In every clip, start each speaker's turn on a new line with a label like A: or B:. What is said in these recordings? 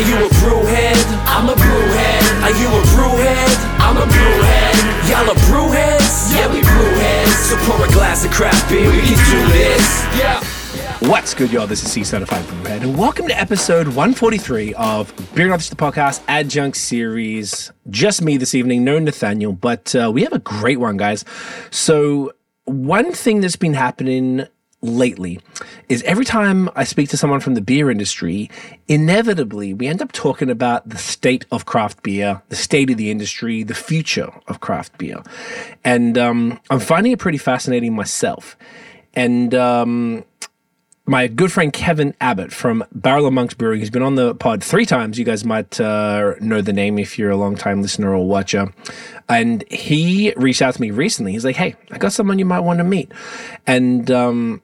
A: Are you a brewhead? I'm a brewhead. Are you a brewhead? I'm a brewhead. Y'all are brewheads? Yeah, we brewheads. So pour a glass of craft beer, we can do this. Yeah.
B: What's good, y'all? This is Cee Certified Brewhead, and welcome to episode 143 of Beer Not Just the Podcast Adjunct Series. Just me this evening, no Nathaniel, but uh, we have a great one, guys. So, one thing that's been happening lately is every time I speak to someone from the beer industry, inevitably we end up talking about the state of craft beer, the state of the industry, the future of craft beer. And um, I'm finding it pretty fascinating myself. And um, my good friend Kevin Abbott from Barrel of Monks Brewing, He's been on the pod three times. You guys might uh, know the name if you're a long time listener or watcher. And he reached out to me recently. He's like, "Hey, I got someone you might want to meet," and um,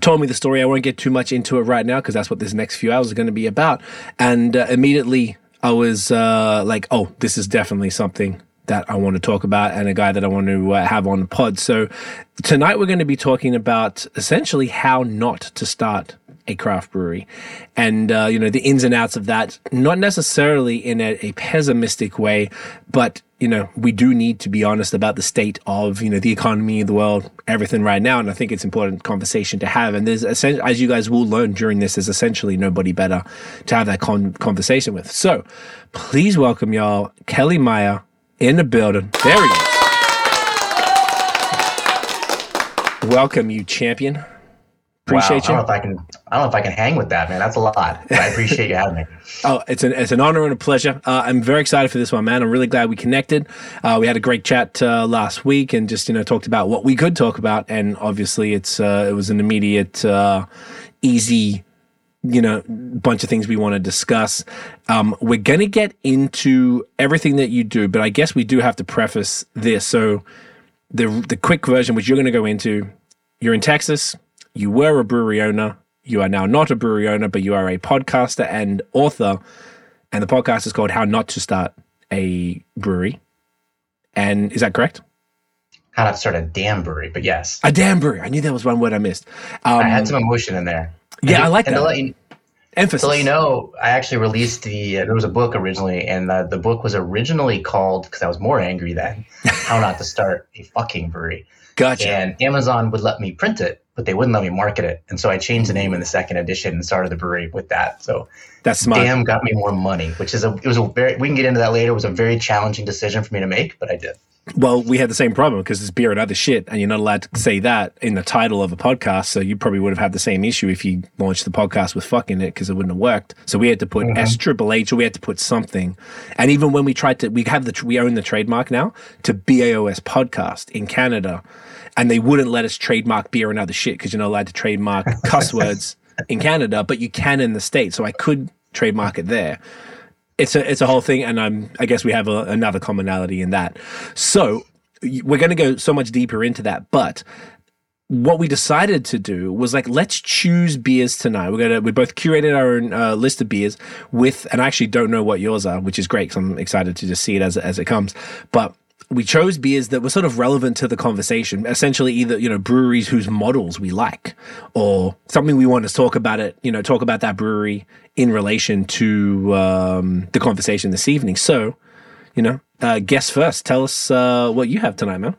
B: told me the story. I won't get too much into it right now because that's what this next few hours are going to be about. And uh, immediately, I was uh, like, "Oh, this is definitely something." That I want to talk about and a guy that I want to uh, have on the pod. So tonight we're going to be talking about essentially how not to start a craft brewery and uh, you know the ins and outs of that not necessarily in a, a, pessimistic way but you know we do need to be honest about the state of you know the economy the world everything right now and i think it's important conversation to have and there's as you guys will learn during this there's essentially nobody better to have that con- conversation with so please welcome y'all kelly meyer in the building. There he is. Welcome, you champion. Appreciate
C: wow, you. I don't know if I can. I don't know if I can hang with that, man. That's a lot. But I appreciate you having me.
B: oh, it's an it's an honor and a pleasure. Uh, I'm very excited for this one, man. I'm really glad we connected. Uh, we had a great chat uh, last week, and just you know talked about what we could talk about, and obviously it's uh, it was an immediate, uh, easy you know, bunch of things we want to discuss. Um, we're going to get into everything that you do, but I guess we do have to preface this. So, the the quick version, which you're going to go into, you're in Texas. You were a brewery owner. You are now not a brewery owner, but you are a podcaster and author. And the podcast is called "How Not to Start a Brewery." And is that correct?
C: How not to start a damn brewery, but yes,
B: a damn brewery. I knew there was one word I missed.
C: Um, I had some emotion in there.
B: Yeah, I like and that. To let you, Emphasis.
C: To let you know, I actually released the. Uh, there was a book originally, and the, the book was originally called because I was more angry then. How not to start a fucking brewery.
B: Gotcha.
C: And Amazon would let me print it, but they wouldn't let me market it, and so I changed the name in the second edition and started the brewery with that. So
B: that's smart.
C: Damn, got me more money, which is a. It was a very. We can get into that later. It was a very challenging decision for me to make, but I did.
B: Well, we had the same problem because it's beer and other shit, and you're not allowed to say that in the title of a podcast. So you probably would have had the same issue if you launched the podcast with fucking it because it wouldn't have worked. So we had to put mm-hmm. S Triple H, or we had to put something. And even when we tried to, we have the we own the trademark now to BAOS podcast in Canada, and they wouldn't let us trademark beer and other shit because you're not allowed to trademark cuss words in Canada, but you can in the states. So I could trademark it there it's a it's a whole thing, and I'm I guess we have a, another commonality in that. So we're going to go so much deeper into that, but what we decided to do was like let's choose beers tonight. We're gonna we both curated our own uh, list of beers with, and I actually don't know what yours are, which is great because I'm excited to just see it as as it comes. But we chose beers that were sort of relevant to the conversation. Essentially, either you know breweries whose models we like, or something we want to talk about it. You know, talk about that brewery in relation to um, the conversation this evening. So, you know, uh, guess first. Tell us uh, what you have tonight, man.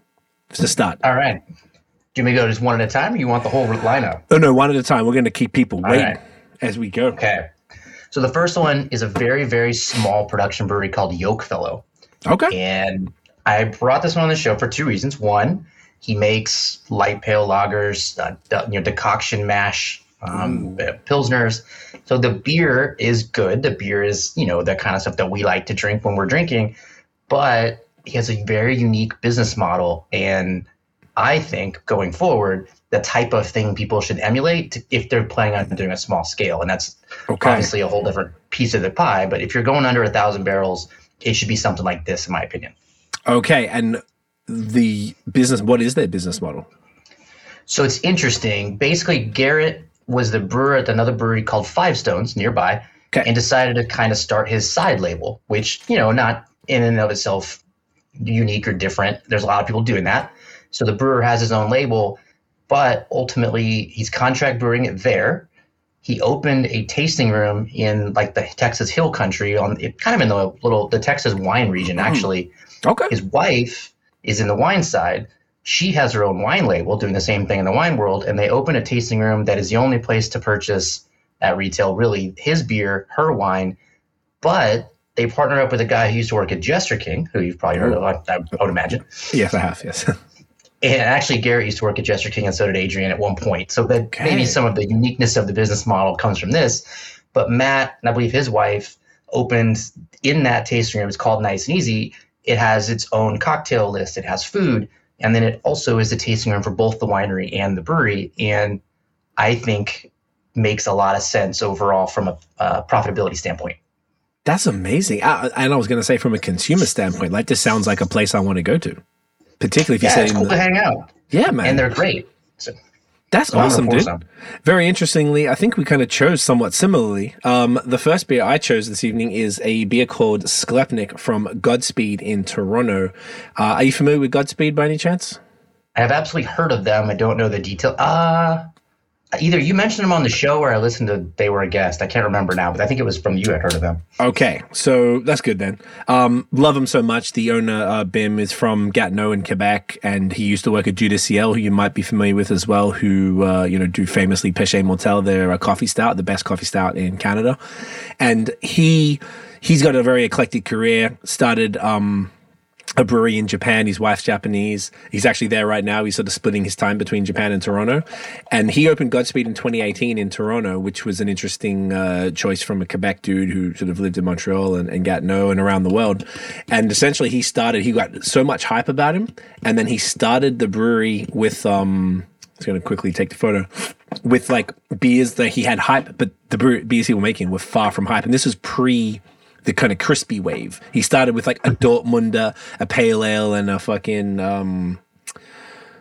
B: Just to start.
C: All right. Do you want me to go just one at a time, or you want the whole lineup?
B: Oh no, one at a time. We're going to keep people waiting right. as we go.
C: Okay. So the first one is a very very small production brewery called Yokefellow.
B: Okay.
C: And I brought this one on the show for two reasons. One, he makes light pale lagers, uh, you know, decoction mash um, pilsners. So the beer is good. The beer is, you know, the kind of stuff that we like to drink when we're drinking. But he has a very unique business model. And I think going forward, the type of thing people should emulate if they're planning on doing a small scale. And that's okay. obviously a whole different piece of the pie. But if you're going under a thousand barrels, it should be something like this, in my opinion.
B: Okay. And the business, what is their business model?
C: So it's interesting. Basically, Garrett was the brewer at another brewery called Five Stones nearby, okay. and decided to kind of start his side label, which you know, not in and of itself unique or different. There's a lot of people doing that. So the brewer has his own label, but ultimately he's contract brewing it there. He opened a tasting room in like the Texas Hill Country on it, kind of in the little the Texas wine region. Mm. Actually,
B: Okay.
C: his wife is in the wine side. She has her own wine label, doing the same thing in the wine world, and they open a tasting room that is the only place to purchase at retail really his beer, her wine, but they partner up with a guy who used to work at Jester King, who you've probably heard oh. of, I, I would imagine.
B: Yes, I have. Yes.
C: And actually, Garrett used to work at Jester King, and so did Adrian at one point. So that
B: Okay.
C: maybe some of the uniqueness of the business model comes from this. But Matt, and I believe his wife, opened in that tasting room. It's called Nice and Easy. It has its own cocktail list. It has food, and then it also is a tasting room for both the winery and the brewery. And I think makes a lot of sense overall from a uh, profitability standpoint.
B: That's amazing. I, and I was going to say, from a consumer standpoint, like this sounds like a place I want to go to, particularly if you
C: Yeah,
B: say,
C: it's cool to hang out,
B: yeah, man,
C: and they're great. So,
B: that's awesome, dude.
C: to
B: Very interestingly, I think we kind of chose somewhat similarly. Um, the first beer I chose this evening is a beer called Sklepnik from Godspeed in Toronto. Uh, are you familiar with Godspeed by any chance?
C: I have absolutely heard of them. I don't know the detail. Uh either you mentioned them on the show or I listened to they were a guest. I can't remember now, but I think it was from you. I'd heard of them.
B: Okay, so that's good then. Um, love them so much. The owner, uh, Bim, is from Gatineau in Quebec, and he used to work at Dieu du Ciel, who you might be familiar with as well, who, uh, you know, do famously Péché Mortel, their uh, coffee stout, the best coffee stout in Canada. And he, he's got a very eclectic career, started, um, a brewery in Japan. His wife's Japanese. He's actually there right now. He's sort of splitting his time between Japan and Toronto. And he opened Godspeed in 2018 in Toronto, which was an interesting uh, choice from a Quebec dude who sort of lived in Montreal and, and Gatineau and around the world. And essentially, he started, he got so much hype about him. And then he started the brewery with, um, I was going to quickly take the photo with like beers that he had hype, but the beers he was making were far from hype. And this was pre the kind of crispy wave. He started with like a Dortmunder, a pale ale, and a fucking um,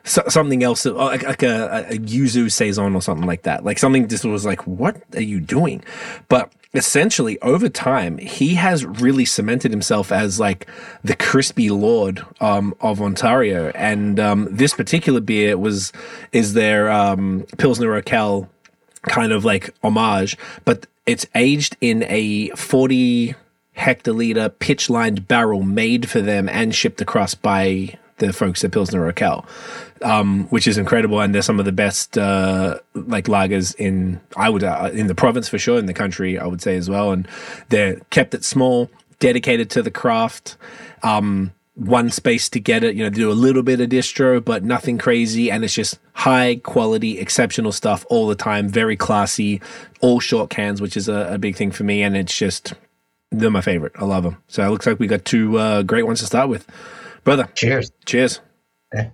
B: so, something else, uh, like, like a, a yuzu saison or something like that. Like something just was like, what are you doing? But essentially, over time, he has really cemented himself as like the crispy lord um, of Ontario. And um, this particular beer was is their um, Pilsner Urquell kind of like homage, but it's aged in a 40 hectoliter pitch lined barrel made for them and shipped across by the folks at Pilsner Urquell, um, which is incredible. And they're some of the best uh, like lagers in I would uh, in the province for sure, in the country I would say as well. And they're kept it small, dedicated to the craft. Um, one space to get it, you know, do a little bit of distro, but nothing crazy. And it's just high quality, exceptional stuff all the time. Very classy, all short cans, which is a, a big thing for me. And it's just, they're my favorite. I love them. So it looks like we got two uh, great ones to start with. Brother,
C: Cheers.
B: cheers. Mm.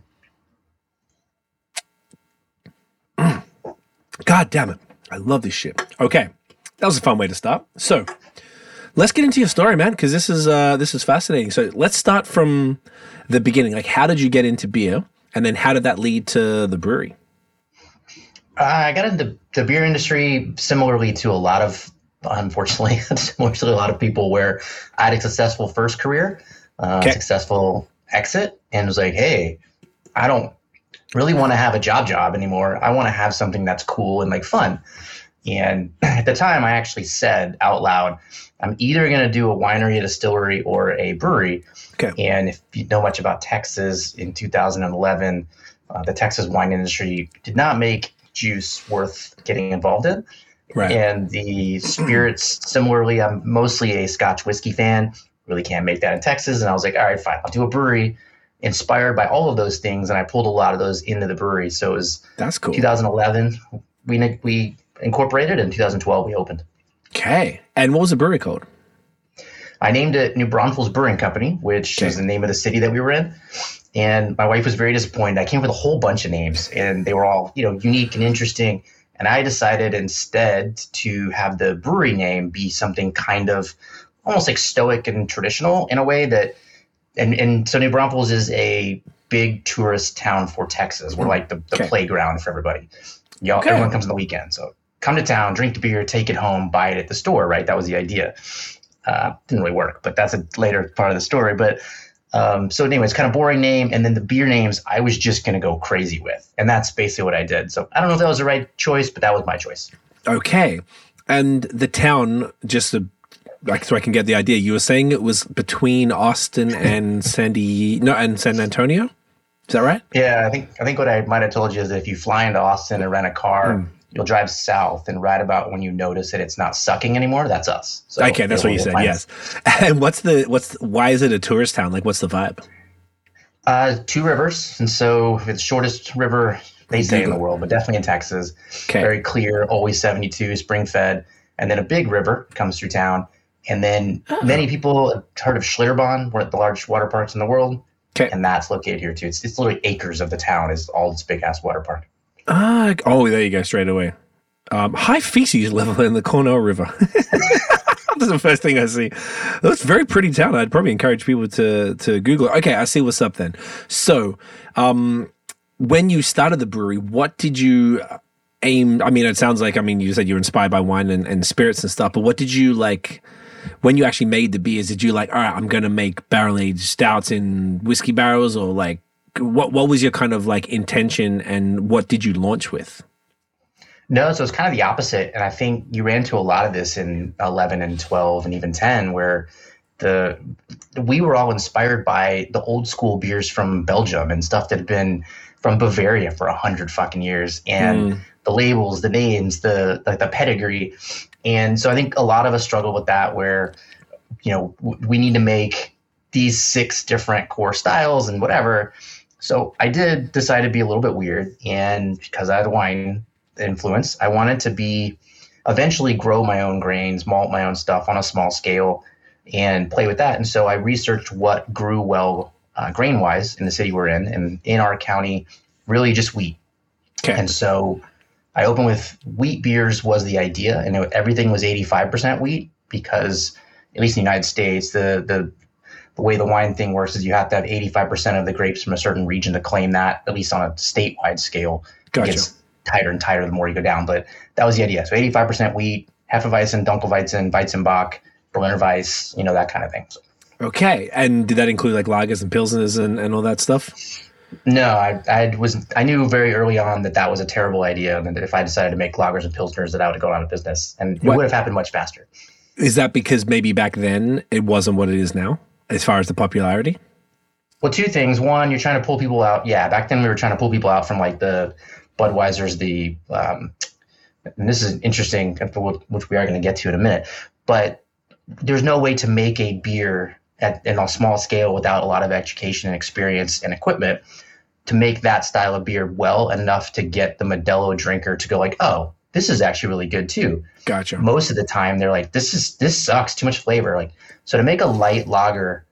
B: God damn it. I love this shit. Okay. That was a fun way to start. So let's get into your story, man, because this is uh this is fascinating. So let's start from the beginning. Like how did you get into beer? And then how did that lead to the brewery?
C: Uh, I got into the beer industry similarly to a lot of, unfortunately, similar to a lot of people, where I had a successful first career, uh,
B: Okay.
C: successful exit, and was like, hey, I don't really want to have a job job anymore. I want to have something that's cool and like fun. And at the time, I actually said out loud, I'm either going to do a winery, a distillery, or a brewery.
B: Okay.
C: And if you know much about Texas in 2011, uh, the Texas wine industry did not make juice worth getting involved in.
B: Right.
C: And the spirits, similarly, I'm mostly a Scotch whiskey fan. Really can't make that in Texas. And I was like, all right, fine, I'll do a brewery inspired by all of those things. And I pulled a lot of those into the brewery. So it was
B: That's cool.
C: 2011, we, we incorporated, and 2012, we opened.
B: Okay. And what was the brewery called?
C: I named it New Braunfels Brewing Company, which
B: Okay.
C: is the name of the city that we were in. And my wife was very disappointed. I came up with a whole bunch of names, and they were all, you know, unique and interesting. And I decided instead to have the brewery name be something kind of almost like stoic and traditional in a way that, and and so New Braunfels is a big tourist town for Texas. We're like the, the
B: Okay.
C: playground for everybody. Y'all,
B: Okay.
C: everyone comes on the weekend, so come to town, drink the beer, take it home, buy it at the store. Right, that was the idea uh, didn't really work, but that's a later part of the story. But um, so, anyways, kind of boring name, and then the beer names I was just going to go crazy with, and that's basically what I did. So I don't know if that was the right choice, but that was my choice.
B: Okay. And the town, just to, like so I can get the idea, you were saying it was between Austin and Sandy no and San Antonio? Is that right?
C: Yeah, I think I think what I might have told you is that if you fly into Austin and rent a car,
B: Hmm.
C: You'll drive south, and right about when you notice that it's not sucking anymore, that's us. So
B: okay, that's what you said. Yes. And what's the what's why is it a tourist town? Like, what's the vibe?
C: Uh, two rivers, and so it's shortest river they say in the world, but definitely in Texas.
B: Okay.
C: Very clear, always 72, spring fed, and then a big river comes through town. And then
B: Oh.
C: many people have heard of Schlitterbahn, one of the largest water parks in the world,
B: Okay.
C: and that's located here too. It's, it's literally acres of the town is all this big ass water park.
B: Ah, oh, there you go, straight away. Um, high feces level in the Comal River. That's the first thing I see. That's very pretty town. I'd probably encourage people to to Google it. Okay, I see what's up then. So, um, when you started the brewery, what did you aim? I mean, it sounds like I mean you said you were inspired by wine and, and spirits and stuff, but what did you like? When you actually made the beers, did you like, all right, I'm going to make barrel aged stouts in whiskey barrels, or like, what what was your kind of like intention, and what did you launch with?
C: No, so it's kind of the opposite. And I think you ran into a lot of this in 11 and 12 and even 10, where the we were all inspired by the old school beers from Belgium and stuff that had been from Bavaria for a hundred fucking years, and hmm. the labels, the names, the like the pedigree, and so I think a lot of us struggle with that, where you know we need to make these six different core styles and whatever. So I did decide to be a little bit weird, and because I had wine influence, I wanted to be eventually grow my own grains, malt my own stuff on a small scale, and play with that. And so I researched what grew well uh, grain wise in the city we're in, and in our county, really just wheat.
B: Okay.
C: And so I opened with wheat beers was the idea, and it, everything was 85% wheat because at least in the United States, the the the way the wine thing works is you have to have 85% of the grapes from a certain region to claim that, at least on a statewide scale.
B: Gotcha.
C: It gets tighter and tighter the more you go down. But that was the idea. So 85% wheat, Hefeweizen, Dunkelweizen, Weizenbock, Berliner Weiss, you know, that kind of thing. So,
B: Okay, and did that include like lagers and pilsners and, and all that stuff?
C: no, I, I was I knew very early on that that was a terrible idea, and that if I decided to make lagers and pilsners, that I would go out of business, and it
B: What-
C: would have happened much faster.
B: Is that because maybe back then it wasn't what it is now, as far as the popularity?
C: Well, two things. One, you're trying to pull people out. Yeah, back then we were trying to pull people out from like the Budweiser's, the um, and this is interesting, which we are going to get to in a minute. But there's no way to make a beer at in a small scale without a lot of education and experience and equipment to make that style of beer well enough to get the Modelo drinker to go like, oh, this is actually really good too
B: Gotcha.
C: most of the time they're like this is this sucks too much flavor like so to make a light lager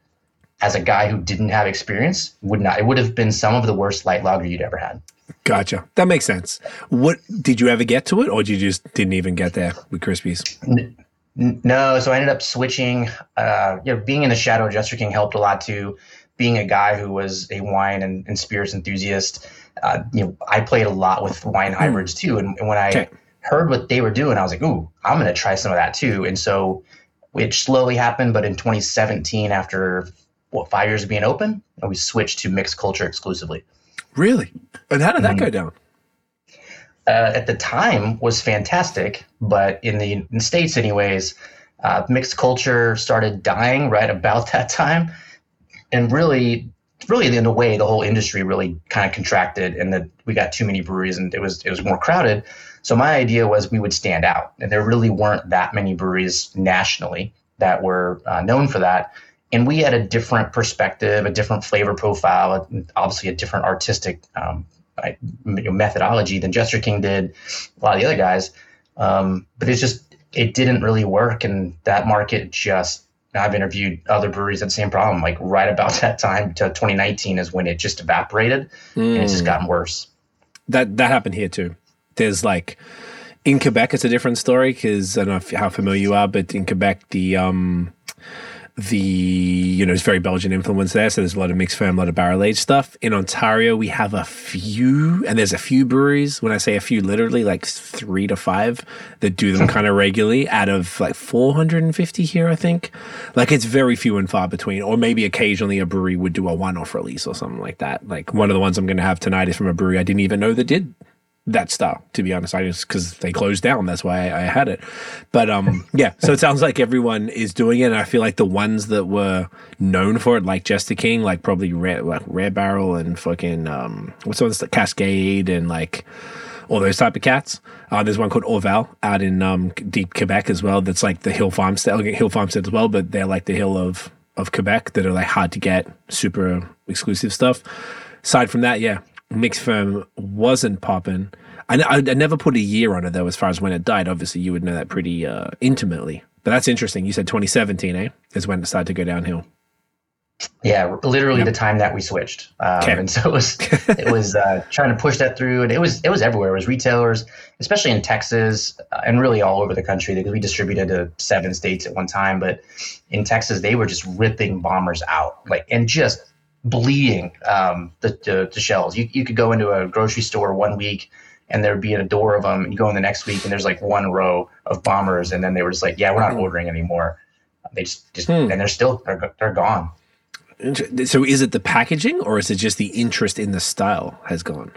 C: as a guy who didn't have experience would not it would have been some of the worst light lager you'd ever had
B: Gotcha. That makes sense. What did you ever get to it, or did you just didn't even get there with Krispies?
C: N- no so i ended up switching uh you know being in the shadow of jester king helped a lot too being a guy who was a wine and, and spirits enthusiast uh, you know i played a lot with wine hybrids too and, and when i
B: Okay.
C: Heard what they were doing i was like ooh i'm going to try some of that too and so it slowly happened but in 2017 after what five years of being open we switched to mixed culture exclusively
B: Really? And how did that go down?
C: uh, at the time was fantastic, but in the, in the states, anyways, uh, mixed culture started dying right about that time, and really, really in a way, the whole industry really kind of contracted, and that we got too many breweries, and it was it was more crowded. So my idea was we would stand out, and there really weren't that many breweries nationally that were uh, known for that. And we had a different perspective, a different flavor profile, obviously a different artistic um, I- you know, methodology than Jester King did, a lot of the other guys. Um, but it's just it didn't really work, and that market just. I've interviewed other breweries that same problem. Like right about that time to 2019 is when it just evaporated, and it's just gotten worse.
B: That that happened here too. There's like in Quebec, it's a different story because I don't know if, how familiar you are, but in Quebec, the um, the you know it's very Belgian influence there, so there's a lot of mixed ferm, a lot of barrel aged stuff. In Ontario, we have a few, and there's a few breweries. When I say a few, literally like three to five that do them kind of regularly. Out of like 450 here, I think. Like it's very few and far between, or maybe occasionally a brewery would do a one-off release or something like that. Like one of the ones I'm going to have tonight is from a brewery I didn't even know that did that style. To be honest, I just because they closed down. That's why I, I had it. But um, yeah. So it sounds like everyone is doing it. And I feel like the ones that were known for it, like Jester King, like probably Red, like Red Barrel and fucking um, what's the one that's Cascade and like all those type of cats. Uh, there's one called Auval out in um, deep Quebec as well. That's like the Hill Farmstead, Hill Farmstead as well, but they're like the hill of of Quebec that are like hard to get, super exclusive stuff. Aside from that, yeah, Mixed Ferm wasn't popping. I, I, I, never put a year on it though, as far as when it died. Obviously, you would know that pretty uh, intimately. But that's interesting. You said 2017, eh? Is when it started to go downhill.
C: Yeah, literally yep. the time that we switched, um, okay. and so it was it was uh, trying to push that through, and it was it was everywhere. It was retailers, especially in Texas, uh, and really all over the country because we distributed to seven states at one time. But in Texas, they were just ripping bombers out, like and just bleeding um, the, the, the shells. You you could go into a grocery store one week and there'd be a door of them, and you go in the next week and there's like one row of bombers, and then they were just like, yeah, we're not hmm. ordering anymore. They just, just hmm. and they're still they're, they're gone.
B: So is it the packaging or is it just the interest in the style has gone?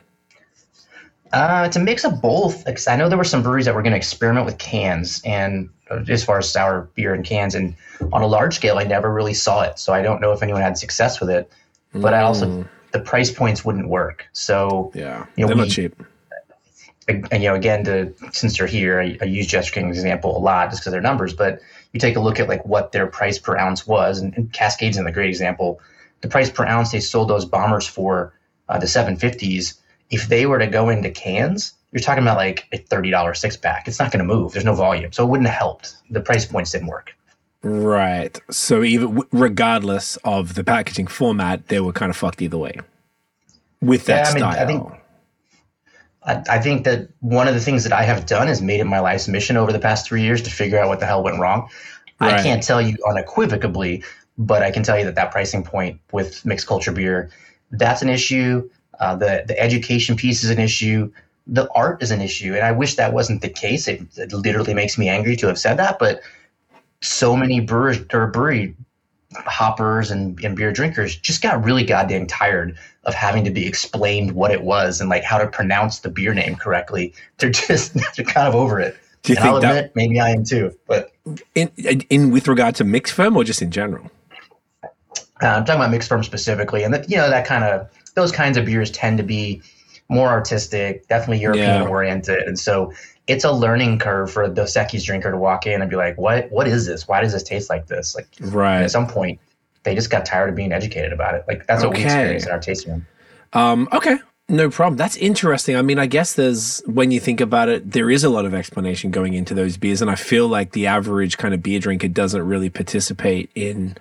C: Uh, it's a mix of both. Because I know there were some breweries that were going to experiment with cans, and uh, as far as sour beer in cans, and on a large scale, I never really saw it. So I don't know if anyone had success with it. But mm. I also mm. the price points wouldn't work. So
B: yeah, you know, they're we, not cheap.
C: And you know, again, to since they're here, I, I use Jester King example a lot just because they're numbers. But you take a look at like what their price per ounce was, and, and Cascade's in the great example. The price per ounce they sold those bombers for uh, the 750s. If they were to go into cans, you're talking about like a $30 six pack. It's not going to move. There's no volume, so it wouldn't have helped. The price points didn't work.
B: Right. So even regardless of the packaging format, they were kind of fucked either way with that yeah, I mean, style. I think
C: I, I think that one of the things that I have done is made it my life's mission over the past three years to figure out what the hell went wrong. Right. I can't tell you unequivocally, but I can tell you that that pricing point with mixed culture beer, that's an issue. Uh, the the education piece is an issue. The art is an issue, and I wish that wasn't the case. It, it literally makes me angry to have said that, but so many brewers or brewery hoppers and, and beer drinkers just got really goddamn tired of having to be explained what it was and like how to pronounce the beer name correctly. They're just they're kind of over it. Do you and think I'll admit, that, maybe I am too. But
B: in in with regard to Mixed ferm or just in general?
C: Uh, I'm talking about Mixed ferm specifically, and that you know that kind of those kinds of beers tend to be more artistic, definitely European yeah. oriented, and so it's a learning curve for the Secchi's drinker to walk in and be like, "What? What is this? Why does this taste like this?" Like,
B: right.
C: At some point, they just got tired of being educated about it. Like that's okay. what we experienced in our tasting room.
B: Um, okay, no problem. That's interesting. I mean, I guess there's when you think about it, there is a lot of explanation going into those beers, and I feel like the average kind of beer drinker doesn't really participate in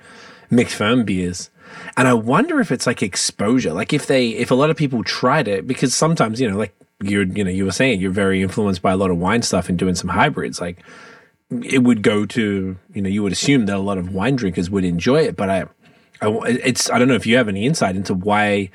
B: mixed ferm beers. And I wonder if it's like exposure, like if they, if a lot of people tried it, because sometimes you know, like you're you know you were saying you're very influenced by a lot of wine stuff and doing some hybrids. Like it would go to you know you would assume that a lot of wine drinkers would enjoy it but I, I it's i don't know if you have any insight into why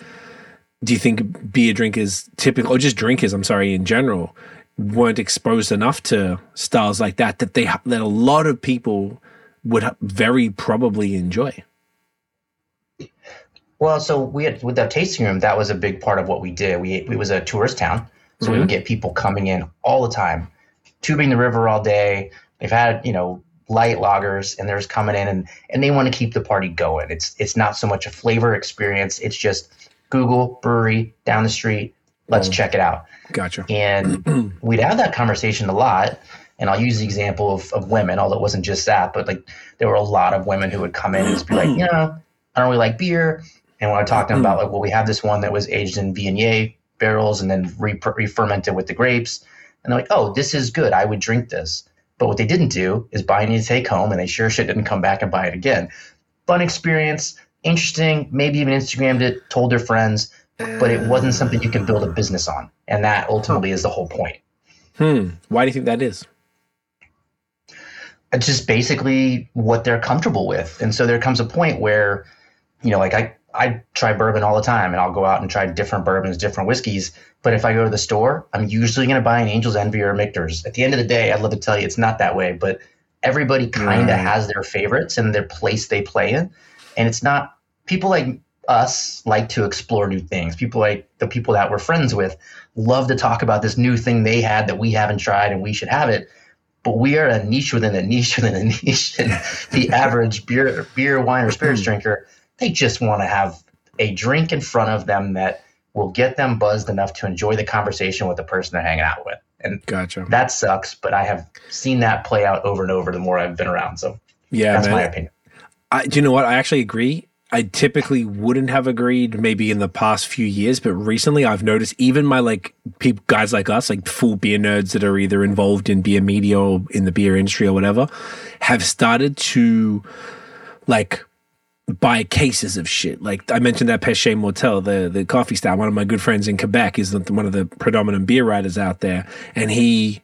B: do you think beer drinkers typical or just drinkers i'm sorry in general weren't exposed enough to styles like that that they that a lot of people would very probably enjoy?
C: Well, so we had with the tasting room, that was a big part of what we did. We it was a tourist town, so mm-hmm. we would get people coming in all the time, tubing the river all day. They've had you know light lagers and they're just coming in and and they want to keep the party going. It's it's not so much a flavor experience. It's just Google brewery down the street. Let's mm. check it out.
B: Gotcha.
C: And we'd have that conversation a lot. And I'll use the example of, of women, although it wasn't just that, but like there were a lot of women who would come in and just be like, you know, I don't really like beer. And when I talked to them about like, well, we have this one that was aged in Viognier barrels and then re- fermented with the grapes. And they're like, oh, this is good. I would drink this. But what they didn't do is buy any to take home, and they sure shit didn't come back and buy it again. Fun experience, interesting. Maybe even Instagrammed it, told their friends, but it wasn't something you can build a business on, and that ultimately is the whole point.
B: Hmm. Why do you think that is?
C: It's just basically what they're comfortable with, and so there comes a point where, you know, like I I try bourbon all the time and I'll go out and try different bourbons, different whiskeys. But if I go to the store, I'm usually going to buy an Angel's Envy or a Michter's. At the end of the day, I'd love to tell you it's not that way, but everybody kind of has their favorites and their place they play in. And it's not people like us like to explore new things. People like the people that we're friends with love to talk about this new thing they had that we haven't tried and we should have it. But we are a niche within a niche within a niche. And the average beer, beer, wine, or spirits
B: Hmm.
C: drinker, they just want to have a drink in front of them that will get them buzzed enough to enjoy the conversation with the person they're hanging out with. And
B: Gotcha.
C: that sucks, but I have seen that play out over and over the more I've been around. So
B: Yeah,
C: that's
B: man.
C: my opinion.
B: I, do you know what? I actually agree. I typically wouldn't have agreed maybe in the past few years, but recently I've noticed even my like people, guys like us, like full beer nerds that are either involved in beer media or in the beer industry or whatever, have started to like buy cases of shit. Like I mentioned that Péché Mortel, the the coffee style. One of my good friends in Quebec is one of the predominant beer writers out there, and he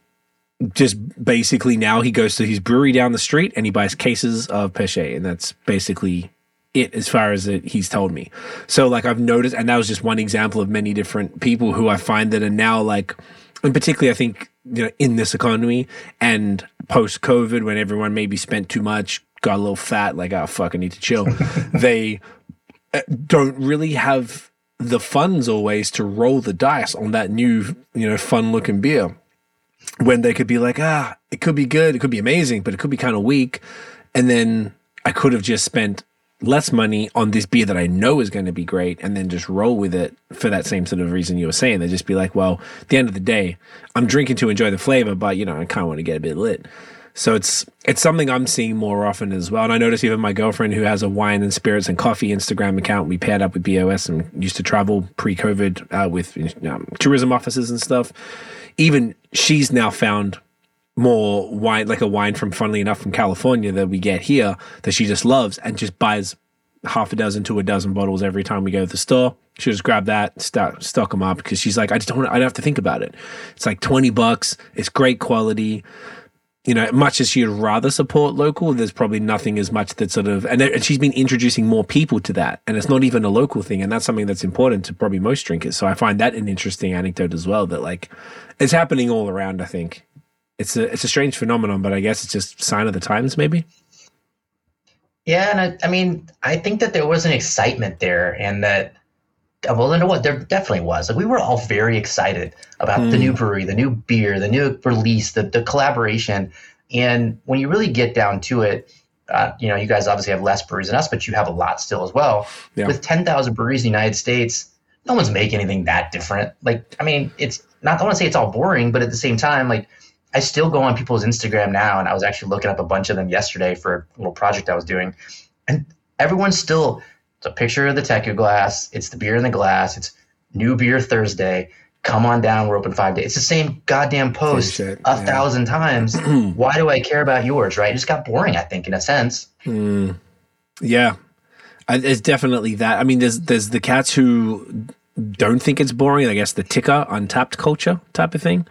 B: just basically now he goes to his brewery down the street and he buys cases of Péché, and that's basically it as far as it, he's told me. So like I've noticed, and that was just one example of many different people who I find that are now like, and particularly I think you know in this economy and post COVID when everyone maybe spent too much, got a little fat, like oh fuck, I need to chill. they uh, don't really have the funds always to roll the dice on that new you know fun looking beer when they could be like, ah, it could be good, it could be amazing, but it could be kind of weak. And then I could have just spent less money on this beer that I know is going to be great and then just roll with it for that same sort of reason you were saying. They just be like, well, at the end of the day, I'm drinking to enjoy the flavor, but you know, I kind of want to get a bit lit. So it's it's something I'm seeing more often as well. And I notice even my girlfriend who has a wine and spirits and coffee Instagram account, we paired up with BOS and used to travel pre-COVID uh, with um, tourism offices and stuff. Even she's now found more wine, like a wine from, funnily enough, from California that we get here that she just loves and just buys half a dozen to a dozen bottles every time we go to the store. She'll just grab that, stock, stock them up because she's like, I just don't, I don't have to think about it. It's like 20 bucks. It's great quality. You know, much as she'd rather support local, there's probably nothing as much that sort of, and, there- and she's been introducing more people to that. And it's not even a local thing. And that's something that's important to probably most drinkers. So I find that an interesting anecdote as well that like it's happening all around, I think it's a it's a strange phenomenon, but I guess it's just sign of the times, maybe.
C: Yeah, and I, I mean, I think that there was an excitement there, and that well, you know what? There definitely was. Like we were all very excited about the new brewery, the new beer, the new release, the the collaboration. And when you really get down to it, uh, you know, you guys obviously have less breweries than us, but you have a lot still as well.
B: Yeah.
C: With ten thousand breweries in the United States, no one's making anything that different. Like, I mean, it's not. I want to say it's all boring, but at the same time, like. I still go on people's Instagram now, and I was actually looking up a bunch of them yesterday for a little project I was doing, and everyone's still it's a picture of the Teku glass. It's the beer in the glass. It's new beer Thursday. Come on down. We're open five days. It's the same goddamn post
B: shit,
C: a
B: yeah.
C: thousand times. Why do I care about yours? Right? It just got boring. I think in a sense. Hmm.
B: Yeah, I, it's definitely that. I mean, there's there's the cats who don't think it's boring. I guess the ticker Untappd culture type of thing,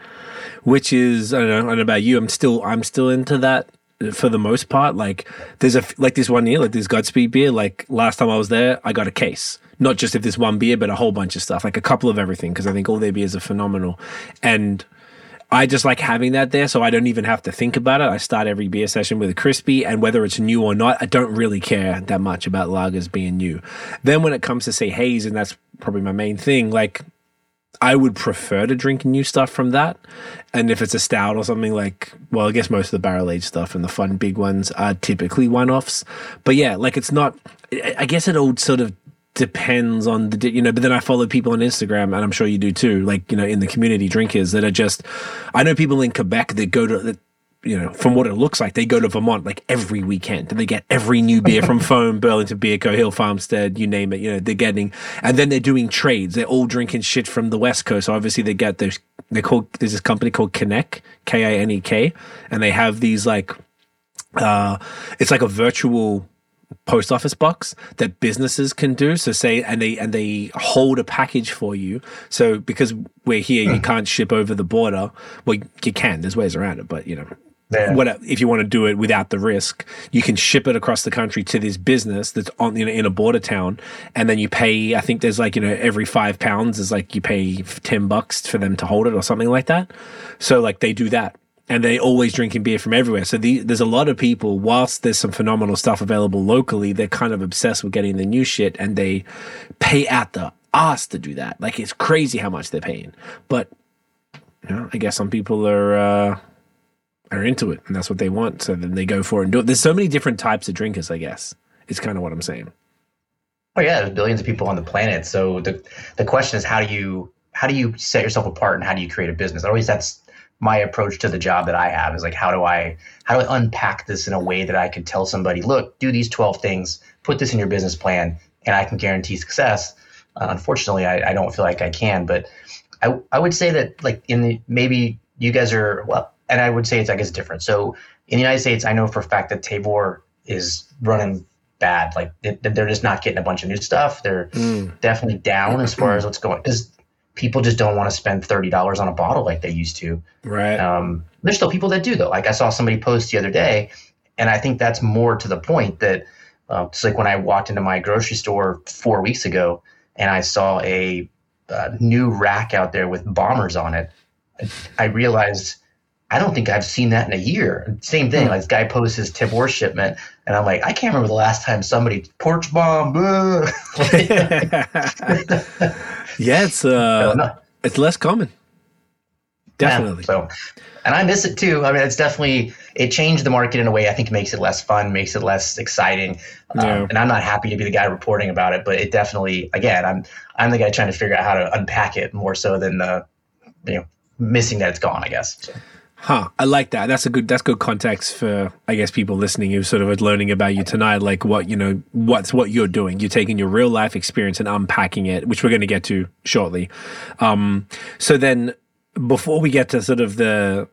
B: which is I don't know. I don't know about you. I'm still I'm still into that for the most part. Like there's a like this one year, like this Godspeed beer. Like last time I was there, I got a case, not just of this one beer, but a whole bunch of stuff, like a couple of everything, because I think all their beers are phenomenal, and. I just like having that there, so I don't even have to think about it. I start every beer session with a crispy, and whether it's new or not, I don't really care that much about lagers being new. Then when it comes to say haze, and that's probably my main thing, like I would prefer to drink new stuff from that. And if it's a stout or something like, well, I guess most of the barrel aged stuff and the fun big ones are typically one offs. But yeah, like it's not, I guess it all sort of depends on the, you know, but then I follow people on Instagram and I'm sure you do too, like, you know, in the community drinkers that are just, I know people in Quebec that go to, you know, from what it looks like, they go to Vermont like every weekend and they get every new beer from Foam, Burlington Beer Co, Hill Farmstead, you name it. You know, they're getting, and then they're doing trades. They're all drinking shit from the West Coast. So obviously they get those, they call, there's this company called Kinek, K I N E K, and they have these like, uh, it's like a virtual post office box that businesses can do so say and they and they hold a package for you so because we're here you can't ship over the border well you can there's ways around it but you know
C: Yeah.
B: what if you want to do it without the risk you can ship it across the country to this business that's on you know, in a border town and then you pay i think there's like you know every five pounds is like you pay 10 bucks for them to hold it or something like that so like they do that and they're always drinking beer from everywhere. So the, there's a lot of people. Whilst there's some phenomenal stuff available locally, they're kind of obsessed with getting the new shit, and they pay out the ass to do that. Like it's crazy how much they're paying. But you know, I guess some people are uh, are into it, and that's what they want. So then they go for it and do it. There's so many different types of drinkers. I guess is kind of what I'm saying.
C: Oh yeah, there's billions of people on the planet. So the the question is, how do you how do you set yourself apart, and how do you create a business? Always that's my approach to the job that I have is like, how do I how do I unpack this in a way that I could tell somebody, look, do these twelve things, put this in your business plan, and I can guarantee success. Uh, unfortunately, I, I don't feel like I can, but I I would say that like in the maybe you guys are well, and I would say it's I guess different. So in the United States, I know for a fact that Tavour is running bad. Like they're just not getting a bunch of new stuff. They're mm. definitely down as far as what's going because people just don't want to spend thirty dollars on a bottle like they used to.
B: Right.
C: Um, there's still people that do though. Like I saw somebody post the other day, and I think that's more to the point that uh, it's like when I walked into my grocery store four weeks ago and I saw a, a new rack out there with bombers on it. I realized I don't think I've seen that in a year. Same thing. Hmm. Like this guy posts his Tavour shipment, and I'm like, I can't remember the last time somebody porch bomb.
B: yeah, it's uh, no, it's less common. Definitely.
C: Yeah, so, and I miss it too. I mean, it's definitely it changed the market in a way I think makes it less fun, makes it less exciting. Um, and I'm not happy to be the guy reporting about it, but it definitely, again, I'm I'm the guy trying to figure out how to unpack it more so than the, you know, missing that it's gone. I guess. So.
B: Huh. I like that. That's a good. That's good context for I guess people listening who sort of are learning about you tonight. Like what you know, what's what you're doing. You're taking your real life experience and unpacking it, which we're going to get to shortly. Um, so then, before we get to sort of the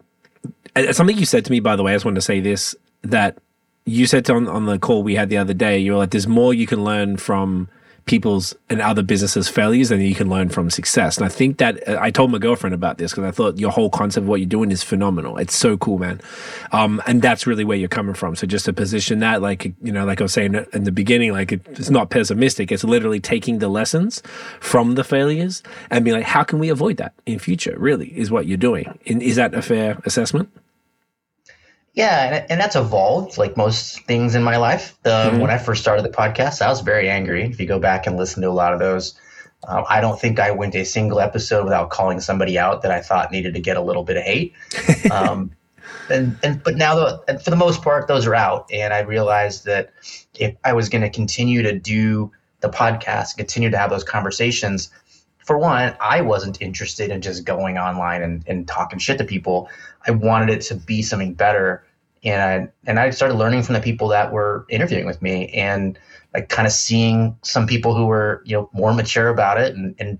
B: something you said to me, by the way, I just want to say this that you said on on the call we had the other day. You were like, "There's more you can learn from." People's and other businesses' failures and you can learn from success. And I think that uh, I told my girlfriend about this because I thought your whole concept of what you're doing is phenomenal. It's so cool, man. Um, and that's really where you're coming from. So just to position that, like, you know, like I was saying in the beginning, like it's not pessimistic. It's literally taking the lessons from the failures and being like, how can we avoid that in future? Really is what you're doing. And is that a fair assessment?
C: Yeah, and, and that's evolved like most things in my life. The, mm-hmm. When I first started the podcast, I was very angry. If you go back and listen to a lot of those, uh, I don't think I went a single episode without calling somebody out that I thought needed to get a little bit of hate. Um, and, and but now, the, for the most part, those are out. And I realized that if I was going to continue to do the podcast, continue to have those conversations, for one, I wasn't interested in just going online and, and talking shit to people. I wanted it to be something better and I, and I started learning from the people that were interviewing with me and like kind of seeing some people who were you know more mature about it and, and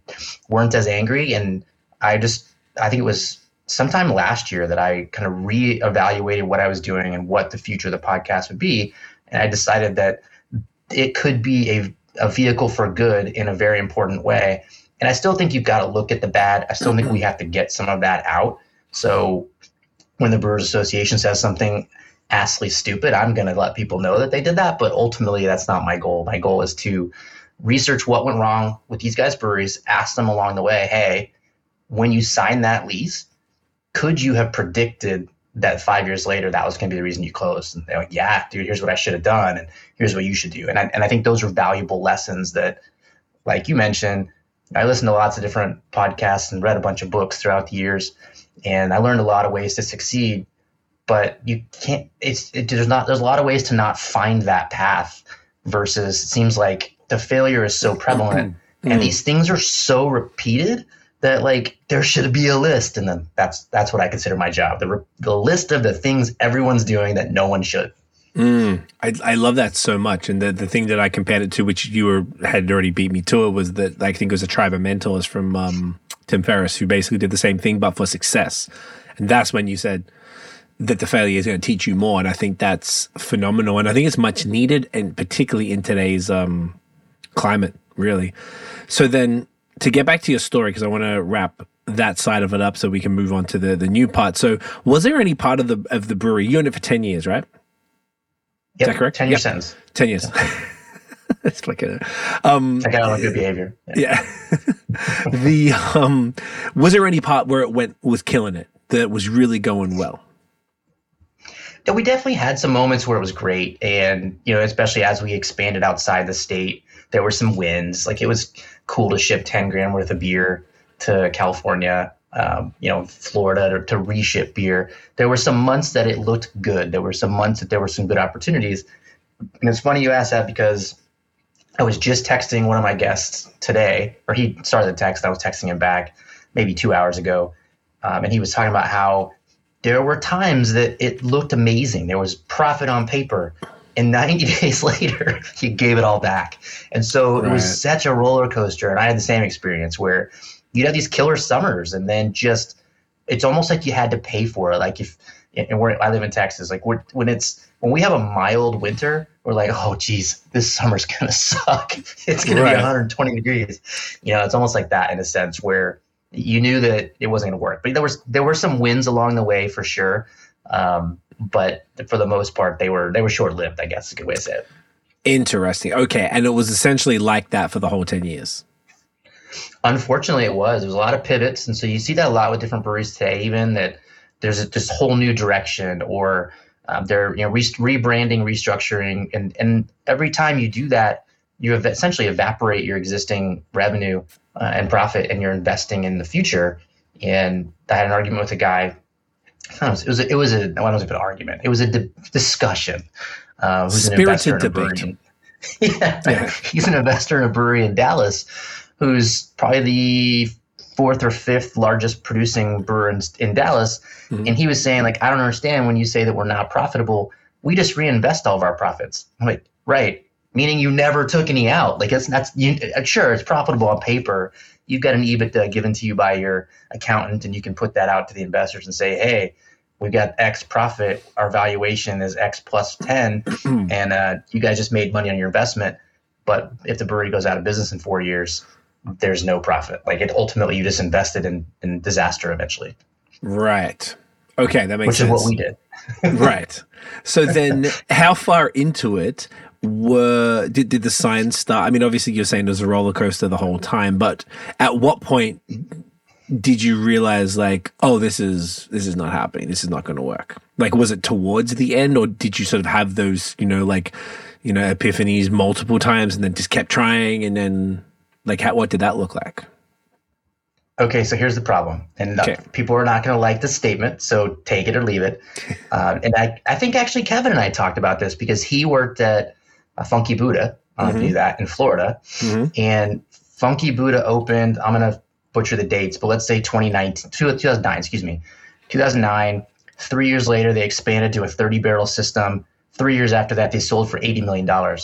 C: weren't as angry. And I just I think it was sometime last year that I kind of reevaluated what I was doing and what the future of the podcast would be. And I decided that it could be a, a vehicle for good in a very important way. And I still think you've got to look at the bad. I still think we have to get some of that out. So when the Brewers Association says something assley stupid, I'm going to let people know that they did that. But ultimately, that's not my goal. My goal is to research what went wrong with these guys' breweries, ask them along the way, hey, when you signed that lease, could you have predicted that five years later that was going to be the reason you closed? And they're like, yeah, dude, here's what I should have done, and here's what you should do. And I, and I think those are valuable lessons that, like you mentioned, I listened to lots of different podcasts and read a bunch of books throughout the years and I learned a lot of ways to succeed. But you can't. It's it, there's not. There's a lot of ways to not find that path. Versus, it seems like the failure is so prevalent, mm-hmm. and these things are so repeated that like there should be a list, and then that's that's what I consider my job. The the list of the things everyone's doing that no one should.
B: Mm, I, I love that so much. And the, the thing that I compared it to, which you were had already beat me to it, was that I think it was a tribe of mentors from um, Tim Ferriss, who basically did the same thing but for success. And that's when you said that the failure is going to teach you more. And I think that's phenomenal. And I think it's much needed, and particularly in today's um, climate, really. So then to get back to your story, because I want to wrap that side of it up so we can move on to the, the new part. So was there any part of the of the brewery, you owned it for 10 years, right?
C: Yep, Is that correct? 10 years yep.
B: 10 years. it's like
C: a um I got good behavior.
B: Yeah. yeah. the um was there any part where it went was killing it that was really going well?
C: yeah, we definitely had some moments where it was great, and you know, especially as we expanded outside the state, there were some wins. Like it was cool to ship ten grand worth of beer to California, um, you know, Florida to, to reship beer. There were some months that it looked good. There were some months that there were some good opportunities, and it's funny you ask that because I was just texting one of my guests today, or he started the text. I was texting him back maybe two hours ago, um, and he was talking about how there were times that it looked amazing. There was profit on paper. And 90 days later, he gave it all back. And so right. it was such a roller coaster. And I had the same experience where you'd have these killer summers and then just, it's almost like you had to pay for it. Like if, and where I live in Texas, like when it's, when we have a mild winter, we're like, oh, geez, this summer's going to suck. It's going right. to be 120 degrees. You know, it's almost like that in a sense where you knew that it wasn't going to work. But there was there were some wins along the way for sure. Um, but for the most part, they were they were short lived. I guess is a good way to say it.
B: Interesting. Okay, and it was essentially like that for the whole ten years.
C: Unfortunately, it was. There was a lot of pivots, and so you see that a lot with different breweries today. Even that there's a, this whole new direction, or um, they're you know re- rebranding, restructuring, and and every time you do that, you have essentially evaporate your existing revenue uh, and profit and you're investing in the future. And I had an argument with a guy. It was, it was a, it was a I was an argument. It was a di- discussion.
B: Uh, who's Spirited an debate.
C: yeah, yeah, he's an investor in a brewery in Dallas, who's probably the fourth or fifth largest producing brewer in, in Dallas. Mm-hmm. And he was saying, like, I don't understand when you say that we're not profitable. We just reinvest all of our profits. I'm like, right meaning you never took any out. Like it's that's you, sure it's profitable on paper. You've got an EBITDA given to you by your accountant, and you can put that out to the investors and say, hey. We've got X profit. Our valuation is X plus 10, and uh, you guys just made money on your investment. But if the brewery goes out of business in four years, there's no profit. Like it ultimately, you just invested in, in disaster eventually.
B: Right. Okay, that makes
C: Which
B: sense.
C: Which is what we did.
B: right. So then, how far into it were did, did the signs start? I mean, obviously you're saying there's a roller coaster the whole time, but at what point did you realize like, oh, this is this is not happening. This is not going to work. Like, was it towards the end, or did you sort of have those, you know, like, you know, epiphanies multiple times, and then just kept trying, and then like, how, what did that look like?
C: Okay, so here's the problem, and okay. people are not going to like the statement, so take it or leave it. Uh, and I, I think actually Kevin and I talked about this because he worked at a Funky Buddha. Mm-hmm. do that in Florida. Mm-hmm. And Funky Buddha opened, I'm going to butcher the dates, but let's say 2019, 2009, excuse me, 2009. Three years later, they expanded to a 30 barrel system. Three years after that, they sold for $80 million.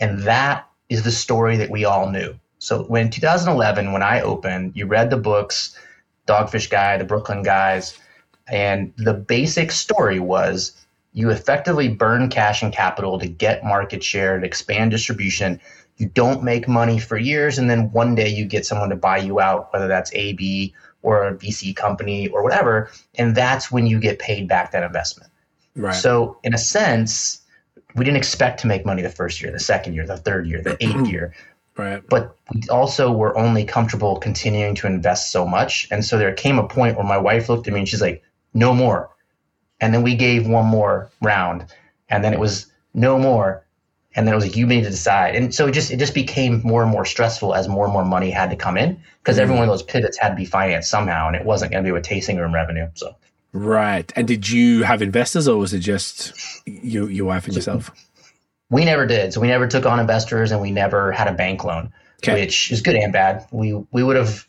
C: And that is the story that we all knew. So when 2011, when I opened, you read the books, Dogfish Guy, the Brooklyn Guys, and the basic story was you effectively burn cash and capital to get market share, to expand distribution. You don't make money for years, and then one day you get someone to buy you out, whether that's AB or a VC company or whatever, and that's when you get paid back that investment. Right. So, in a sense, we didn't expect to make money the first year, the second year, the third year, the eighth year.
B: Right.
C: But we also were only comfortable continuing to invest so much. And so there came a point where my wife looked at me and she's like, no more and then we gave one more round, and then it was no more, and then it was like you need to decide, and so it just it just became more and more stressful as more and more money had to come in because mm every one of those pivots had to be financed somehow, and it wasn't going to be with tasting room revenue. So
B: right, and did you have investors, or was it just you, your wife and yourself?
C: We never did. So we never took on investors, and we never had a bank loan, okay. which is good and bad. We we would have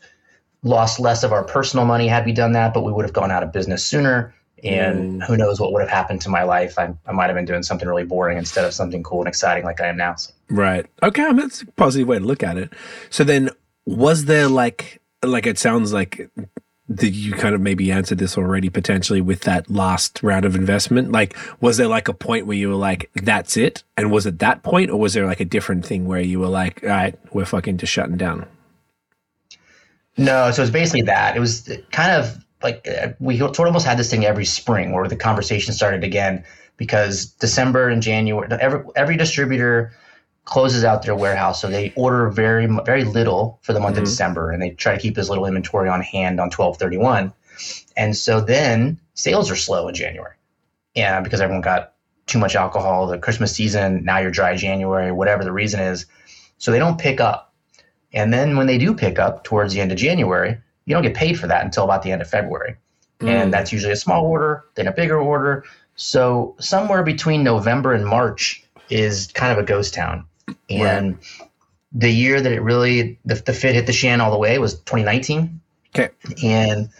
C: lost less of our personal money had we done that, but we would have gone out of business sooner and mm. who knows what would have happened to my life. I, I might have been doing something really boring instead of something cool and exciting like I am now.
B: Right. Okay. I mean, that's a positive way to look at it. So then, was there like, like it sounds like that you kind of maybe answered this already potentially with that last round of investment? Like, was there like a point where you were like, that's it? And was it that point, or was there like a different thing where you were like, all right, we're fucking just shutting down?
C: No, so it's basically that. It was kind of like we sort of almost had this thing every spring where the conversation started again because December and January every every distributor closes out their warehouse so they order very very little for the month mm-hmm. of December and they try to keep as little inventory on hand on 1231 and so then sales are slow in January and because everyone got too much alcohol, the Christmas season, now you're dry January, whatever the reason is. So they don't pick up. And then when they do pick up towards the end of January, you don't get paid for that until about the end of February. Mm. And that's usually a small order, then a bigger order. So somewhere between November and March is kind of a ghost town. And right. the year that it really, the, the fit hit the shan all the way was 2019.
B: Okay.
C: And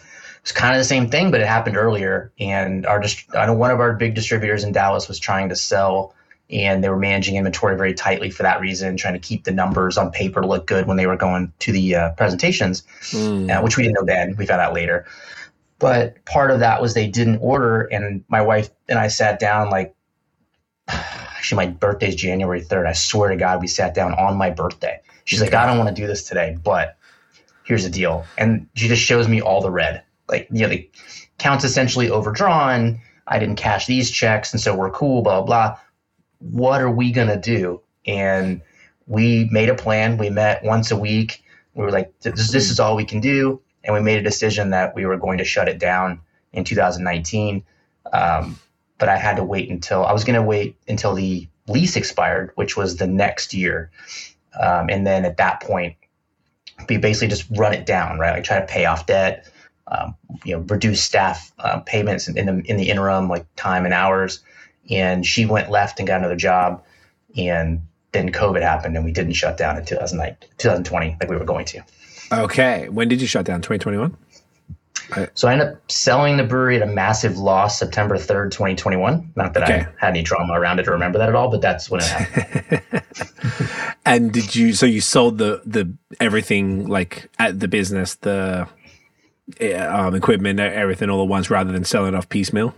C: it's kind of the same thing, but it happened earlier. And our I know one of our big distributors in Dallas was trying to sell, and they were managing inventory very tightly for that reason, trying to keep the numbers on paper look good when they were going to the uh, presentations, mm. uh, which we didn't know then. We found out later. But part of that was they didn't order, and my wife and I sat down like. Actually, my birthday's January 3rd. I swear to God, we sat down on my birthday. She's like, I don't want to do this today, but here's the deal. And she just shows me all the red like you know the accounts essentially overdrawn. I didn't cash these checks, and so we're cool. Blah blah. What are we gonna do? And we made a plan. We met once a week. We were like, this, this is all we can do, and we made a decision that we were going to shut it down in 2019. Um, but I had to wait until I was going to wait until the lease expired, which was the next year. Um, and then at that point, we basically just run it down, right? Like try to pay off debt, um, you know, reduce staff uh, payments in the in the interim, like time and hours. And she went left and got another job, and then COVID happened, and we didn't shut down in 2020 like we were going to.
B: Okay, when did you shut down? 2021.
C: So I ended up selling the brewery at a massive loss September 3rd, 2021. Not that okay. I had any drama around it to remember that at all, but that's when it happened.
B: and did you so you sold the the everything like at the business, the um, equipment, everything all at once rather than selling off piecemeal?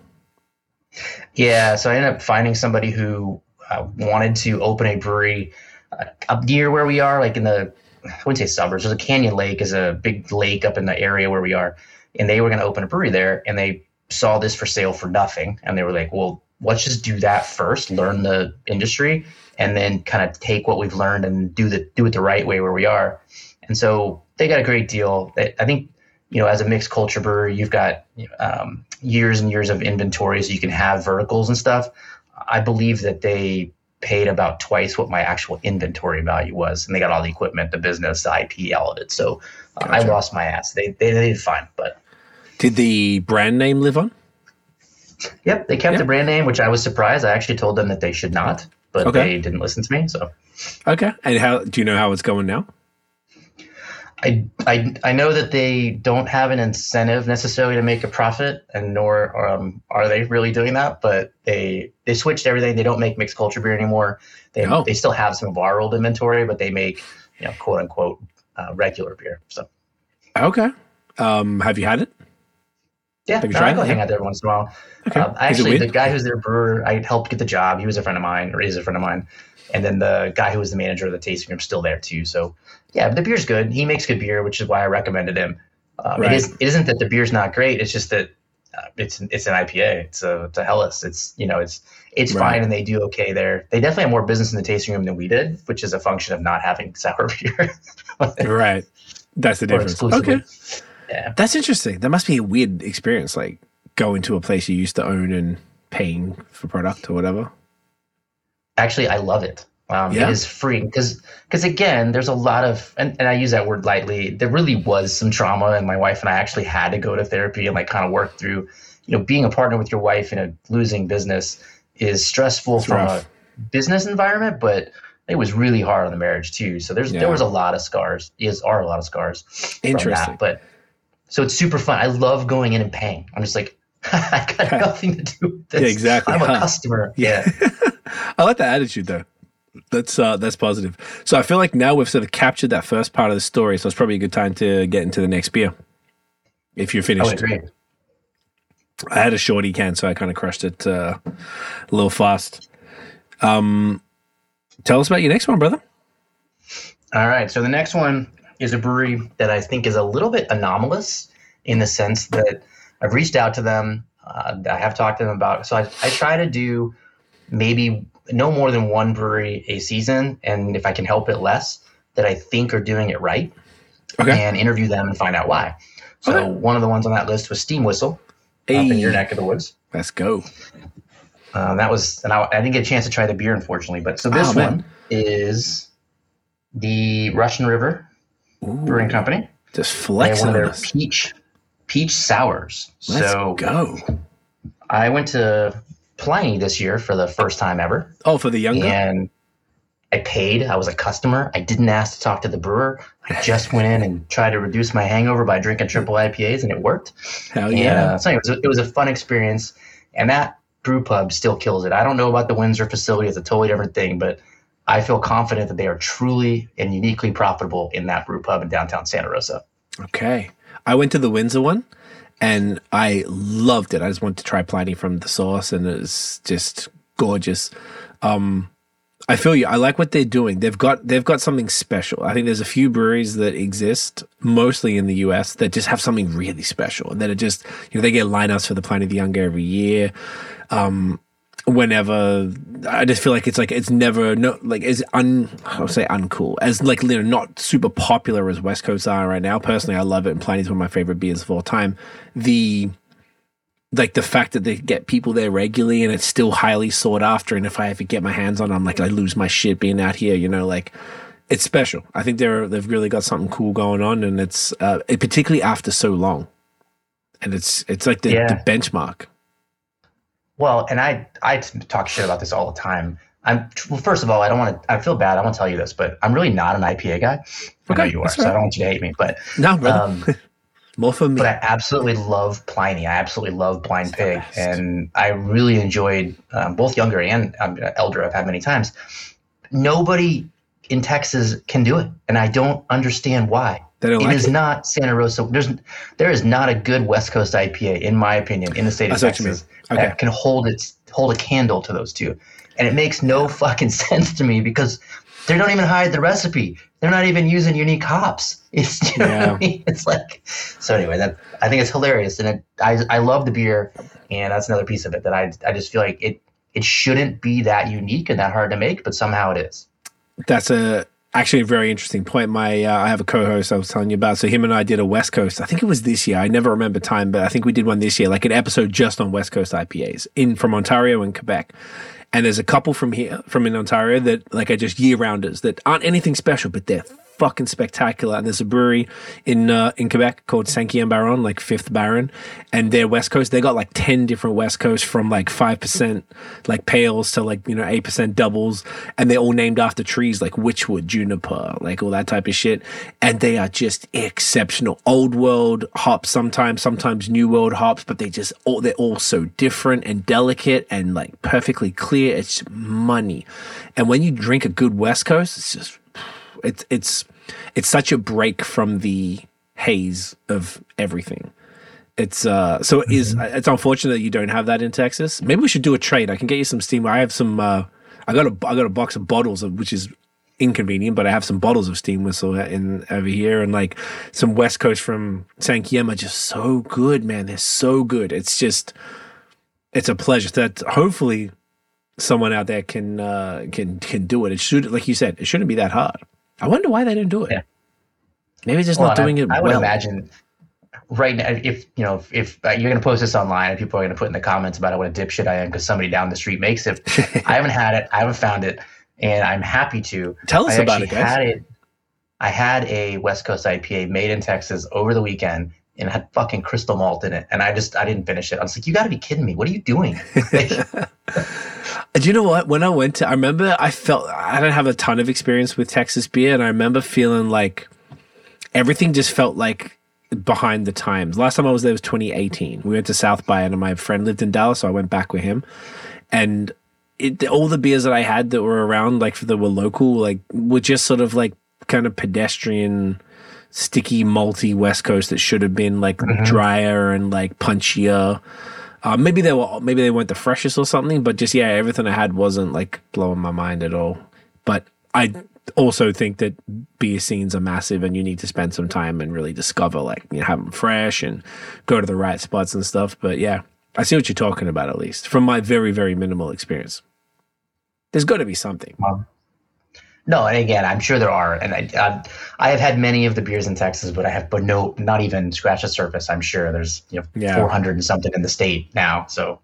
C: Yeah, so I ended up finding somebody who uh, wanted to open a brewery uh, up near where we are, like in the I wouldn't say suburbs. There's a Canyon Lake, is a big lake up in the area where we are, and they were going to open a brewery there, and they saw this for sale for nothing, and they were like, "Well, let's just do that first, learn the industry, and then kind of take what we've learned and do the do it the right way where we are." And so they got a great deal. I think you know, as a mixed culture brewer, you've got um, years and years of inventory, so you can have verticals and stuff. I believe that they paid about twice what my actual inventory value was, and they got all the equipment, the business, the IP, all of it. So uh, gotcha. I lost my ass. They, they they did fine, but
B: did the brand name live on?
C: Yep, they kept yep. the brand name, which I was surprised. I actually told them that they should not, but okay. they didn't listen to me. So
B: okay, and how do you know how it's going now?
C: I, I, I know that they don't have an incentive necessarily to make a profit, and nor um, are they really doing that. But they they switched everything. They don't make mixed culture beer anymore. They oh. they still have some of our old inventory, but they make you know quote unquote uh, regular beer. So
B: okay, um, have you had it?
C: Yeah, no, I go hang out there once in a while. Okay. Uh, actually, the guy who's their brewer, I helped get the job. He was a friend of mine, or is a friend of mine. And then the guy who was the manager of the tasting room is still there too. So yeah, the beer's good. He makes good beer, which is why I recommended him. Um, right. It is. It isn't that the beer's not great. It's just that uh, it's it's an IPA. It's a it's a Helles. It's you know it's it's right. fine and they do okay there. They definitely have more business in the tasting room than we did, which is a function of not having sour beer.
B: right. That's the difference. Okay. Yeah. That's interesting. That must be a weird experience, like going to a place you used to own and paying for product or whatever.
C: Actually, I love it. Um, yeah. It is free because because again, there's a lot of and, and I use that word lightly. There really was some trauma, and my wife and I actually had to go to therapy and like kind of work through. You know, being a partner with your wife in a losing business is stressful it's from rough. a business environment, but it was really hard on the marriage too. So there's yeah. there was a lot of scars. Is are a lot of scars.
B: Interesting,
C: that, but so it's super fun. I love going in and paying. I'm just like I got nothing to do with this.
B: Yeah, exactly.
C: I'm huh. a customer. Yeah.
B: I like that attitude though that's uh, that's positive. So I feel like now we've sort of captured that first part of the story. So it's probably a good time to get into the next beer. If you're finished.
C: Oh,
B: I had a shorty can, so I kind of crushed it uh, a little fast. Um, tell us about your next one, brother.
C: All right. So the next one is a brewery that I think is a little bit anomalous in the sense that I've reached out to them. Uh, I have talked to them about. So I, I try to do maybe no more than one brewery a season, and if I can help it less, that I think are doing it right, okay. and interview them and find out why. So okay. one of the ones on that list was Steam Whistle, hey. up in your neck of the woods.
B: Let's go.
C: Um, that was, and I, I didn't get a chance to try the beer, unfortunately. But so this
B: Oh,
C: one is the Russian River Brewing Company.
B: Just
C: They have
B: flex
C: one
B: on
C: of their
B: us.
C: peach peach sours.
B: Let's
C: so
B: go.
C: I went to Pliny this year for the first time ever,
B: Oh, for the younger.
C: and I paid. I was a customer. I didn't ask to talk to the brewer. I just went in and tried to reduce my hangover by drinking triple IPAs, and it worked.
B: Hell
C: And,
B: yeah.
C: uh, so anyway, it was, a, it was a fun experience, and that brew pub still kills it. I don't know about the Windsor facility; it's a totally different thing, but I feel confident that they are truly and uniquely profitable in that brew pub in downtown Santa Rosa.
B: Okay. I went to the Windsor one and I loved it. I just wanted to try Pliny from the source and it was just gorgeous. Um I feel you. I like what they're doing. They've got they've got something special. I think there's a few breweries that exist, mostly in the US, that just have something really special. And that are just you know, they get lineups for the Pliny the Younger every year. Um whenever I just feel like it's like it's never no like it's un I would say uncool as like you know not super popular as West Coast are right now. Personally, I love it, and Pliny's one of my favorite beers of all time. The like the fact that they get people there regularly and it's still highly sought after, and if I ever get my hands on, it, I'm like I lose my shit being out here. You know, like it's special. I think they're they've really got something cool going on, and it's uh, it, particularly after so long, and it's it's like the,
C: Yeah.
B: the benchmark.
C: Well, and I I talk shit about this all the time. I'm well. First of all, I don't want to. I feel bad. I want to tell you this, but I'm really not an IPA guy. I know
B: Okay,
C: you are,
B: that's
C: so I don't want you to hate me. But
B: No,
C: um,
B: more for me.
C: but I absolutely love Pliny. I absolutely love Blind
B: the
C: Pig, and I really enjoyed um, both younger and um, elder. I've had many times. Nobody in Texas can do it, and I don't understand why.
B: They don't
C: It
B: like
C: is
B: it.
C: not Santa Rosa. There's there is not a good West Coast IPA, in my opinion, in the state of Texas.
B: Okay.
C: that can hold its hold a candle to those two. And it makes no fucking sense to me because they don't even hide the recipe. They're not even using unique hops. It's you know what
B: Yeah.
C: I mean? It's like so anyway. That I think it's hilarious, and it, I I love the beer, and that's another piece of it that I I just feel like it it shouldn't be that unique and that hard to make, but somehow it is.
B: That's a actually a very interesting point. My uh, I have a co-host I was telling you about. So him and I did a West Coast. I think it was this year. I never remember time, but I think we did one this year, like an episode just on West Coast IPAs in from Ontario and Quebec. And there's a couple from here, from in Ontario that like are just year rounders that aren't anything special, but they're fucking spectacular. And there's a brewery in uh, in Quebec called Cinquième Baron, like Fifth Baron, and they're West Coast. They got like ten different West Coast from like five percent like pales to like you know eight percent doubles, and they're all named after trees like witchwood, juniper, like all that type of shit. And they are just exceptional. Old world hops sometimes, sometimes new world hops, but they just all they're all so different and delicate and like perfectly clear. It's money, and when you drink a good West Coast, it's just it's it's it's such a break from the haze of everything. It's uh so it is it's unfortunate that you don't have that in Texas. Maybe we should do a trade. I can get you some steam. I have some uh I got a I got a box of bottles of which is inconvenient, but I have some bottles of steam whistle in over here and like some West Coast from San Guillermo just so good, man. They're so good. It's just it's a pleasure that hopefully someone out there can uh can can do it. It should like you said, it shouldn't be that hard. I wonder why they didn't do it.
C: Yeah.
B: Maybe just
C: Well,
B: not doing
C: I,
B: it
C: I would
B: well.
C: imagine right now, if you know, if, if uh, you're going to post this online and people are going to put in the comments about what a dipshit I am because somebody down the street makes it, I haven't had it, I haven't found it, and I'm happy to.
B: Tell us
C: I
B: about it, guys.
C: Had it, I had a West Coast IPA made in Texas over the weekend. And had fucking crystal malt in it, and I just I didn't finish it. I was like, "You got to be kidding me! What are you doing?"
B: Do you know what? When I went to, I remember I felt I don't have a ton of experience with Texas beer, and I remember feeling like everything just felt like behind the times. Last time I was there was 2018. We went to South by, and my friend lived in Dallas, so I went back with him, and it, all the beers that I had that were around, like that were local, like were just sort of like kind of pedestrian, sticky, malty West Coast that should have been like mm-hmm. drier and like punchier. Uh, maybe they were maybe they weren't the freshest or something, but just yeah, everything I had wasn't like blowing my mind at all. But I also think that beer scenes are massive, and you need to spend some time and really discover like you know have them fresh and go to the right spots and stuff. But yeah, I see what you're talking about at least from my very very minimal experience. There's got to be something.
C: No, and again, I'm sure there are, and I, I, I have had many of the beers in Texas, but I have, but no, not even scratch the surface. I'm sure there's you know
B: Yeah.
C: 400 and something in the state now. So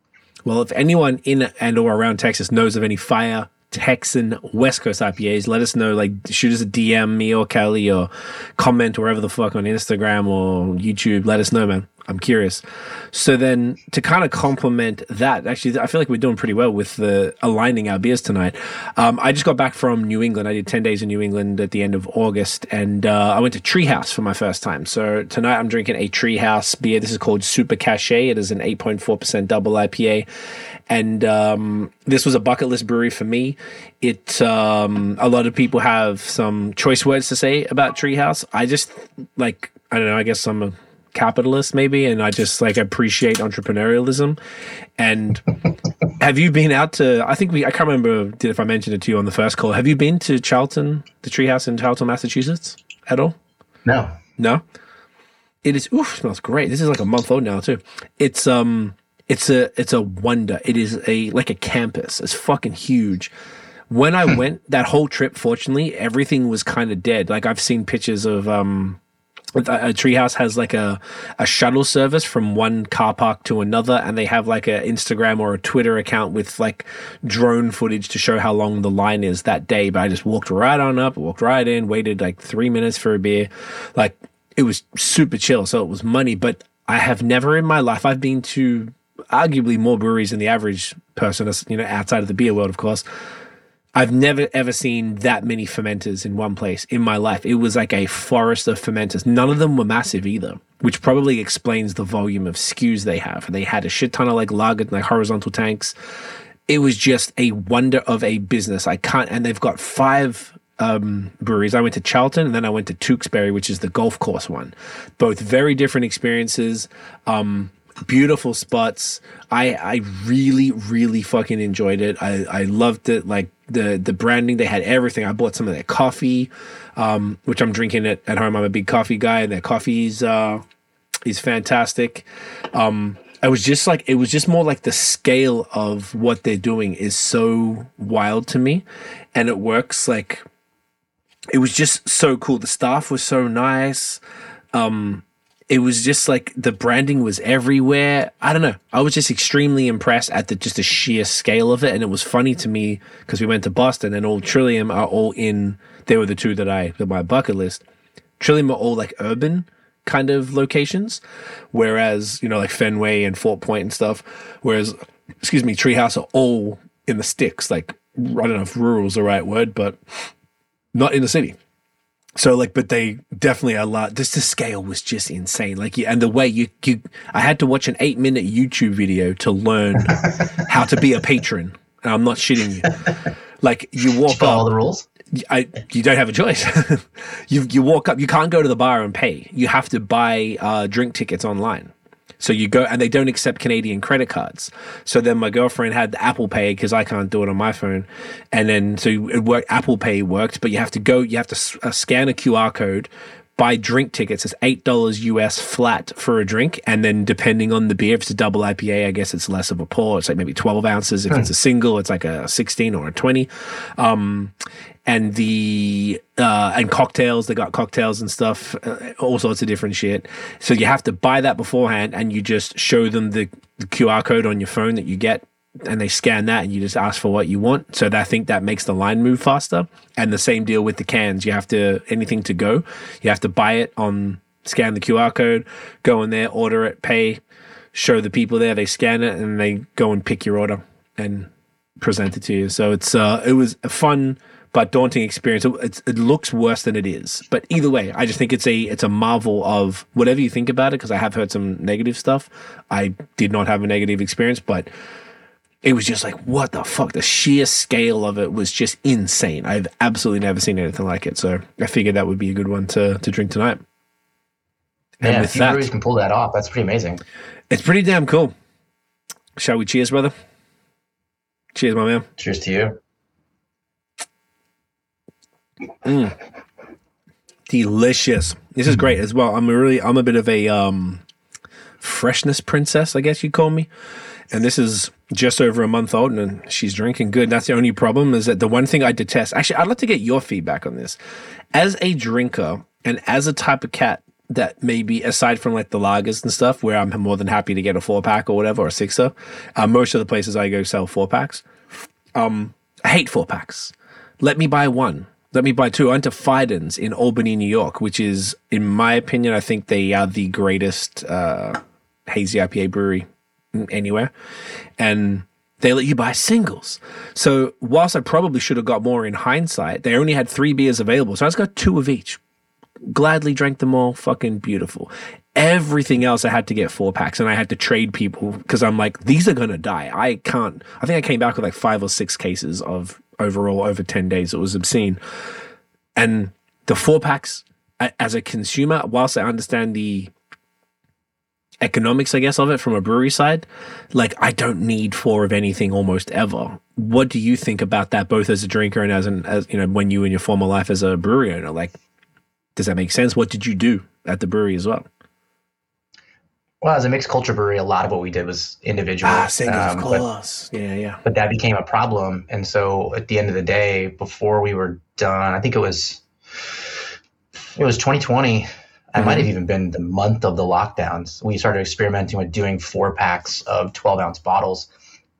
B: Well, if anyone in and or around Texas knows of any fire Texan West Coast IPAs, let us know. Like, shoot us a DM, me or Kelly, or comment wherever the fuck on Instagram or YouTube. Let us know, man. I'm curious. So then, to kind of complement that, actually, I feel like we're doing pretty well with the aligning our beers tonight. Um, I just got back from New England. I did ten days in New England at the end of August, and uh, I went to Treehouse for my first time. So tonight, I'm drinking a Treehouse beer. This is called Super Cachet. It is an 8.4 percent double IPA, and um, this was a bucket list brewery for me. It um, a lot of people have some choice words to say about Treehouse. I just like I don't know. I guess I'm capitalist maybe and i just like appreciate entrepreneurialism. And have you been out to i think we i can't remember did if i mentioned it to you on the first call. Have you been to charlton the treehouse in charlton massachusetts at all?
C: No.
B: no? It is oof smells great. This is like a month old now too. It's um it's a it's a wonder. It is a like a campus. It's fucking huge. When i went that whole trip fortunately everything was kind of dead. Like i've seen pictures of um Uh, a treehouse has like a, a shuttle service from one car park to another and they have like an instagram or a twitter account with like drone footage to show how long the line is that day. But i just walked right on up walked right in waited like three minutes for a beer. Like it was super chill so it was money. But i have never in my life i've been to arguably more breweries than the average person you know outside of the beer world of course I've never ever seen that many fermenters in one place in my life. It was like a forest of fermenters. None of them were massive either, which probably explains the volume of SKUs they have. They had a shit ton of like lager, like horizontal tanks. It was just a wonder of a business. I can't, and they've got five um, breweries. I went to Charlton and then I went to Tewksbury, which is the golf course one. Both very different experiences. Um, beautiful spots. I I really really fucking enjoyed it. I I loved it. Like the the branding, they had everything. I bought some of their coffee, um, which I'm drinking at, at home. I'm a big coffee guy, and their coffee's uh, is fantastic. Um, I was just like, it was just more like the scale of what they're doing is so wild to me, and it works. Like, it was just so cool. The staff was so nice. Um, it was just like the branding was everywhere. I don't know. I was just extremely impressed at the just the sheer scale of it, and it was funny to me because we went to Boston and all Trillium are all in. They were the two that I that my bucket list. Trillium are all like urban kind of locations, whereas you know like Fenway and Fort Point and stuff. Whereas, excuse me, Treehouse are all in the sticks. Like I don't know if rural is the right word, but not in the city. So like, but they definitely a lot. Just the scale was just insane. Like, and the way you, you, I had to watch an eight minute YouTube video to learn how to be a patron. And I'm not shitting you. Like, you walk
C: Follow
B: up.
C: all the rules.
B: I, you don't have a choice. you you walk up. You can't go to the bar and pay. You have to buy uh, drink tickets online. So you go, and they don't accept Canadian credit cards. So then my girlfriend had the Apple Pay because I can't do it on my phone, and then so it worked. Apple Pay worked, but you have to go. You have to uh, scan a QR code. Buy drink tickets. It's eight dollars US flat for a drink, and then depending on the beer, if it's a double IPA, I guess it's less of a pour. It's like maybe twelve ounces. If it's a single, it's like a sixteen or a twenty. Um, and the uh, and cocktails. They got cocktails and stuff, uh, all sorts of different shit. So you have to buy that beforehand, and you just show them the, the QR code on your phone that you get, and they scan that, and you just ask for what you want. So I think that makes the line move faster. And the same deal with the cans. You have to anything to go, you have to buy it on scan the QR code, go in there, order it, pay, show the people there, they scan it, and they go and pick your order and present it to you. So it's uh, it was a fun but daunting experience. It, it looks worse than it is, but either way, I just think it's a it's a marvel of whatever you think about it. Because I have heard some negative stuff. I did not have a negative experience, but it was just like what the fuck. The sheer scale of it was just insane. I've absolutely never seen anything like it. So I figured that would be a good one to to drink tonight. And
C: Yeah,
B: with
C: if you
B: that,
C: breweries can pull that off, that's pretty amazing.
B: it's pretty damn cool. Shall we cheers, brother? Cheers, my man.
C: Cheers to you.
B: delicious. This is great as well. I'm a really I'm a bit of a um freshness princess, I guess you'd call me. And this is just over a month old and she's drinking good. That's the only problem is that the one thing I detest. Actually, I'd like to get your feedback on this. As a drinker and as a type of cat that maybe aside from like the lagers and stuff, where I'm more than happy to get a four pack or whatever or a sixer. Uh, most of the places I go sell four packs. Um, I hate four packs. Let me buy one. Let me buy two. I went to Fidens in Albany, New York, which is, in my opinion, I think they are the greatest uh, hazy IPA brewery anywhere. And they let you buy singles. So whilst I probably should have got more in hindsight, they only had three beers available. So I just got two of each. Gladly drank them all. Fucking beautiful. Everything else I had to get four packs and I had to trade people because I'm like, these are to die. I can't. I think I came back with like five or six cases of overall over 10 days. It was obscene. And the four packs, as a consumer, whilst I understand the economics, I guess, of it from a brewery side, like I don't need four of anything almost ever. What do you think about that, both as a drinker and as an, as you know, when you in your former life as a brewery owner? Like, does that make sense? What did you do at the brewery as well?
C: Well, as a mixed culture brewery, a lot of what we did was individual.
B: Ah, single, um, of course. But, yeah, yeah.
C: But that became a problem. And so at the end of the day, before we were done, I think it was it was 2020. I mm-hmm. might have even been the month of the lockdowns. We started experimenting with doing four packs of 12 ounce bottles,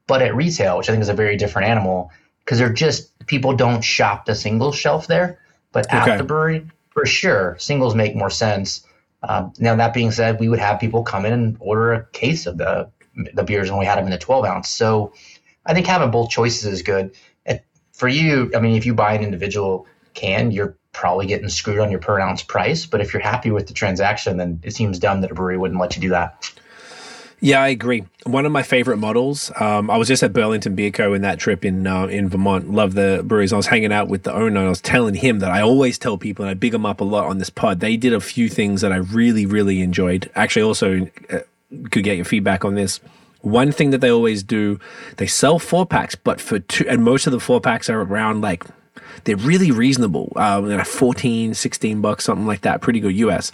C: but at retail, which I think is a very different animal because they're just people don't shop the single shelf there. But okay. at the brewery, for sure, singles make more sense um, now that being said, we would have people come in and order a case of the the beers when we had them in the 12 ounce. So I think having both choices is good. for you, I mean, if you buy an individual can, you're probably getting screwed on your per ounce price. But if you're happy with the transaction, then it seems dumb that a brewery wouldn't let you do that.
B: Yeah, I agree. One of my favorite models. Um, I was just at Burlington Beer Co. in that trip in uh, in Vermont. Love the breweries. I was hanging out with the owner. and I was telling him that I always tell people, and I big them up a lot on this pod. They did a few things that I really, really enjoyed. Actually, also uh, could get your feedback on this. One thing that they always do, they sell four packs, but for two, and most of the four packs are around like they're really reasonable. Uh, they're 14, 16 bucks, something like that. Pretty good US.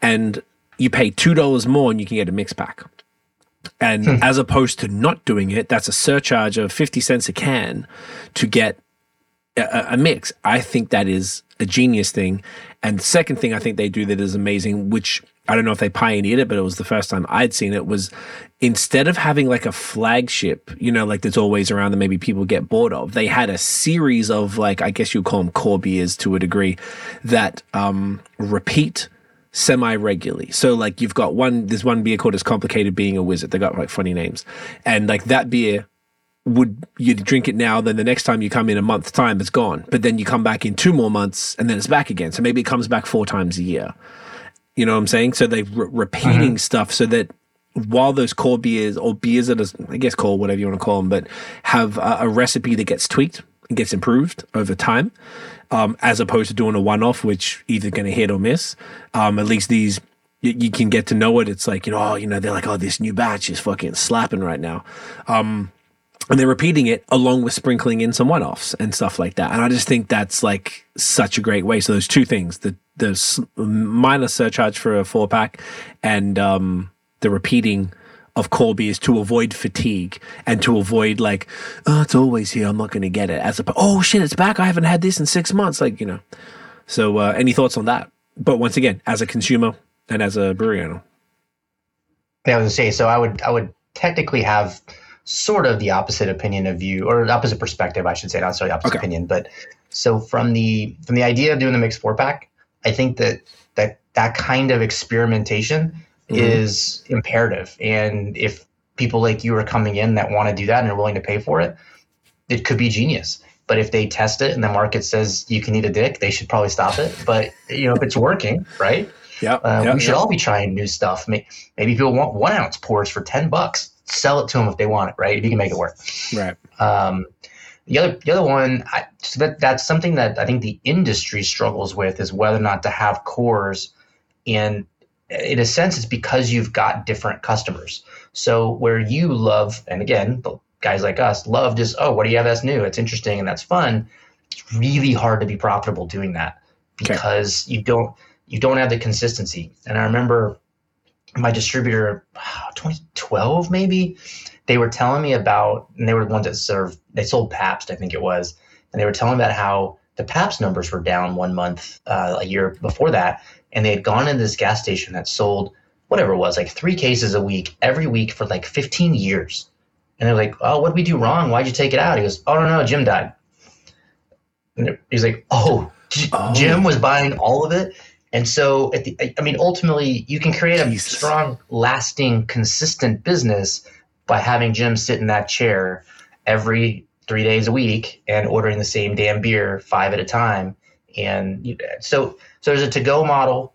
B: And you pay $2 more and you can get a mix pack. And hmm. as opposed to not doing it, that's a surcharge of 50 cents a can to get a, a, mix. I think that is a genius thing. And the second thing I think they do that is amazing, which I don't know if they pioneered it, but it was the first time I'd seen it, was instead of having like a flagship, you know, like that's always around that maybe people get bored of, they had a series of like, I guess you'd call them core beers to a degree that um, repeat semi regularly. So like you've got one there's one beer called As Complicated Being a Wizard. They got like funny names. And like that beer would you drink it now, then the next time you come in a month's time, it's gone. But then you come back in two more months and then it's back again. So maybe it comes back four times a year. You know what I'm saying? So they're re- repeating mm-hmm. stuff so that while those core beers or beers that is, I guess, core, whatever you want to call them, but have a, a recipe that gets tweaked and gets improved over time, um, as opposed to doing a one off, which either going to hit or miss. Um, at least these, you, you, can get to know it. It's like, you know, oh, you know, they're like, oh, this new batch is fucking slapping right now. Um, and they're repeating it along with sprinkling in some one offs and stuff like that. And I just think that's like such a great way. So those two things, the, the minor surcharge for a four pack and, um, the repeating of Colby is to avoid fatigue and to avoid like, oh, it's always here. I'm not going to get it. As a, oh shit, it's back. I haven't had this in six months. Like you know. So, uh, any thoughts on that? But once again, as a consumer and as a brewery owner.
C: Yeah, I was gonna say. So I would I would technically have sort of the opposite opinion of you, or opposite perspective, I should say, not necessarily opposite okay. opinion. But so from the from the idea of doing the mixed four pack, I think that that that kind of experimentation mm-hmm. is imperative. And if people like you are coming in that want to do that and are willing to pay for it, it could be genius. But if they test it and the market says you can eat a dick, they should probably stop it. But you know, if it's working, right?
B: Yeah,
C: uh,
B: yep,
C: we should yep. all be trying new stuff. Maybe people want one ounce pours for ten bucks. Sell it to them if they want it, right? If you can make it work,
B: right?
C: Um, the other, the other one, I, so that that's something that I think the industry struggles with is whether or not to have cores and in a sense, it's because you've got different customers. So where you love, and again, guys like us love just, oh, what do you have that's new? It's interesting and that's fun. It's really hard to be profitable doing that because okay. you don't you don't have the consistency. And I remember my distributor, 2012 maybe, they were telling me about, and they were the ones that served, they sold Pabst, I think it was, and they were telling me about how the Pabst numbers were down one month uh, a year before that, and they had gone into this gas station that sold whatever it was, like three cases a week every week for like 15 years. And they're like, "Oh, what did we do wrong? Why'd you take it out?" He goes, "Oh no, no, Jim died." And he's like, "Oh,
B: Oh.
C: Jim was buying all of it." And so, at the, I- mean, ultimately, you can create a
B: Jesus.
C: strong, lasting, consistent business by having Jim sit in that chair every three days a week and ordering the same damn beer five at a time. And you, so, so there's a to-go model.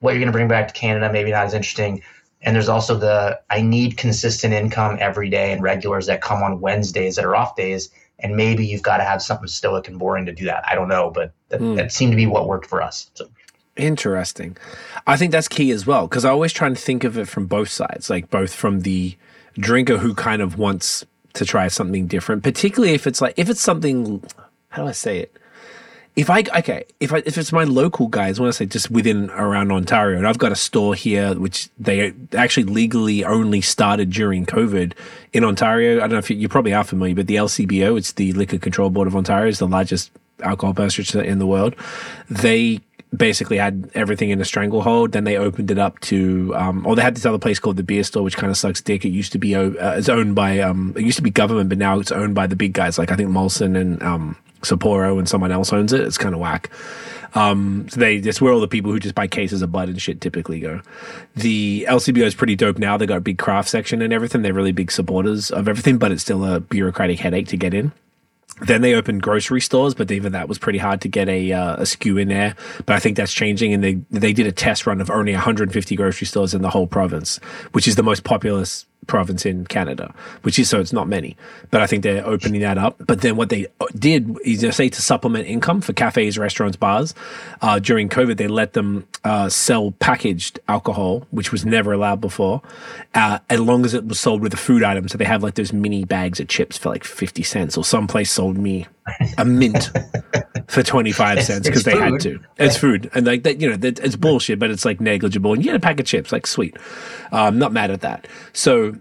C: What you're going to bring back to Canada, maybe not as interesting. And there's also the I need consistent income every day and regulars that come on Wednesdays that are off days. And maybe you've got to have something stoic and boring to do that. I don't know, but that,
B: Hmm.
C: that seemed to be what worked for us. So
B: Interesting. I think that's key as well because I always try and think of it from both sides, like both from the drinker who kind of wants to try something different, particularly if it's like if it's something. How do I say it? If I okay, if I if it's my local guys, when I say just within around Ontario, and I've got a store here which they actually legally only started during COVID in Ontario. I don't know if you, you probably are familiar, but the LCBO, it's the Liquor Control Board of Ontario, is the largest alcohol purchaser in the world. They basically had everything in a stranglehold. Then they opened it up to, um, or they had this other place called the Beer Store, which kind of sucks dick. It used to be, uh, it's owned by, um, it used to be government, but now it's owned by the big guys. Like I think Molson and um, Sapporo and someone else owns it. It's kind of whack. Um, so they that's where all the people who just buy cases of Bud and shit typically go. The LCBO is pretty dope now. They got a big craft section and everything. They're really big supporters of everything, but it's still a bureaucratic headache to get in. Then they opened grocery stores, but even that was pretty hard to get a uh, a SKU in there. But I think that's changing, and they they did a test run of only 150 grocery stores in the whole province, which is the most populous province in Canada, which is so it's not many. But I think they're opening that up. But then what they did is they say to supplement income for cafes, restaurants, bars. Uh, during COVID, they let them uh, sell packaged alcohol, which was never allowed before, uh, as long as it was sold with a food item. So they have like those mini bags of chips for like 50 cents, or some place sold me a mint for 25
C: It's-
B: cents because they had to. It's food. And like that, you know, that, it's bullshit, but it's like negligible. And you get a pack of chips, like sweet. I'm not mad at that. So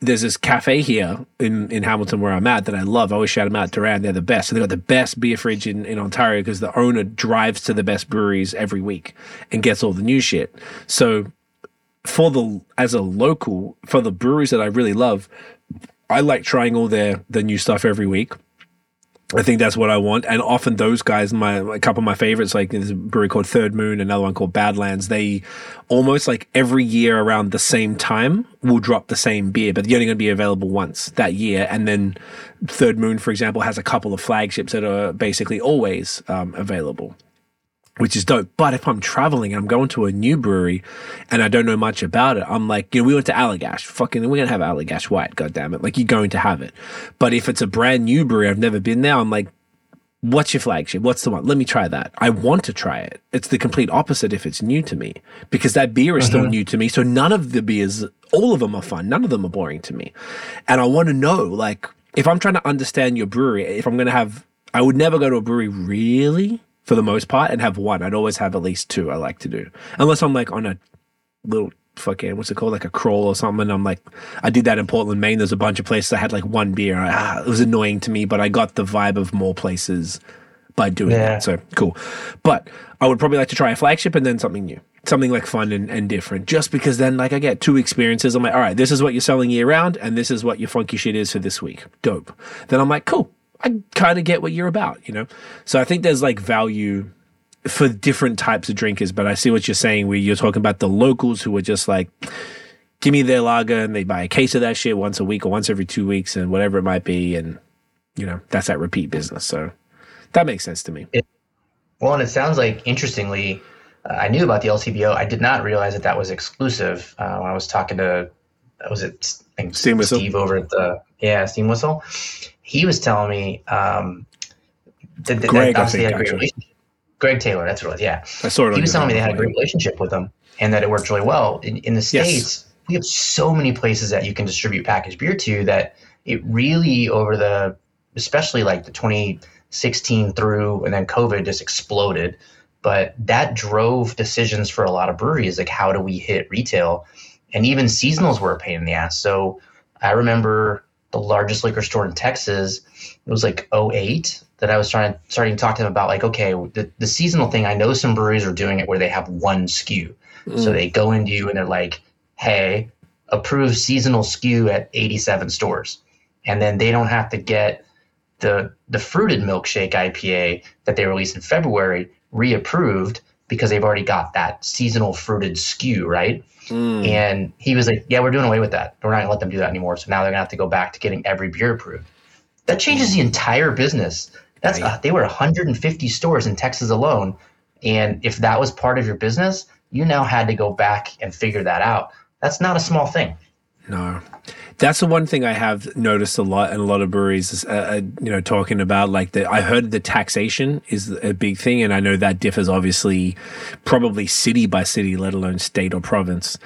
B: there's this cafe here in, in Hamilton where I'm at that I love. I always shout them out, Duran. They're the best. So they've got the best beer fridge in, in Ontario because the owner drives to the best breweries every week and gets all the new shit. So for the as a local for the breweries that I really love, I like trying all their the new stuff every week. I think that's what I want, and often those guys, my a couple of my favorites, like there's a brewery called Third Moon, another one called Badlands. They almost like every year around the same time will drop the same beer, but they're only going to be available once that year. And then Third Moon, for example, has a couple of flagships that are basically always um, available which is dope. But if I'm traveling and I'm going to a new brewery and I don't know much about it, I'm like, you know, we went to Allagash. Fucking, we're going to have Allagash White, God damn it. Like, you're going to have it. But if it's a brand new brewery, I've never been there, I'm like, what's your flagship? What's the one? Let me try that. I want to try it. It's the complete opposite if it's new to me because that beer is still mm-hmm. new to me. So none of the beers, all of them are fun. None of them are boring to me. And I want to know, like, if I'm trying to understand your brewery, if I'm going to have, I would never go to a brewery really for the most part and have one. I'd always have at least two I like to do. Unless I'm like on a little fucking what's it called? Like a crawl or something. I'm like i did that in portland maine. There's a bunch of places i had like one beer. Ah, it was annoying to me but i got the vibe of more places by doing
C: Yeah.
B: that so cool. But i would probably like to try a flagship and then something new. Something like fun and, and different. Just because then like i get two experiences. I'm like all right this is what you're selling year round and this is what your funky shit is for this week. Dope. Then i'm like cool i kind of get what you're about you know so i think there's like value for different types of drinkers, but I see what you're saying where you're talking about the locals who are just like, give me their lager and they buy a case of that shit once a week or once every two weeks and whatever it might be. And, you know, that's that repeat business. So that makes sense to me.
C: Well, and it sounds like, interestingly, uh, I knew about the LCBO. I did not realize that that was exclusive uh, when I was talking to, was it
B: Steam Whistle?
C: Steve over at the, yeah, Steam Whistle. He was telling me um, that, that,
B: Greg,
C: obviously
B: think,
C: they had a great
B: actually.
C: relationship. Greg Taylor, that's what it was, yeah.
B: I it on
C: he was telling me they had a great relationship with them and that it worked really well. In, in the
B: Yes.
C: States, we have so many places that you can distribute packaged beer to that it really, over the, especially like the 2016 through and then COVID just exploded. But that drove decisions for a lot of breweries like, how do we hit retail? And even seasonals were a pain in the ass. So I remember the largest liquor store in Texas, it was like 08 that I was trying to starting to talk to them about like, okay, the, the seasonal thing, I know some breweries are doing it where they have one SKU. So mm. they go into you and they're like, hey, approve seasonal SKU at 87 stores. And then they don't have to get the the fruited milkshake IPA that they released in February reapproved because they've already got that seasonal fruited SKU, right? And he was like, Yeah, we're doing away with that. We're not gonna let them do that anymore. So now they're gonna have to go back to getting every beer approved. That changes the entire business. That's uh, they were 150 stores in Texas alone, and if that was part of your business, you now had to go back and figure that out. That's not a small thing.
B: No, that's the one thing I have noticed a lot in a lot of breweries. Uh, uh, you know, talking about like the I heard the taxation is a big thing, and I know that differs obviously, probably city by city, let alone state or province.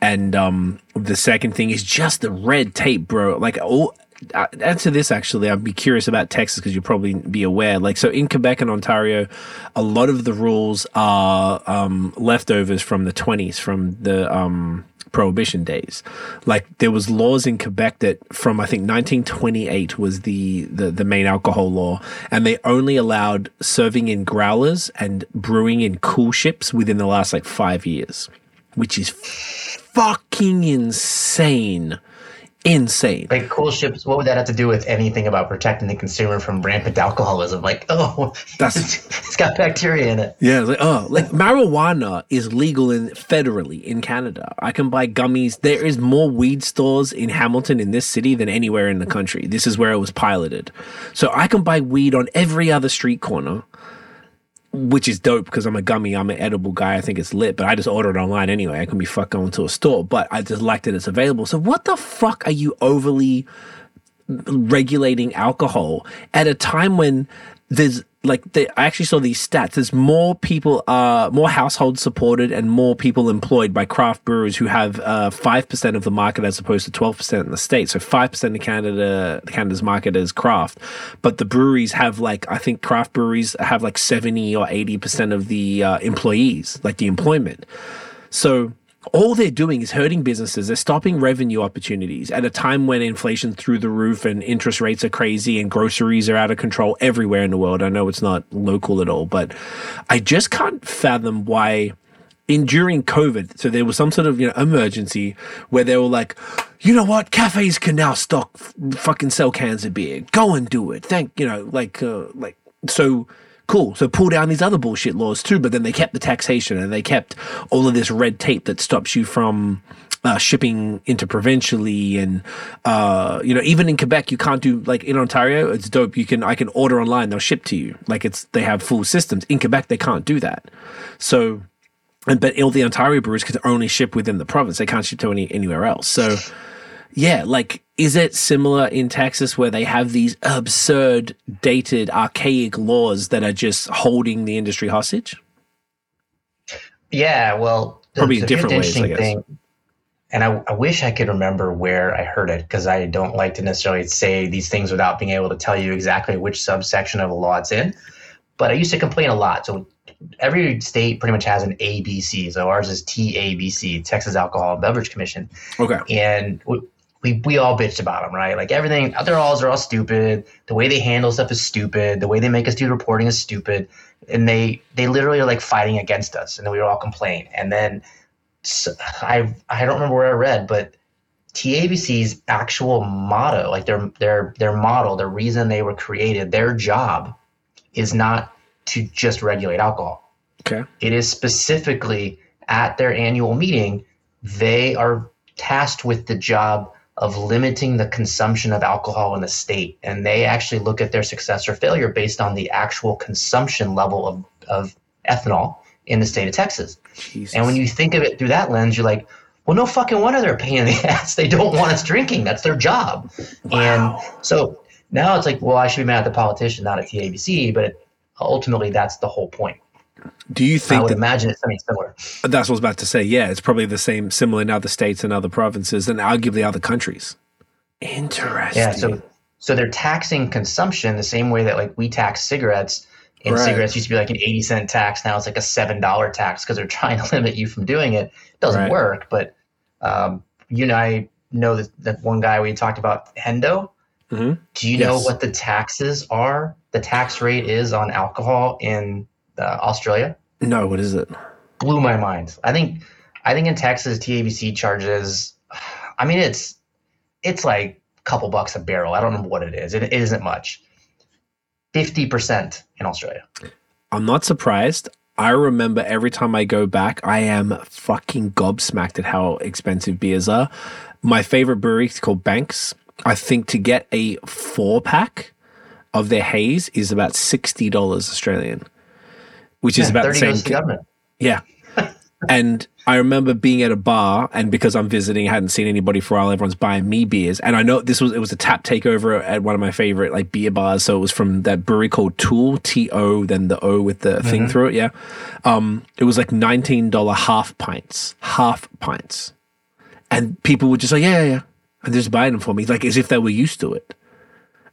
B: And um, the second thing is just the red tape, bro. Like all. Answer this actually. I'd be curious about Texas because you'll probably be aware. Like so, in Quebec and Ontario, a lot of the rules are um, leftovers from the twenties, from the um, prohibition days. Like there was laws in Quebec that from I think 1928 was the, the the main alcohol law, and they only allowed serving in growlers and brewing in coolships within the last like five years, which is fucking insane. Insane.
C: Like coolships, what would that have to do with anything about protecting the consumer from rampant alcoholism? Like, oh,
B: That's-
C: it's got bacteria in it.
B: Yeah, like oh, like marijuana is legal in federally in Canada. I can buy gummies. There is more weed stores in Hamilton in this city than anywhere in the country. This is where it was piloted. So I can buy weed on every other street corner, which is dope because I'm a gummy, I'm an edible guy. I think it's lit, but I just order it online anyway. I can be fuck going to a store, but I just like that it's available. So what the fuck are you overly regulating alcohol at a time when there's like they, I actually saw these stats. There's more people, uh, more households supported and more people employed by craft brewers who have uh, five percent of the market as opposed to twelve percent in the states. So five percent of Canada, Canada's market is craft, but the breweries have like I think craft breweries have like seventy or eighty percent of the uh, employees, like the employment. So all they're doing is hurting businesses. They're stopping revenue opportunities at a time when inflation's through the roof and interest rates are crazy and groceries are out of control everywhere in the world. I know it's not local at all, but I just can't fathom why in during COVID, so there was some sort of you know emergency where they were like, you know what, cafes can now stock f- fucking sell cans of beer. Go and do it. Thank you know like uh, like so cool. So pull down these other bullshit laws too, but then they kept the taxation and they kept all of this red tape that stops you from uh, shipping interprovincially and uh, you know even in Quebec you can't do like in Ontario it's dope. You can I can order online they'll ship to you. Like it's they have full systems. In Quebec they can't do that. So and but all the Ontario brewers can only ship within the province. They can't ship to any anywhere else. So yeah, like is it similar in Texas where they have these absurd, dated, archaic laws that are just holding the industry hostage?
C: Yeah, well,
B: Probably
C: the
B: different ways, I guess.
C: and I, I wish I could remember where I heard it because I don't like to necessarily say these things without being able to tell you exactly which subsection of a law it's in. But I used to complain a lot. So every state pretty much has an ABC. So ours is TABC, Texas Alcohol and Beverage Commission.
B: Okay.
C: and we, we all bitched about them, right? Like everything, their laws are all stupid. The way they handle stuff is stupid. The way they make us do reporting is stupid. And they they literally are like fighting against us, and then we all complain. And then I I don't remember where I read, but TABC's actual motto, like their their their model, the reason they were created, their job is not to just regulate alcohol
B: Okay.
C: it is specifically at their annual meeting they are tasked with the job of limiting the consumption of alcohol in the state. And they actually look at their success or failure based on the actual consumption level of, of ethanol in the state of texas.
B: Jesus.
C: and when you think of it through that lens you're like well no fucking wonder they're a pain in the ass. They don't want us drinking. That's their job. And so now it's like well i should be mad at the politician not at the abc but ultimately that's the whole point
B: Do you think?
C: i
B: think
C: would
B: that
C: imagine it's something similar
B: that's what I was about to say? Yeah, it's probably the same, similar in other states and other provinces, and arguably other countries. Interesting.
C: Yeah, so so they're taxing consumption the same way that like we tax cigarettes. And
B: Right.
C: cigarettes used to be like an eighty cent tax. Now it's like a seven dollar tax because they're trying to limit you from doing it. It Doesn't
B: Right.
C: work, but um, you and I know that, that one guy we talked about Hendo.
B: Mhm.
C: Do you know what the taxes are? The tax rate is on alcohol in uh, Australia.
B: No, what is it?
C: Blew my mind. I think, I think in Texas, TABC charges. I mean, it's it's like a couple bucks a barrel. I don't know what it is. It, it isn't much. Fifty percent in Australia.
B: I'm not surprised. I remember every time I go back, I am fucking gobsmacked at how expensive beers are. My favorite brewery is called Banks. I think to get a four pack of their haze is about sixty dollars Australian, which is about the same. Yeah. and I remember being at a bar, and because I'm visiting, I hadn't seen anybody for a while. Everyone's buying me beers, and I know this was it was a tap takeover at one of my favorite like beer bars. So it was from that brewery called To Øl, T O, then the O with the thing through it. Yeah, um, it was like nineteen dollar half pints, half pints, and people would just like, yeah, yeah, yeah, and just buying them for me, like as if they were used to it.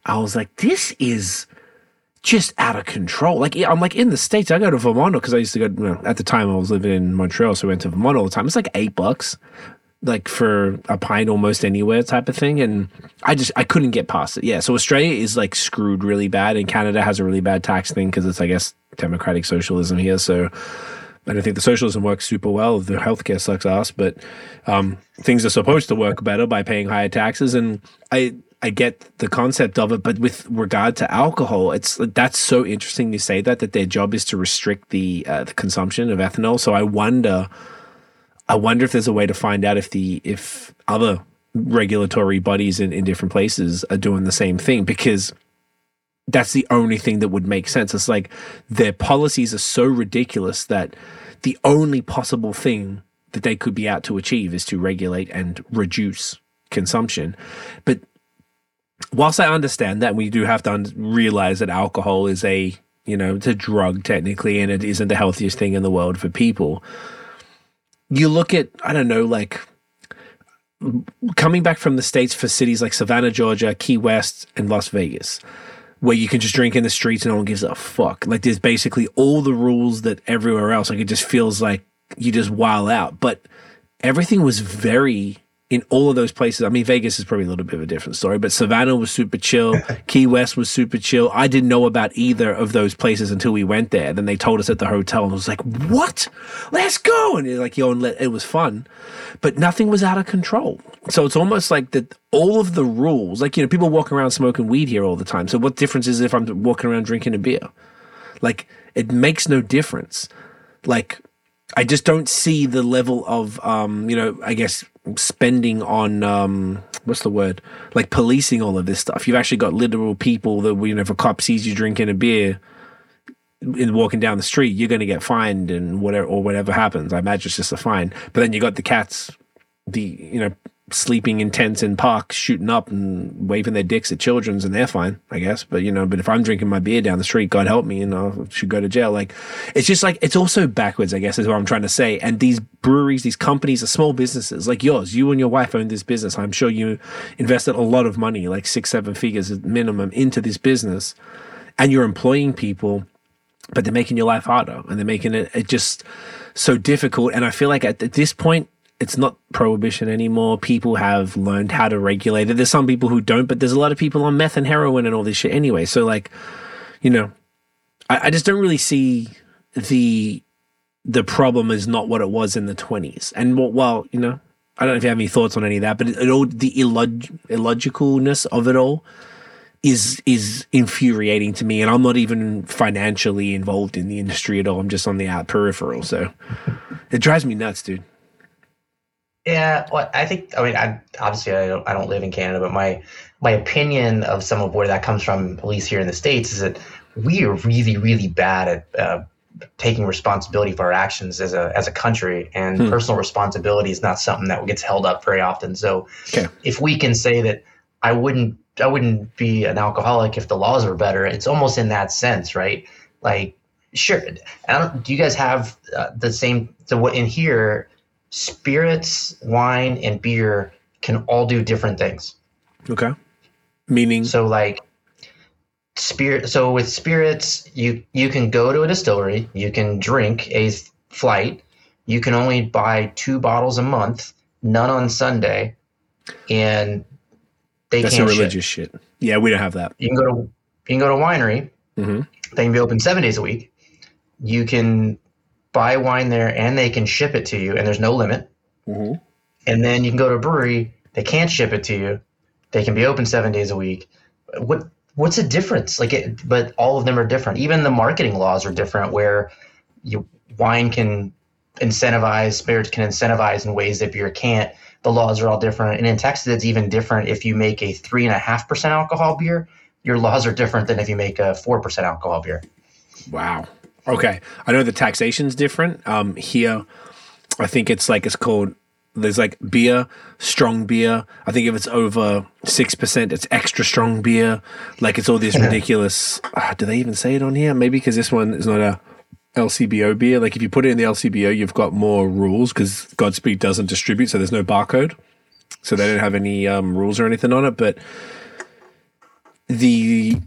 B: I was like, this is just out of control. Like I'm like in the states. I go to Vermont because I used to go. You know, at the time, I was living in Montreal, so I went to Vermont all the time. It's like eight bucks, like for a pint almost anywhere type of thing. And I just I couldn't get past it. Yeah, so Australia is like screwed really bad, and Canada has a really bad tax thing because it's I guess democratic socialism here. So I don't think the socialism works super well. The healthcare sucks ass, but um, things are supposed to work better by paying higher taxes. And I I get the concept of it, but with regard to alcohol, it's that's so interesting you say that that their job is to restrict the uh, the consumption of ethanol. So I wonder, I wonder if there's a way to find out if the if other regulatory bodies in, in different places are doing the same thing because that's the only thing that would make sense. It's like their policies are so ridiculous that the only possible thing that they could be out to achieve is to regulate and reduce consumption. But whilst I understand that, we do have to un- realize that alcohol is a you know it's a drug technically, and it isn't the healthiest thing in the world for people. You look at I don't know like coming back from the states for cities like Savannah, Georgia, Key West, and Las Vegas where you can just drink in the streets and no one gives a fuck. Like there's basically all the rules that everywhere else. Like it just feels like you just wild out. But everything was very in all of those places. I mean, Vegas is probably a little bit of a different story, but Savannah was super chill. Key West was super chill. I didn't know about either of those places until we went there. Then they told us at the hotel and I was like, what? Let's go. And you're like, yo, and let, it was fun, but nothing was out of control. So it's almost like that all of the rules, like, you know, people walk around smoking weed here all the time. So what difference is if I'm walking around drinking a beer? Like, it makes no difference. Like, I just don't see the level of, um, you know, I guess spending on, um, what's the word? Like policing all of this stuff. You've actually got literal people that, you know, if a cop sees you drinking a beer in walking down the street, you're going to get fined and whatever, or whatever happens. I imagine it's just a fine. But then you got the cats, the, you know, sleeping in tents in parks, shooting up and waving their dicks at children's, and they're fine, I guess. But you know, but if I'm drinking my beer down the street, God help me, you know, I should go to jail. Like, it's just like it's also backwards, I guess, is what I'm trying to say. And these breweries, these companies are small businesses like yours. You and your wife own this business. I'm sure you invested a lot of money, like six, seven figures at minimum, into this business, and you're employing people but they're making your life harder and they're making it, it just so difficult. And I feel like at, at this point, it's not prohibition anymore. People have learned how to regulate it. There's some people who don't, but there's a lot of people on meth and heroin and all this shit anyway. So like, you know, I, I just don't really see the the problem is not what it was in the 20s. And well, well, you know, I don't know if you have any thoughts on any of that, but it, it all the illog- illogicalness of it all is is infuriating to me and I'm not even financially involved in the industry at all. I'm just on the out peripheral. So it drives me nuts, dude.
C: Yeah, well, I think I mean, I obviously I don't I don't live in Canada, but my my opinion of some of where that comes from, at least here in the states, is that we are really really bad at uh, taking responsibility for our actions as a as a country, and
B: Hmm.
C: personal responsibility is not something that gets held up very often. So,
B: Okay.
C: if we can say that I wouldn't I wouldn't be an alcoholic if the laws were better, it's almost in that sense, right? Like, sure. I don't, do you guys have uh, the same? So what in here? Spirits, wine, and beer can all do different things.
B: Okay. Meaning
C: So like spirit so with spirits, you you can go to a distillery, you can drink a flight, you can only buy two bottles a month, none on Sunday, and they
B: that's
C: can't
B: a religious shit. Yeah, we don't have that.
C: You can go to you can go to a winery.
B: hmm
C: They can be open seven days a week. You can buy wine there, and they can ship it to you, and there's no limit.
B: hmm
C: And then you can go to a brewery. They can't ship it to you. They can be open seven days a week. What what's the difference? Like, it, but all of them are different. Even the marketing laws are different. Where you wine can incentivize, spirits can incentivize in ways that beer can't. The laws are all different. And in Texas, it's even different. If you make a three and a half percent alcohol beer, your laws are different than if you make a four percent alcohol beer.
B: Wow. Okay. I know the taxation's different. Um, here, I think it's like it's called. There's like beer, strong beer. I think if it's over six percent, it's extra strong beer. Like it's all this ridiculous. Uh, do they even say it on here? Maybe because this one is not a LCBO beer. Like if you put it in the LCBO, you've got more rules because Godspeed doesn't distribute, so there's no barcode. So they don't have any um, rules or anything on it. But the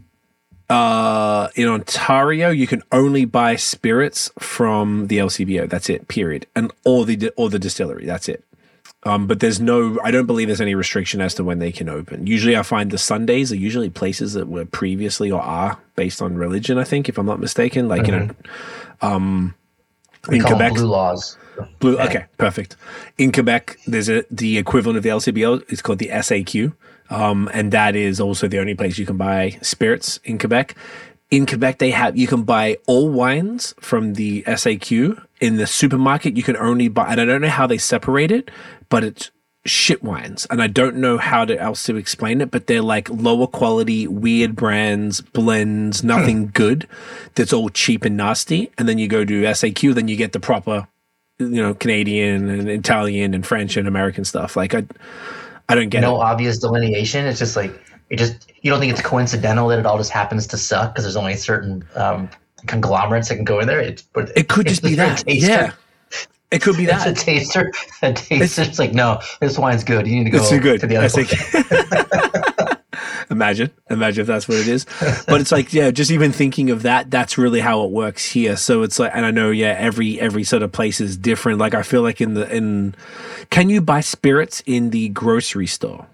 B: uh, in Ontario, you can only buy spirits from the LCBO. That's it. Period. And or the or the distillery. That's it. Um, but there's no. I don't believe there's any restriction as to when they can open. Usually, I find the Sundays are usually places that were previously or are based on religion. I think, if I'm not mistaken, like you know, um,
C: We
B: in Quebec,
C: blue laws.
B: Blue. Okay, perfect. In Quebec, there's a the equivalent of the LCBO. It's called the SAQ, um, and that is also the only place you can buy spirits in Quebec. In Quebec, they have you can buy all wines from the SAQ. In the supermarket, you can only buy, and I don't know how they separate it, but it's shit wines, and I don't know how to else to explain it. But they're like lower quality, weird brands, blends, nothing good. That's all cheap and nasty. And then you go to SAQ, then you get the proper you know Canadian and Italian and French and American stuff. Like I, I don't get
C: no
B: it.
C: obvious delineation. It's just like it just you don't think it's coincidental that it all just happens to suck because there's only certain um, conglomerates that can go in there. It's but
B: It could just be that. Yeah, it could be
C: It's a
B: that.
C: taster. A taster. It's like no, this wine's good. You need to go
B: It's
C: to the other.
B: Like- imagine, imagine if that's what it is. But it's like, yeah, just even thinking of that, that's really how it works here. So it's like, and I know, yeah, every every sort of place is different. Like I feel like in the in, can you buy spirits in the grocery store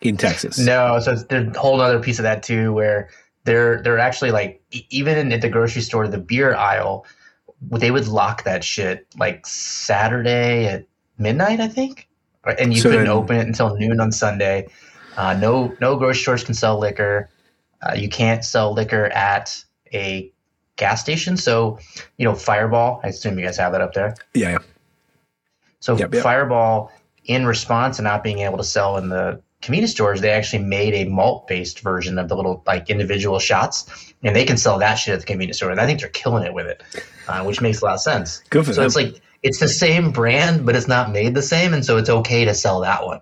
B: in Texas?
C: No, so it's- there's a whole other piece of that too, where they're they're actually like even at the grocery store, the beer aisle, they would lock that shit like Saturday at midnight, I think, and you
B: So
C: couldn't open it until noon on Sunday. Uh, no, no grocery stores can sell liquor. Uh, you can't sell liquor at a gas station. So, you know, Fireball. I assume you guys have that up there.
B: Yeah, yeah.
C: So
B: Yep, yep.
C: Fireball, in response to not being able to sell in the convenience stores, they actually made a malt-based version of the little like individual shots, and they can sell that shit at the convenience store. And I think they're killing it with it, uh, which makes a lot of sense.
B: Good for
C: so
B: them.
C: it's like it's the same brand, but it's not made the same, and so it's okay to sell that one.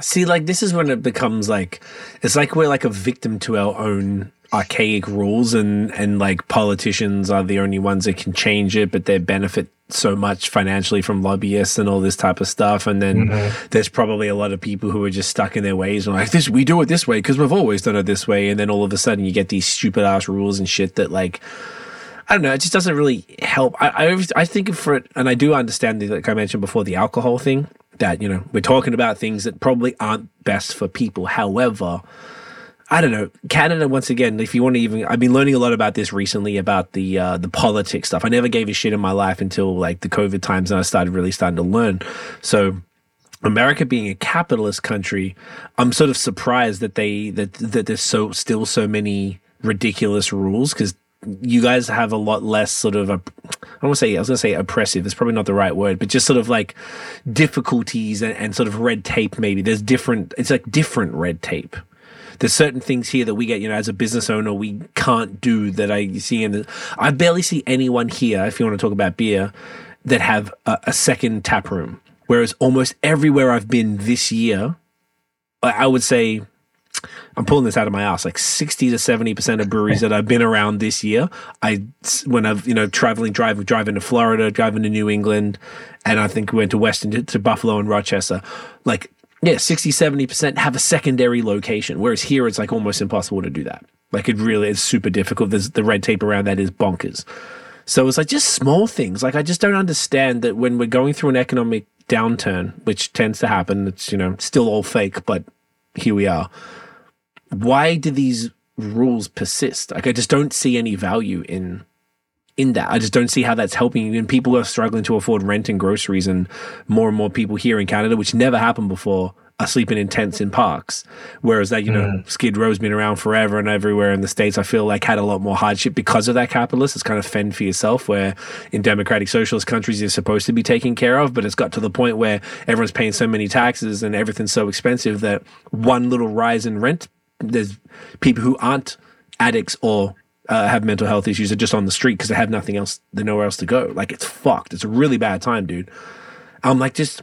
B: See, like this is when it becomes like it's like we're like a victim to our own archaic rules, and and like politicians are the only ones that can change it, but they benefit so much financially from lobbyists and all this type of stuff. And then mm-hmm. there's probably a lot of people who are just stuck in their ways and like this, we do it this way because we've always done it this way. And then all of a sudden you get these stupid ass rules and shit that like. I don't know. It just doesn't really help. I I, I think for it, and I do understand, the, like I mentioned before, the alcohol thing. That you know, we're talking about things that probably aren't best for people. However, I don't know. Canada, once again, if you want to even, I've been learning a lot about this recently about the uh, the politics stuff. I never gave a shit in my life until like the COVID times, and I started really starting to learn. So. America being a capitalist country, I'm sort of surprised that they that that there's so still so many ridiculous rules because you guys have a lot less sort of a, I don't want to say I was going to say oppressive. It's probably not the right word, but just sort of like difficulties and, and sort of red tape. Maybe there's different. It's like different red tape. There's certain things here that we get, you know, as a business owner, we can't do that I see the. I barely see anyone here, if you want to talk about beer, that have a, a second tap room. Whereas almost everywhere I've been this year, I I would say I'm pulling this out of my ass. Like 60 to 70 percent of breweries that I've been around this year, I when I've you know traveling, driving, driving to Florida, driving to New England, and I think we went to Western to, Buffalo and Rochester. Like yeah, 60, 70 percent have a secondary location. Whereas here, it's like almost impossible to do that. Like it really is super difficult. There's the red tape around that is bonkers. So it's like just small things. Like I just don't understand that when we're going through an economic downturn, which tends to happen, it's you know still all fake, but here we are why do these rules persist? Like I just don't see any value in in that. I just don't see how that's helping. And people are struggling to afford rent and groceries, and more and more people here in Canada, which never happened before, are sleeping in tents in parks. Whereas that, you know,
C: Mm.
B: Skid Row's been around forever and everywhere in the States, I feel like had a lot more hardship because of that capitalist. It's kind of fend for yourself, where in democratic socialist countries, you're supposed to be taken care of. But it's got to the point where everyone's paying so many taxes and everything's so expensive that one little rise in rent, there's people who aren't addicts or uh, have mental health issues are just on the street because they have nothing else, they nowhere else to go. Like it's fucked. It's a really bad time, dude. I'm like, just,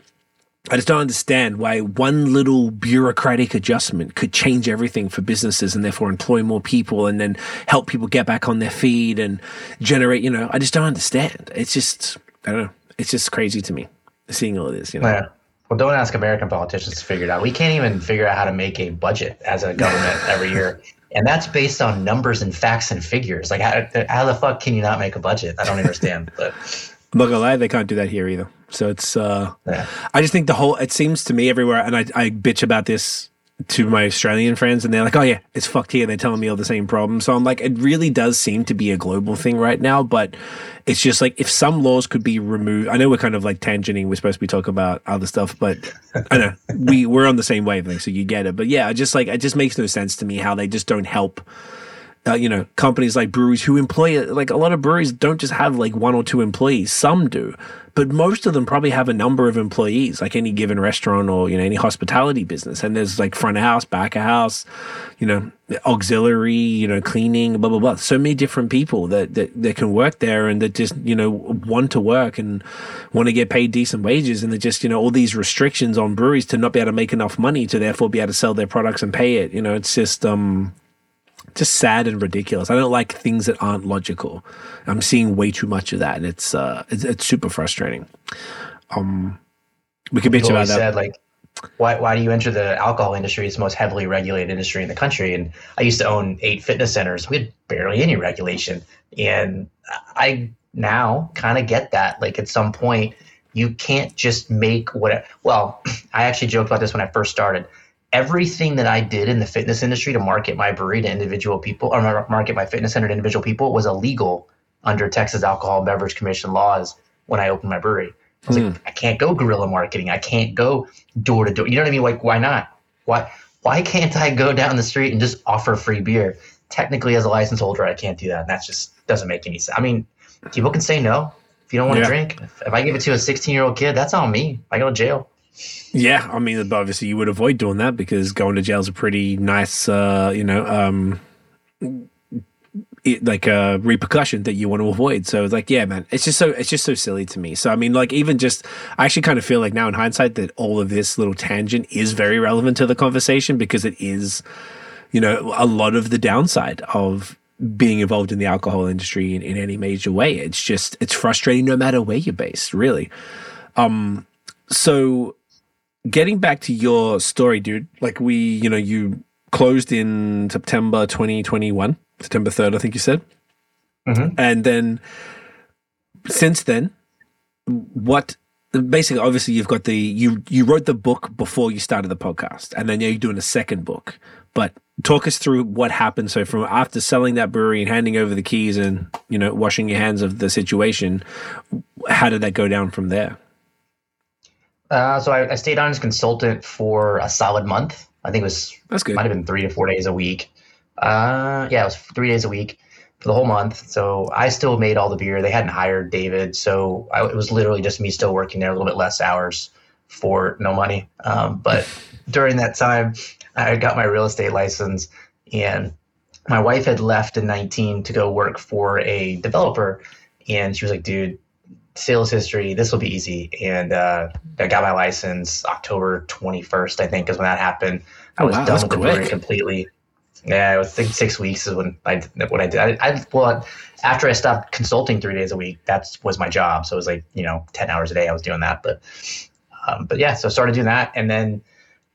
B: I just don't understand why one little bureaucratic adjustment could change everything for businesses and therefore employ more people and then help people get back on their feet and generate, you know, I just don't understand. It's just, I don't know. It's just crazy to me seeing all of this, you know.
C: Yeah. Well, don't ask American politicians to figure it out. We can't even figure out how to make a budget as a government every year. And that's based on numbers and facts and figures. Like, how, how the fuck can you not make a budget? I don't understand. But
B: I'm not gonna lie, they can't do that here either. So it's uh
C: yeah.
B: I just think the whole it seems to me everywhere and I, I bitch about this to my Australian friends and they're like, Oh yeah, it's fucked here. They're telling me all the same problems. So I'm like, it really does seem to be a global thing right now, but it's just like if some laws could be removed I know we're kind of like tangenting, we're supposed to be talking about other stuff, but I know we we're on the same wavelength, so you get it. But yeah, I just like it just makes no sense to me how they just don't help uh, you know, companies like breweries who employ like a lot of breweries don't just have like one or two employees. Some do, but most of them probably have a number of employees, like any given restaurant or you know any hospitality business. And there's like front of house, back of house, you know, auxiliary, you know, cleaning, blah blah blah. So many different people that that, that can work there and that just you know want to work and want to get paid decent wages. And they just you know all these restrictions on breweries to not be able to make enough money to therefore be able to sell their products and pay it. You know, it's just um just sad and ridiculous. I don't like things that aren't logical. I'm seeing way too much of that, and it's uh, it's, it's super frustrating. Um, we could bitch
C: People
B: about that.
C: said like, why why do you enter the alcohol industry? It's the most heavily regulated industry in the country. And I used to own eight fitness centers. We had barely any regulation, and I now kind of get that. Like at some point, you can't just make what. Well, I actually joked about this when I first started. Everything that I did in the fitness industry to market my brewery to individual people, or market my fitness center to individual people, was illegal under Texas Alcohol and Beverage Commission laws when I opened my brewery. I was like, hmm. I can't go guerrilla marketing. I can't go door to door. You know what I mean? Like, why not? Why why can't I go down the street and just offer free beer? Technically, as a license holder, I can't do that. And that just doesn't make any sense. I mean, people can say no if you don't want to
B: Yeah.
C: drink. If, if I give it to a 16 year old kid, that's on me. I go to jail.
B: Yeah, I mean, obviously you would avoid doing that because going to jail is a pretty nice, uh, you know, um, it, like a repercussion that you want to avoid. So it's like, yeah, man, it's just so it's just so silly to me. So I mean, like even just, I actually kind of feel like now in hindsight that all of this little tangent is very relevant to the conversation because it is, you know, a lot of the downside of being involved in the alcohol industry in, in any major way. It's just it's frustrating no matter where you're based, really. Um, so getting back to your story, dude, like we, you know, you closed in September 2021, September 3rd, I think you said.
C: Mhm.
B: And then since then, what basically obviously you've got the you you wrote the book before you started the podcast and then yeah, you're doing a second book but talk us through what happened so from after selling that brewery and handing over the keys and you know washing your hands of the situation how did that go down from there
C: Uh, so I, I stayed on as consultant for a solid month. I think it was
B: that's good
C: might have been three to four days a week. Uh, yeah, it was three days a week for the whole month. So I still made all the beer. They hadn't hired David, so I, it was literally just me still working there a little bit less hours for no money. Um, but during that time, I got my real estate license, and my wife had left in 19 to go work for a developer, and she was like, "Dude." Sales history. This will be easy, and uh, I got my license October 21st. I think is when that happened. I
B: Oh,
C: was
B: wow,
C: done with the brewery completely. Yeah, I was think six weeks is when I what I did. I, I well after I stopped consulting three days a week, that was my job. So it was like you know ten hours a day I was doing that. But um, but yeah, so I started doing that, and then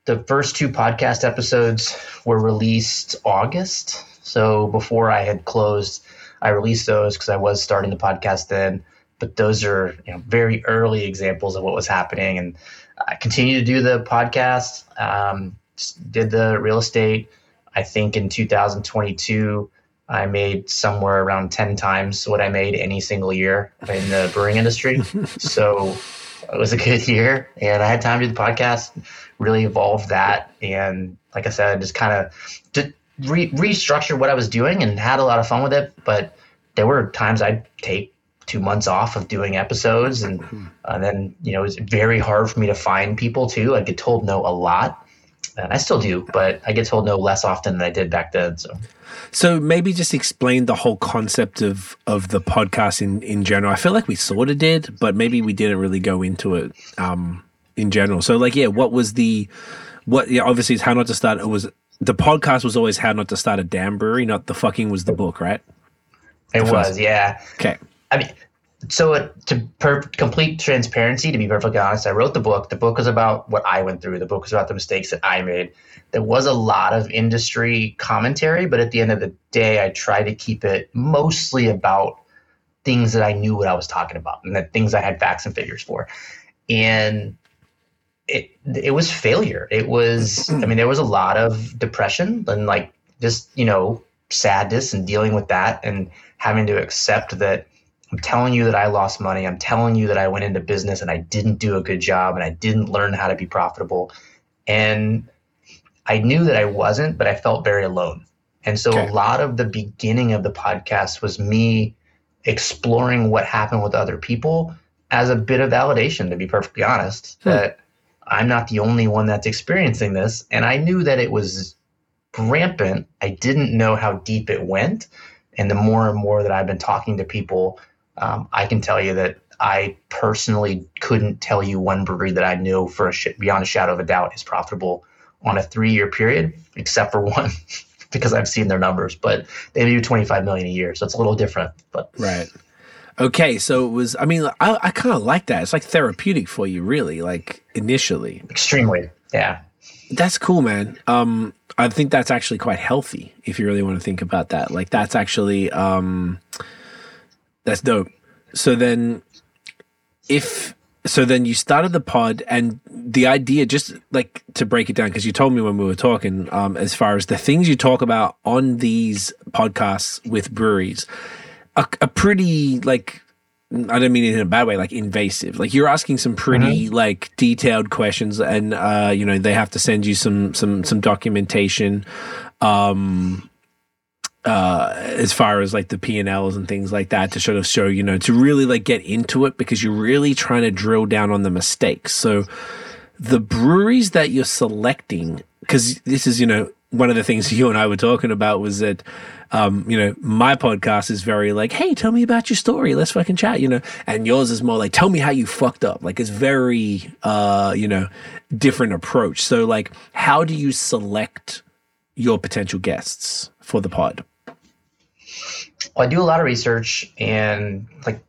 C: the first two podcast episodes were released August. So before I had closed, I released those because I was starting the podcast then. But those are you know very early examples of what was happening, and I continued to do the podcast. Um, did the real estate I think in 2022, I made somewhere around 10 times what I made any single year in the brewing industry. so it was a good year and I had time to do the podcast, really evolved that. And like I said, just kind of re- restructured what I was doing and had a lot of fun with it. But there were times I'd take two months off of doing episodes and, and then, you know, it's very hard for me to find people too. I get told no a lot and I still do, but I get told no less often than I did back then. So,
B: so maybe just explain the whole concept of of the podcast in in general. I feel like we sort of did, but maybe we didn't really go into it um, in general. So, like, yeah, what was the what? Yeah, obviously, it's how not to start. It was the podcast was always how not to start a damn brewery. Not the fucking was the book, right?
C: It was, yeah.
B: Okay.
C: I mean, so to per- complete transparency, to be perfectly honest, I wrote the book. The book was about what I went through. The book was about the mistakes that I made. There was a lot of industry commentary, but at the end of the day, I tried to keep it mostly about things that I knew what I was talking about and the things I had facts and figures for. And it it was failure. It was I mean there was a lot of depression and like just, you know, sadness and dealing with that and having to accept that I'm telling you that I lost money. I'm telling you that I went into business and I didn't do a good job and I didn't learn how to be profitable. And I knew that I wasn't, but I felt very alone. And so okay. a lot of the beginning of the podcast was me exploring what happened with other people as a bit of validation, to be perfectly honest, hmm. that I'm not the only one that's experiencing this. And I knew that it was rampant. I didn't know how deep it went. And the more and more that I've been talking to people um, I can tell you that I personally couldn't tell you one brewery that I knew for a sh- beyond a shadow of a doubt is profitable on a three year period, except for one, because I've seen their numbers. But they do 25 million a year, so it's a little different. But
B: right. Okay, so it was. I mean, I, I kind of like that. It's like therapeutic for you, really. Like initially,
C: extremely. Yeah,
B: that's cool, man. Um, I think that's actually quite healthy if you really want to think about that. Like that's actually um that's dope. So then, if so, then you started the pod, and the idea, just like to break it down, because you told me when we were talking, um, as far as the things you talk about on these podcasts with breweries, a pretty like I don't mean it in a bad way, like invasive. Like you're asking some pretty mm-hmm. like detailed questions, and uh, you know they have to send you some some some documentation. Um, uh, as far as like the P and Ls and things like that to sort of show, you know, to really like get into it because you're really trying to drill down on the mistakes. So the breweries that you're selecting, because this is, you know, one of the things you and I were talking about was that, um, you know, my podcast is very like, hey, tell me about your story. Let's fucking chat, you know, and yours is more like, tell me how you fucked up. Like it's very, uh, you know, different approach. So like, how do you select your potential guests for the pod?
C: Well, I do a lot of research and like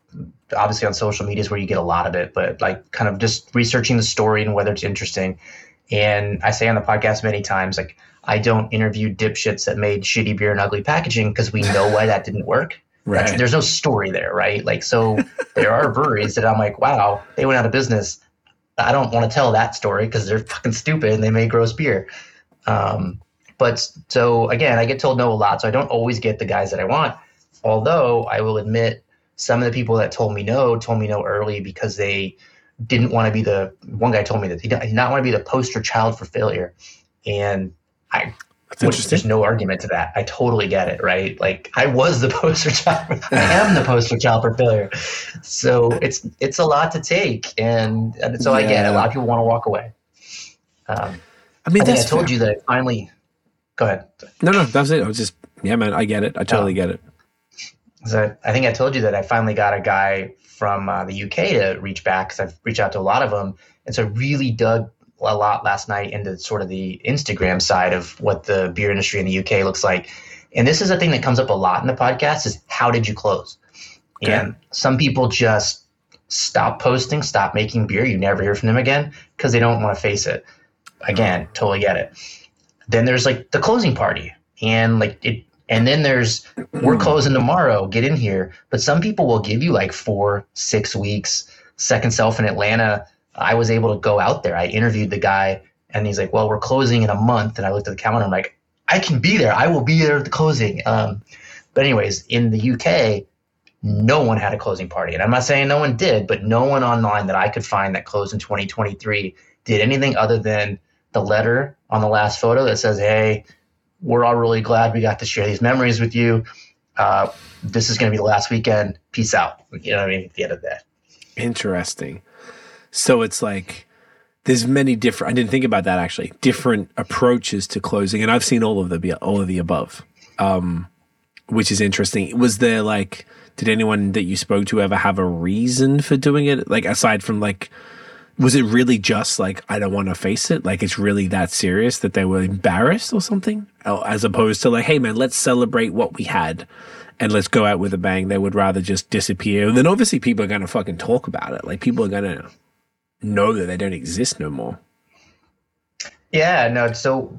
C: obviously on social media is where you get a lot of it, but like kind of just researching the story and whether it's interesting. And I say on the podcast many times, like I don't interview dipshits that made shitty beer and ugly packaging because we know why that didn't work. Right. That's, there's no story there, right? Like, so there are breweries that I'm like, wow, they went out of business. I don't want to tell that story because they're fucking stupid and they make gross beer. Um, but so again, I get told no a lot, so I don't always get the guys that I want. Although I will admit, some of the people that told me no told me no early because they didn't want to be the one guy told me that he did not want to be the poster child for failure, and I. Which, there's no argument to that. I totally get it, right? Like I was the poster child. I am the poster child for failure. So it's it's a lot to take, and, and so yeah. I get it. A lot of people want to walk away. Um, I mean, I, I told fair. you that I finally go ahead.
B: No, no, that's it. I was just, yeah, man, I get it. I totally um, get it.
C: So I think I told you that I finally got a guy from uh, the UK to reach back because I've reached out to a lot of them, and so I really dug a lot last night into sort of the Instagram side of what the beer industry in the UK looks like. And this is a thing that comes up a lot in the podcast: is how did you close? Okay. And some people just stop posting, stop making beer. You never hear from them again because they don't want to face it. Again, totally get it then there's like the closing party and like it and then there's we're closing tomorrow get in here. But some people will give you like four six weeks second self in atlanta. I was able to go out there. I interviewed the guy and he's like well we're closing in a month. And i looked at the calendar i'm like I can be there. I will be there at the closing. Um, but anyways, in the UK, no one had a closing party, and I'm not saying no one did, but no one online that I could find that closed in 2023 did anything other than the letter on the last photo that says, "Hey, we're all really glad we got to share these memories with you. Uh, this is going to be the last weekend. Peace out." You know what I mean? At the end of the day.
B: Interesting. So it's like there's many different. I didn't think about that actually. Different approaches to closing, and I've seen all of the all of the above, um, which is interesting. Was there like, did anyone that you spoke to ever have a reason for doing it? Like aside from like, was it really just like I don't want to face it? Like it's really that serious that they were embarrassed or something, Oh, as opposed to like, hey man, let's celebrate what we had. And let's go out with a bang. They would rather just disappear. And then obviously people are to fucking talk about it. Like people are to know that they don't exist no more.
C: Yeah, no. So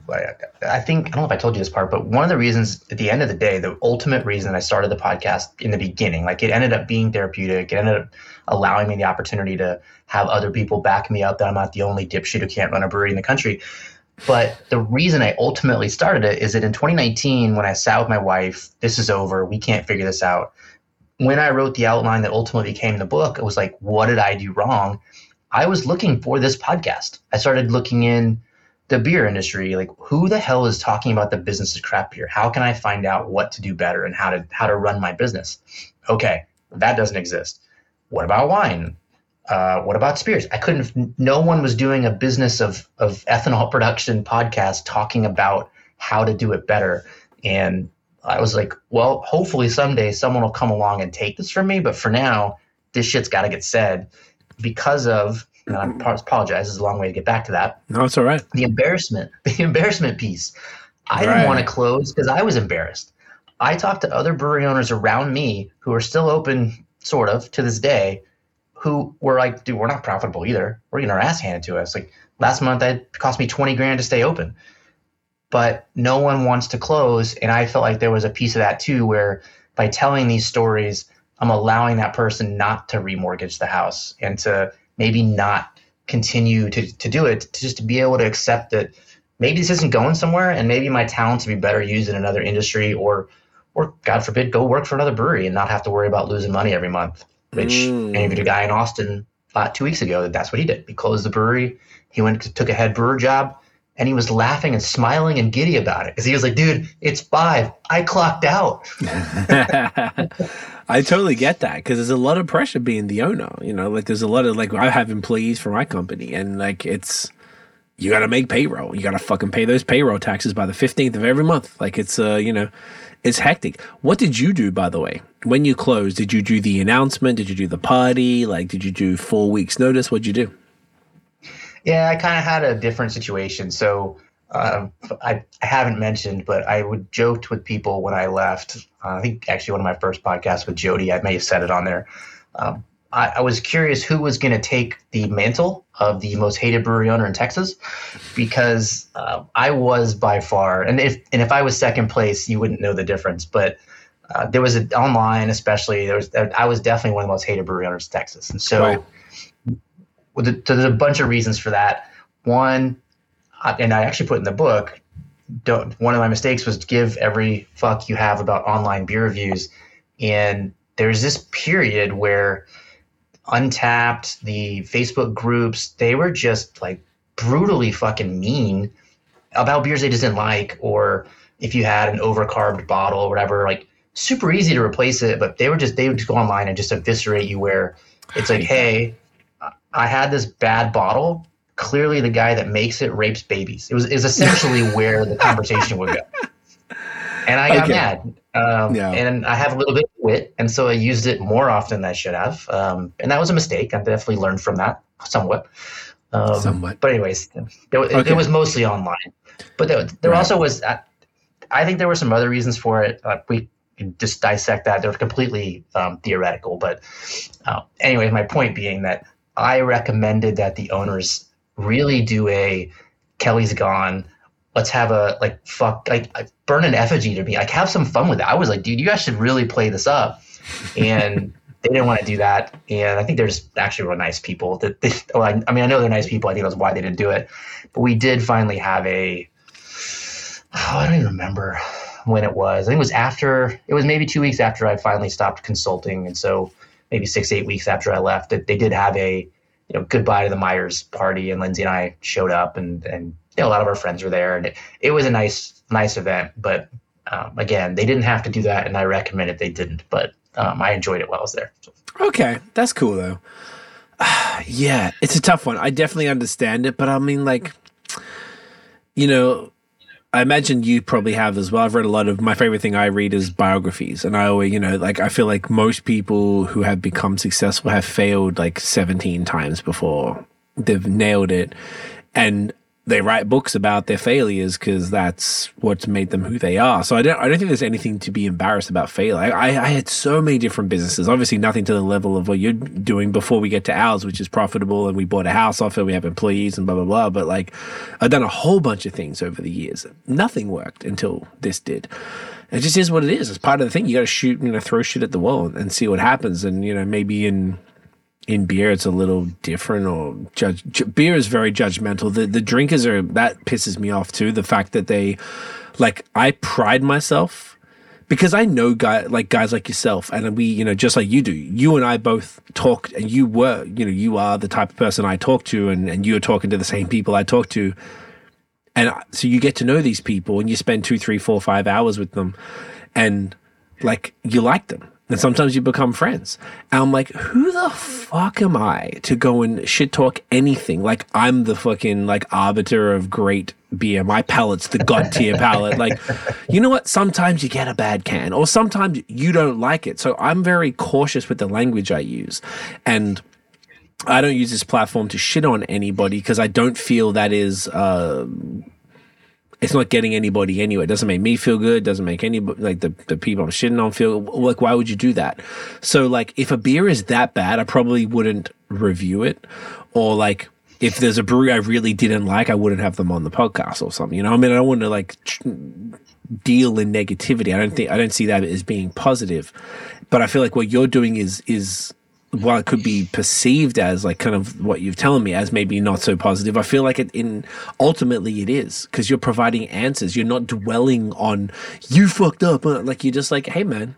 C: I think I don't know if I told you this part, but one of the reasons at the end of the day, the ultimate reason I started the podcast in the beginning, like it ended up being therapeutic. It ended up allowing me the opportunity to have other people back me up that I'm not the only dipshit who can't run a brewery in the country. But the reason I ultimately started it is that in 2019, when I sat with my wife, this is over, we can't figure this out. When I wrote the outline that ultimately became the book, it was like, what did I do wrong? I was looking for this podcast. I started looking in the beer industry, like who the hell is talking about the business of craft beer? How can I find out what to do better and how to how to run my business? Okay, that doesn't exist. What about wine? Uh, what about spirits? I couldn't. No one was doing a business of of ethanol production podcast talking about how to do it better. And I was like, well, hopefully someday someone will come along and take this from me. But for now, this shit's got to get said because of and I apologize, it's a long way to get back to that.
B: No, it's all right.
C: The embarrassment, the embarrassment piece. I right. didn't want to close because I was embarrassed. I talked to other brewery owners around me who are still open, sort of, to this day, who were like, dude, we're not profitable either. We're getting our ass handed to us. Like last month, it cost me 20 grand to stay open. But no one wants to close. And I felt like there was a piece of that too, where by telling these stories, I'm allowing that person not to remortgage the house and to maybe not continue to, to do it, to just to be able to accept that maybe this isn't going somewhere and maybe my talents would be better used in another industry or or God forbid, go work for another brewery and not have to worry about losing money every month. Which mm. I interviewed a guy in Austin uh, two weeks ago that that's what he did. He closed the brewery. He went took a head brewer job and he was laughing and smiling and giddy about it because he was like, dude, it's five. I clocked out.
B: I totally get that because there's a lot of pressure being the owner. You know, like there's a lot of like I have employees for my company and like it's you got to make payroll. You got to fucking pay those payroll taxes by the 15th of every month. Like it's uh, you know, it's hectic. What did you do by the way? When you closed, did you do the announcement? Did you do the party? Like did you do 4 weeks notice? What'd you do?
C: Yeah, I kind of had a different situation. So um, I, I, haven't mentioned, but I would joked with people when I left. Uh, I think actually one of my first podcasts with Jody, I may have said it on there. Um, I, I, was curious who was going to take the mantle of the most hated brewery owner in Texas, because uh, I was by far, and if and if I was second place, you wouldn't know the difference. But uh, there was a, online, especially there was I was definitely one of the most hated brewery owners in Texas, and so. Right there's a bunch of reasons for that. One, and I actually put in the book, don't, one of my mistakes was to give every fuck you have about online beer reviews. And there's this period where Untappd, the Facebook groups, they were just like brutally fucking mean about beers they just didn't like, or if you had an overcarbed bottle or whatever, like super easy to replace it, but they were just they would just go online and just eviscerate you where it's like, hey, I had this bad bottle. Clearly, the guy that makes it rapes babies. It was is essentially where the conversation would go. And I got okay. mad. Um, yeah. And I have a little bit wit, and so I used it more often than I should have. Um, and that was a mistake. I definitely learned from that somewhat. Um, somewhat. But anyways, it, okay. it, was mostly online. But there, there right. also was. Uh, I think there were some other reasons for it. Uh, we just dissect that. They're completely um, theoretical. But uh, anyway, my point being that I recommended that the owners really do a Kelly's gone. Let's have a like fuck like uh, burn an effigy to me. Like have some fun with it. I was like, dude, you guys should really play this up. And they didn't want to do that. And I think there's actually real nice people that they, well, I, I mean I know they're nice people. I think that's why they didn't do it. But we did finally have a oh, I don't even remember when it was. I think it was after, it was maybe two weeks after I finally stopped consulting. And so maybe six, eight weeks after I left, they, they did have a, you know, goodbye to the Meyers party and Lindsay and I showed up and, and you know, a lot of our friends were there and it, it was a nice, nice event. But um, again, they didn't have to do that. And I recommend it they didn't, but um, I enjoyed it while I was there. So.
B: Okay. That's cool though. yeah, it's a tough one. I definitely understand it, but I mean, like, you know, I imagine you probably have as well. I've read a lot of my favorite thing I read is biographies. And I always, you know, like I feel like most people who have become successful have failed like 17 times before they've nailed it. And they write books about their failures because that's what's made them who they are. So I don't, I don't think there's anything to be embarrassed about failing. I, I, had so many different businesses. Obviously, nothing to the level of what you're doing before we get to ours, which is profitable, and we bought a house off it. We have employees and blah blah blah. But like, I've done a whole bunch of things over the years. Nothing worked until this did. It just is what it is. It's part of the thing. You got to shoot, you know, throw shit at the wall and see what happens. And you know, maybe in in beer it's a little different or judge beer is very judgmental. The the drinkers are that pisses me off too the fact that they like i pride myself because i know guy like guys like yourself and we you know just like you do. You and i both talk and you were you know you are the type of person i talk to and, and you're talking to the same people i talk to. And so you get to know these people and you spend two three four five hours with them and like you like them and sometimes you become friends. And I'm like, who the fuck am I to go and shit talk anything? Like I'm the fucking like arbiter of great beer. My palate's the god tier palate. Like, you know what? Sometimes you get a bad can, or sometimes you don't like it. So I'm very cautious with the language I use, and. I don't use this platform to shit on anybody because I don't feel that is uh, it's not getting anybody anywhere. It doesn't make me feel good. Doesn't make any like the, the people I'm shitting on feel like why would you do that? So like if a beer is that bad, I probably wouldn't review it. Or like if there's a brewery I really didn't like, I wouldn't have them on the podcast or something. You know, I mean, I don't want to like deal in negativity. I don't think I don't see that as being positive. But I feel like what you're doing is is it could be perceived as like kind of what you're telling me as maybe not so positive, I feel like it in ultimately it is because you're providing answers. You're not dwelling on you fucked up. Uh, like you're just like, hey man,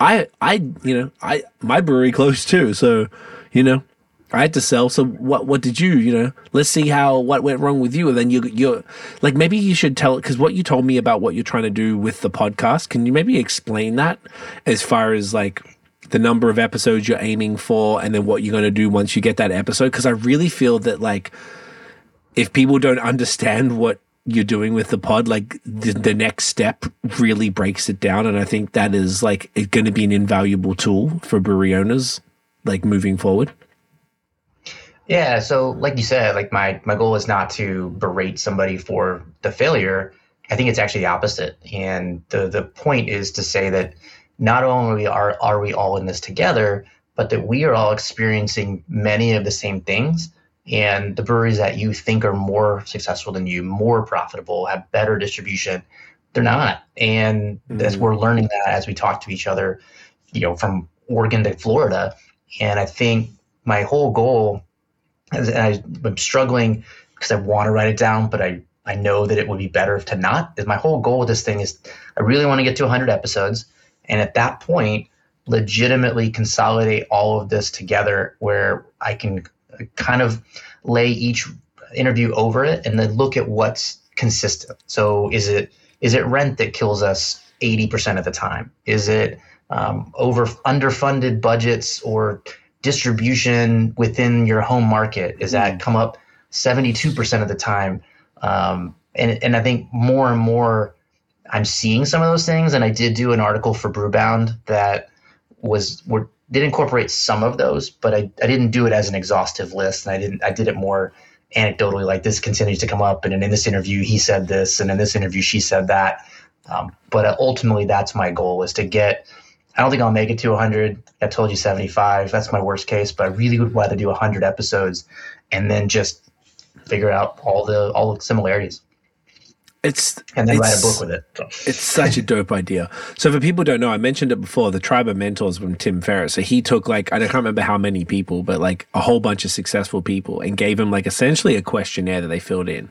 B: I I you know I my brewery closed too, so you know I had to sell. So what what did you you know? Let's see how what went wrong with you, and then you you're like maybe you should tell because what you told me about what you're trying to do with the podcast. Can you maybe explain that as far as like the number of episodes you're aiming for and then what you're going to do once you get that episode because i really feel that like if people don't understand what you're doing with the pod like the, the next step really breaks it down and i think that is like going to be an invaluable tool for brewery owners like moving forward.
C: Yeah so like you said like my my goal is not to berate somebody for the failure. I think it's actually the opposite and the the point is to say that not only are, are we all in this together, but that we are all experiencing many of the same things. And the breweries that you think are more successful than you, more profitable, have better distribution, they're not. And mm-hmm. as we're learning that as we talk to each other, you know, from Oregon to Florida. And I think my whole goal, and I, I'm struggling because I want to write it down, but I, I know that it would be better to not, is my whole goal with this thing is I really want to get to 100 episodes and at that point, legitimately consolidate all of this together where I can kind of lay each interview over it and then look at what's consistent. So is it is it rent that kills us 80% of the time? Is it um, over underfunded budgets or distribution within your home market? Is that mm. come up 72% of the time? Um, and, and I think more and more I'm seeing some of those things, and I did do an article for Brewbound that was were, did incorporate some of those, but I, I didn't do it as an exhaustive list, and I didn't I did it more anecdotally. Like this continues to come up, and in this interview he said this, and in this interview she said that. Um, but ultimately, that's my goal is to get. I don't think I'll make it to 100. I told you 75. That's my worst case, but I really would rather do 100 episodes, and then just figure out all the all the similarities
B: it's
C: and then
B: it's,
C: write a book with it. So.
B: It's such a dope idea. So for people don't know, I mentioned it before. The Tribe of Mentors from Tim Ferriss. So he took like I can't remember how many people, but like a whole bunch of successful people, and gave them like essentially a questionnaire that they filled in,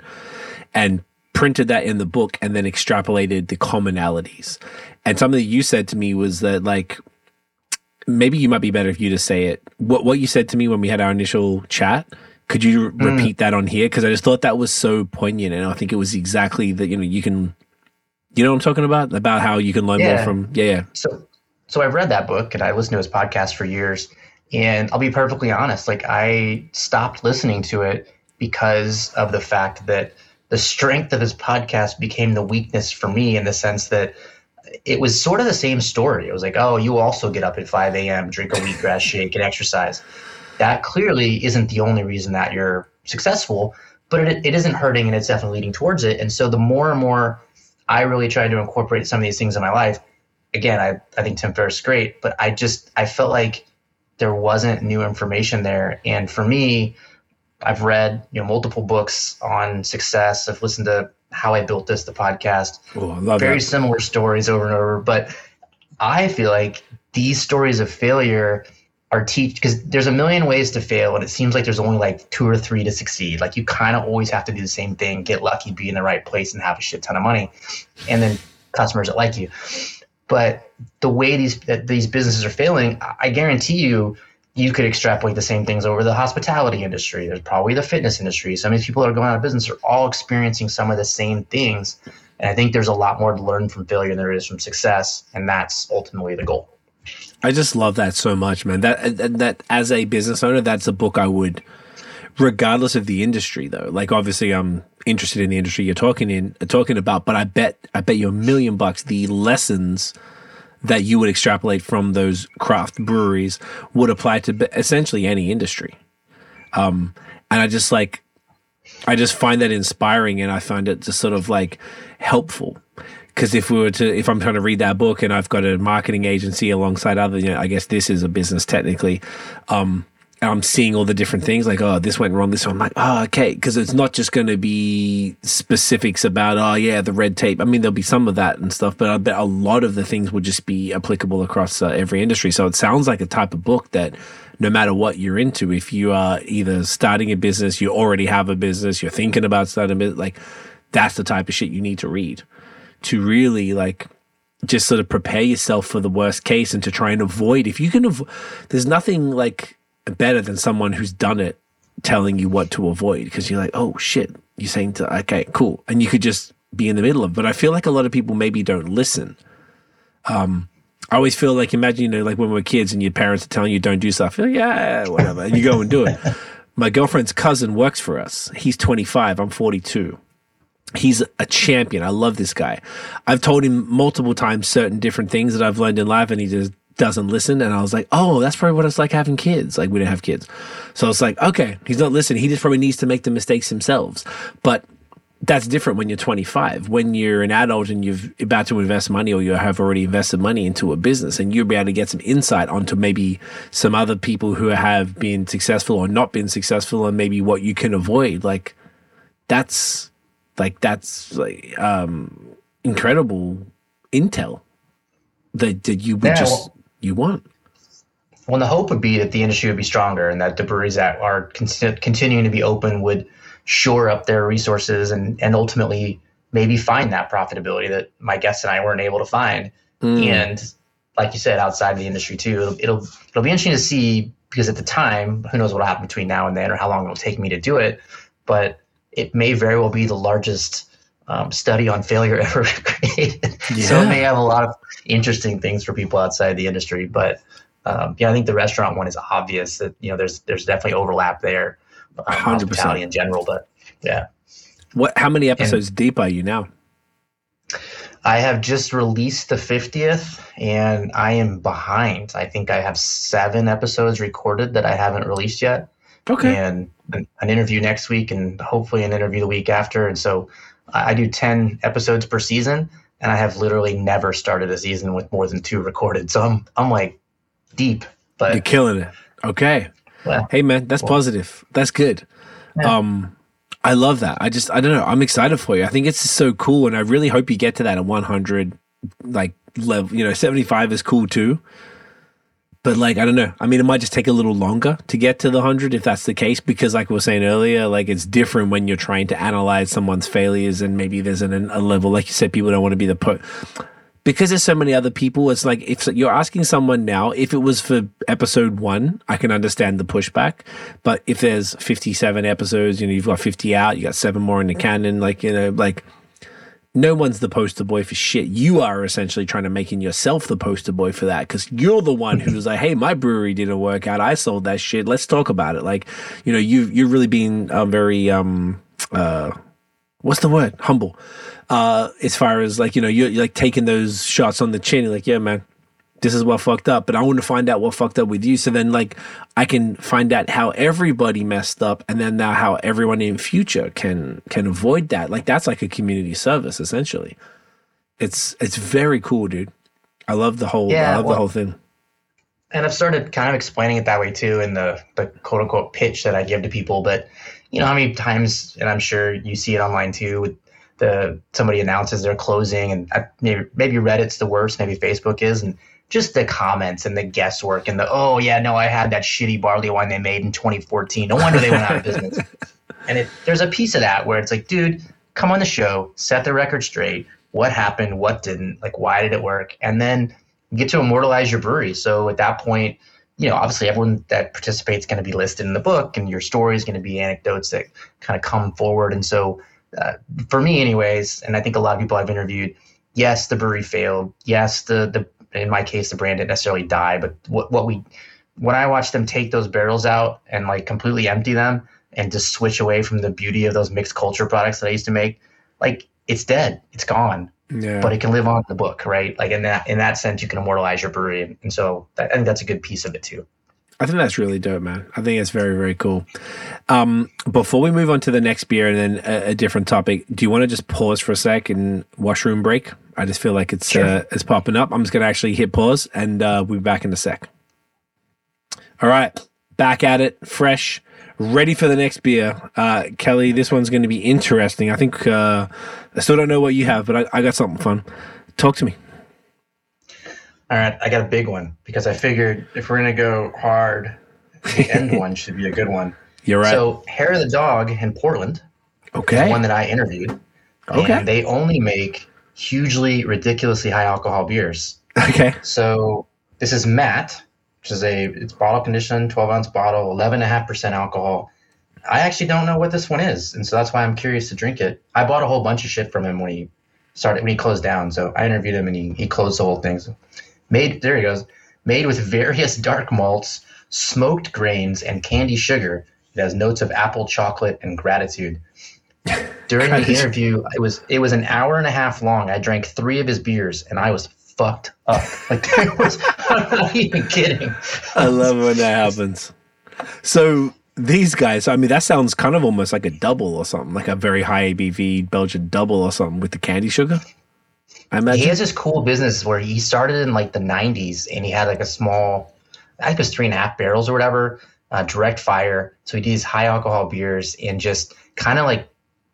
B: and printed that in the book and then extrapolated the commonalities. And something that you said to me was that like maybe you might be better if you just say it. What what you said to me when we had our initial chat. Could you
C: Hmm.
B: repeat that on here? Because I just thought that was so poignant, and I think it was exactly that. You know, you can, you know, what I'm talking about about how you can learn more from. Yeah, yeah.
C: So, so I've read that book and I listened to his podcast for years. And I'll be perfectly honest, like I stopped listening to it because of the fact that the strength of his podcast became the weakness for me in the sense that it was sort of the same story. It was like, oh, you also get up at 5 a.m., drink a wheatgrass shake, and exercise. That clearly isn't the only reason that you're successful, but it, it isn't hurting and it's definitely leading towards it. And so the more and more I really tried to incorporate some of these things in my life, again, I, I think Tim Ferriss is great, but I just I felt like there wasn't new information there. And for me, I've read you know multiple books on success. I've listened to How I Built This, the podcast,
B: Oh, I love
C: very
B: that.
C: similar stories over and over. But I feel like these stories of failure are teach because there's a million ways to fail, and it seems like there's only like two or three to succeed. Like you kind of always have to do the same thing, get lucky, be in the right place, and have a shit ton of money, and then customers that like you. But the way these these businesses are failing, I- I guarantee you, you could extrapolate the same things over the hospitality industry. There's probably the fitness industry. Some of these people that are going out of business are all experiencing some of the same things. And I think there's a lot more to learn from failure than there is from success, and that's ultimately the goal.
B: I just love that so much, man. That that, as a business owner, that's a book I would, regardless of the industry, though. Like obviously, I'm interested in the industry you're talking in talking about, but I bet I bet you a million bucks the lessons that you would extrapolate from those craft breweries would apply to essentially any industry. Um, and I just like, I just find that inspiring, and I find it just sort of like helpful. Because if we were to, if I'm trying to read that book and I've got a marketing agency alongside other, you know, I guess this is a business technically. Um, I'm seeing all the different things like, oh, this went wrong. This one, I'm like, oh, okay. Because it's not just going to be specifics about, oh, yeah, the red tape. I mean, there'll be some of that and stuff, but I bet a lot of the things would just be applicable across uh, every industry. So it sounds like a type of book that no matter what you're into, if you are either starting a business, you already have a business, you're thinking about starting a business, like that's the type of shit you need to read to really like just sort of prepare yourself for the worst case and to try and avoid if you can avo- there's nothing like better than someone who's done it telling you what to avoid because you're like oh shit you're saying to okay cool and you could just be in the middle of it. but i feel like a lot of people maybe don't listen um I always feel like imagine you know like when we're kids and your parents are telling you don't do stuff. Like, yeah, whatever, and you go and do it. My girlfriend's cousin works for us. He's 25. I'm 42 he's a champion. I love this guy. I've told him multiple times certain different things that I've learned in life, and he just doesn't listen. And I was like, oh, that's probably what it's like having kids. Like we didn't have kids, so it's like, okay, he's not listening. He just probably needs to make the mistakes himself. But that's different when you're 25. When you're an adult and you've about to invest money or you have already invested money into a business and you'll be able to get some insight onto maybe some other people who have been successful or not been successful and maybe what you can avoid. Like that's like that's like um incredible intel that, that you would
C: Yeah,
B: just
C: well-
B: you want.
C: Well, the hope would be that the industry would be stronger and that the breweries that are con- continuing to be open would shore up their resources and, and ultimately maybe find that profitability that my guests and I weren't able to find.
B: Mm.
C: And like you said, outside of the industry too, it'll, it'll it'll be interesting to see because at the time, who knows what'll happen between now and then or how long it'll take me to do it. But it may very well be the largest um, study on failure ever created. So it may have a lot of interesting things for people outside the industry. But um, yeah, I think the restaurant one is obvious that you know there's there's definitely overlap there. Um,
B: 100%.
C: hospitality in general, but yeah.
B: What? How many episodes deep are you now?
C: I have just released the 50th and I am behind. I think I have seven episodes recorded that I haven't released yet.
B: Okay.
C: And an, an interview next week and hopefully an interview the week after. And so I, I do 10 episodes per season and I have literally never started a season with more than two recorded. So I'm, I'm like deep, but You're
B: killing it. Okay.
C: well,
B: Hey man, that's
C: Well-
B: positive. That's good.
C: Yeah.
B: Um I love that. I just I don't know. I'm excited for you. I think it's just so cool and I really hope you get to that at 100 like level, you know, 75 is cool too. But like I don't know. I mean, it might just take a little longer to get to the hundred if that's the case, because like we were saying earlier, like it's different when you're trying to analyze someone's failures, and maybe there's an, a level, like you said, people don't want to be the po- because there's so many other people. It's like if you're asking someone now, if it was for episode one, I can understand the pushback, but if there's 57 episodes, you know, you've got 50 out, you got seven more in the canon, like you know, like no one's the poster boy for shit. You are essentially trying to making yourself the poster boy for that because you're the one who's like, "Hey, my brewery didn't work out. I sold that shit. Let's talk about it." Like, you know, you you're really being uh, very um uh, what's the word? Humble. Uh, as far as like you know, you're, you're like taking those shots on the chin. You're like, yeah, man, this is what fucked up, but I want to find out what fucked up with you. So then, like, I can find out how everybody messed up, and then now how everyone in future can can avoid that. Like, that's like a community service essentially. It's it's very cool, dude. I love the whole
C: Yeah,
B: I love
C: well-
B: the whole thing.
C: and I've started kind of explaining it that way too in the the quote unquote pitch that I give to people. But you know how many times, and I'm sure you see it online too, with the somebody announces they're closing, and I, maybe maybe Reddit's the worst, maybe Facebook is, and just the comments and the guesswork and the oh yeah no I had that shitty barley wine they made in 2014. No wonder they went out of business. And it, there's a piece of that where it's like, dude, come on the show, set the record straight. What happened? What didn't? Like, why did it work? And then get to immortalize your brewery. So at that point, you know, obviously everyone that participates is going to be listed in the book, and your story is going to be anecdotes that kind of come forward. And so, uh, for me, anyways, and I think a lot of people I've interviewed, yes, the brewery failed. Yes, the the in my case, the brand didn't necessarily die, but what what we when I watched them take those barrels out and like completely empty them and just switch away from the beauty of those mixed culture products that I used to make, like it's dead, it's gone
B: Yeah,
C: but it can live on in the book, right? Like in that in that sense, you can immortalize your brewery, and, and so that, I think that's a good piece of it too.
B: I think that's really dope, man. I think it's very, very cool. Um, before we move on to the next beer and then a, a different topic, do you want to just pause for a sec and washroom break? I just feel like it's
C: Sure.
B: uh, it's popping up. I'm just gonna actually hit pause and uh, we'll be back in a sec. All right, back at it, fresh, ready for the next beer. Uh, Kelly, this one's going to be interesting. I think uh, I still don't know what you have, but I, I got something fun. Talk to me.
C: All right, I got a big one because I figured if we're gonna go hard, the end one should be a good one.
B: You're right.
C: So, Hair of the Dog in Portland, the
B: okay.
C: one that I interviewed,
B: Okay.
C: and they only make hugely, ridiculously high alcohol beers.
B: okay.
C: So this is Matt, which is a it's bottle conditioned, 12 ounce bottle, 11.5% alcohol. I actually don't know what this one is, and so that's why I'm curious to drink it. I bought a whole bunch of shit from him when he started when he closed down. So I interviewed him and he he closed the whole thing. So made there he goes. Made with various dark malts, smoked grains, and candy sugar. It has notes of apple, chocolate, and gratitude. During the interview, it was it was an hour and a half long. I drank three of his beers, and I was fucked up. Like there was, I'm not even kidding.
B: I love when that happens. So these guys, I mean, that sounds kind of almost like a double or something, like a very high ABV Belgian double or something with the candy sugar. I
C: He has this cool business where he started in like the 90s and he had like a small, I think it was three and a half barrels or whatever, uh, direct fire. So he did these high alcohol beers and just kind of like,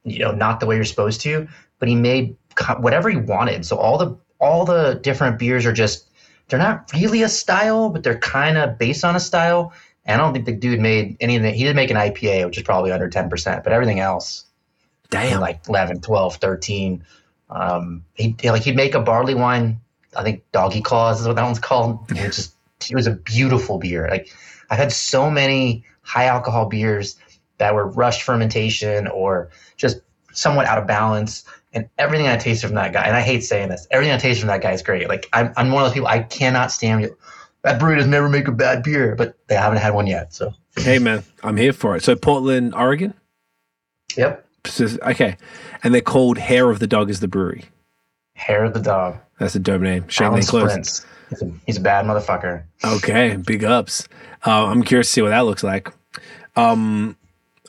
C: you know, not the way you're supposed to, but he made whatever he wanted. So all the, all the different beers are just, they're not really a style, but they're kind of based on a style. And I don't think the dude made anything. He did make an IPA, which is probably under 10%, but everything else,
B: Damn.
C: like 11, 12, 13. Um, he like he'd make a barley wine. I think Doggie Claws is what that one's called. It was just it was a beautiful beer. Like I've had so many high alcohol beers that were rushed fermentation or just somewhat out of balance. And everything I tasted from that guy, and I hate saying this, everything I tasted from that guy is great. Like I'm, I'm one of those people I cannot stand that brewery does never make a bad beer, but they haven't had one yet. So
B: hey, man, I'm here for it. So Portland, Oregon.
C: yep,
B: Okay, and they're called Hair of the Dog is the brewery.
C: hair of the dog.
B: That's a dope name. Shame
C: Alan
B: they closed.
C: He's a, he's a bad motherfucker.
B: Okay, big ups. Uh, I'm curious to see what that looks like. Um,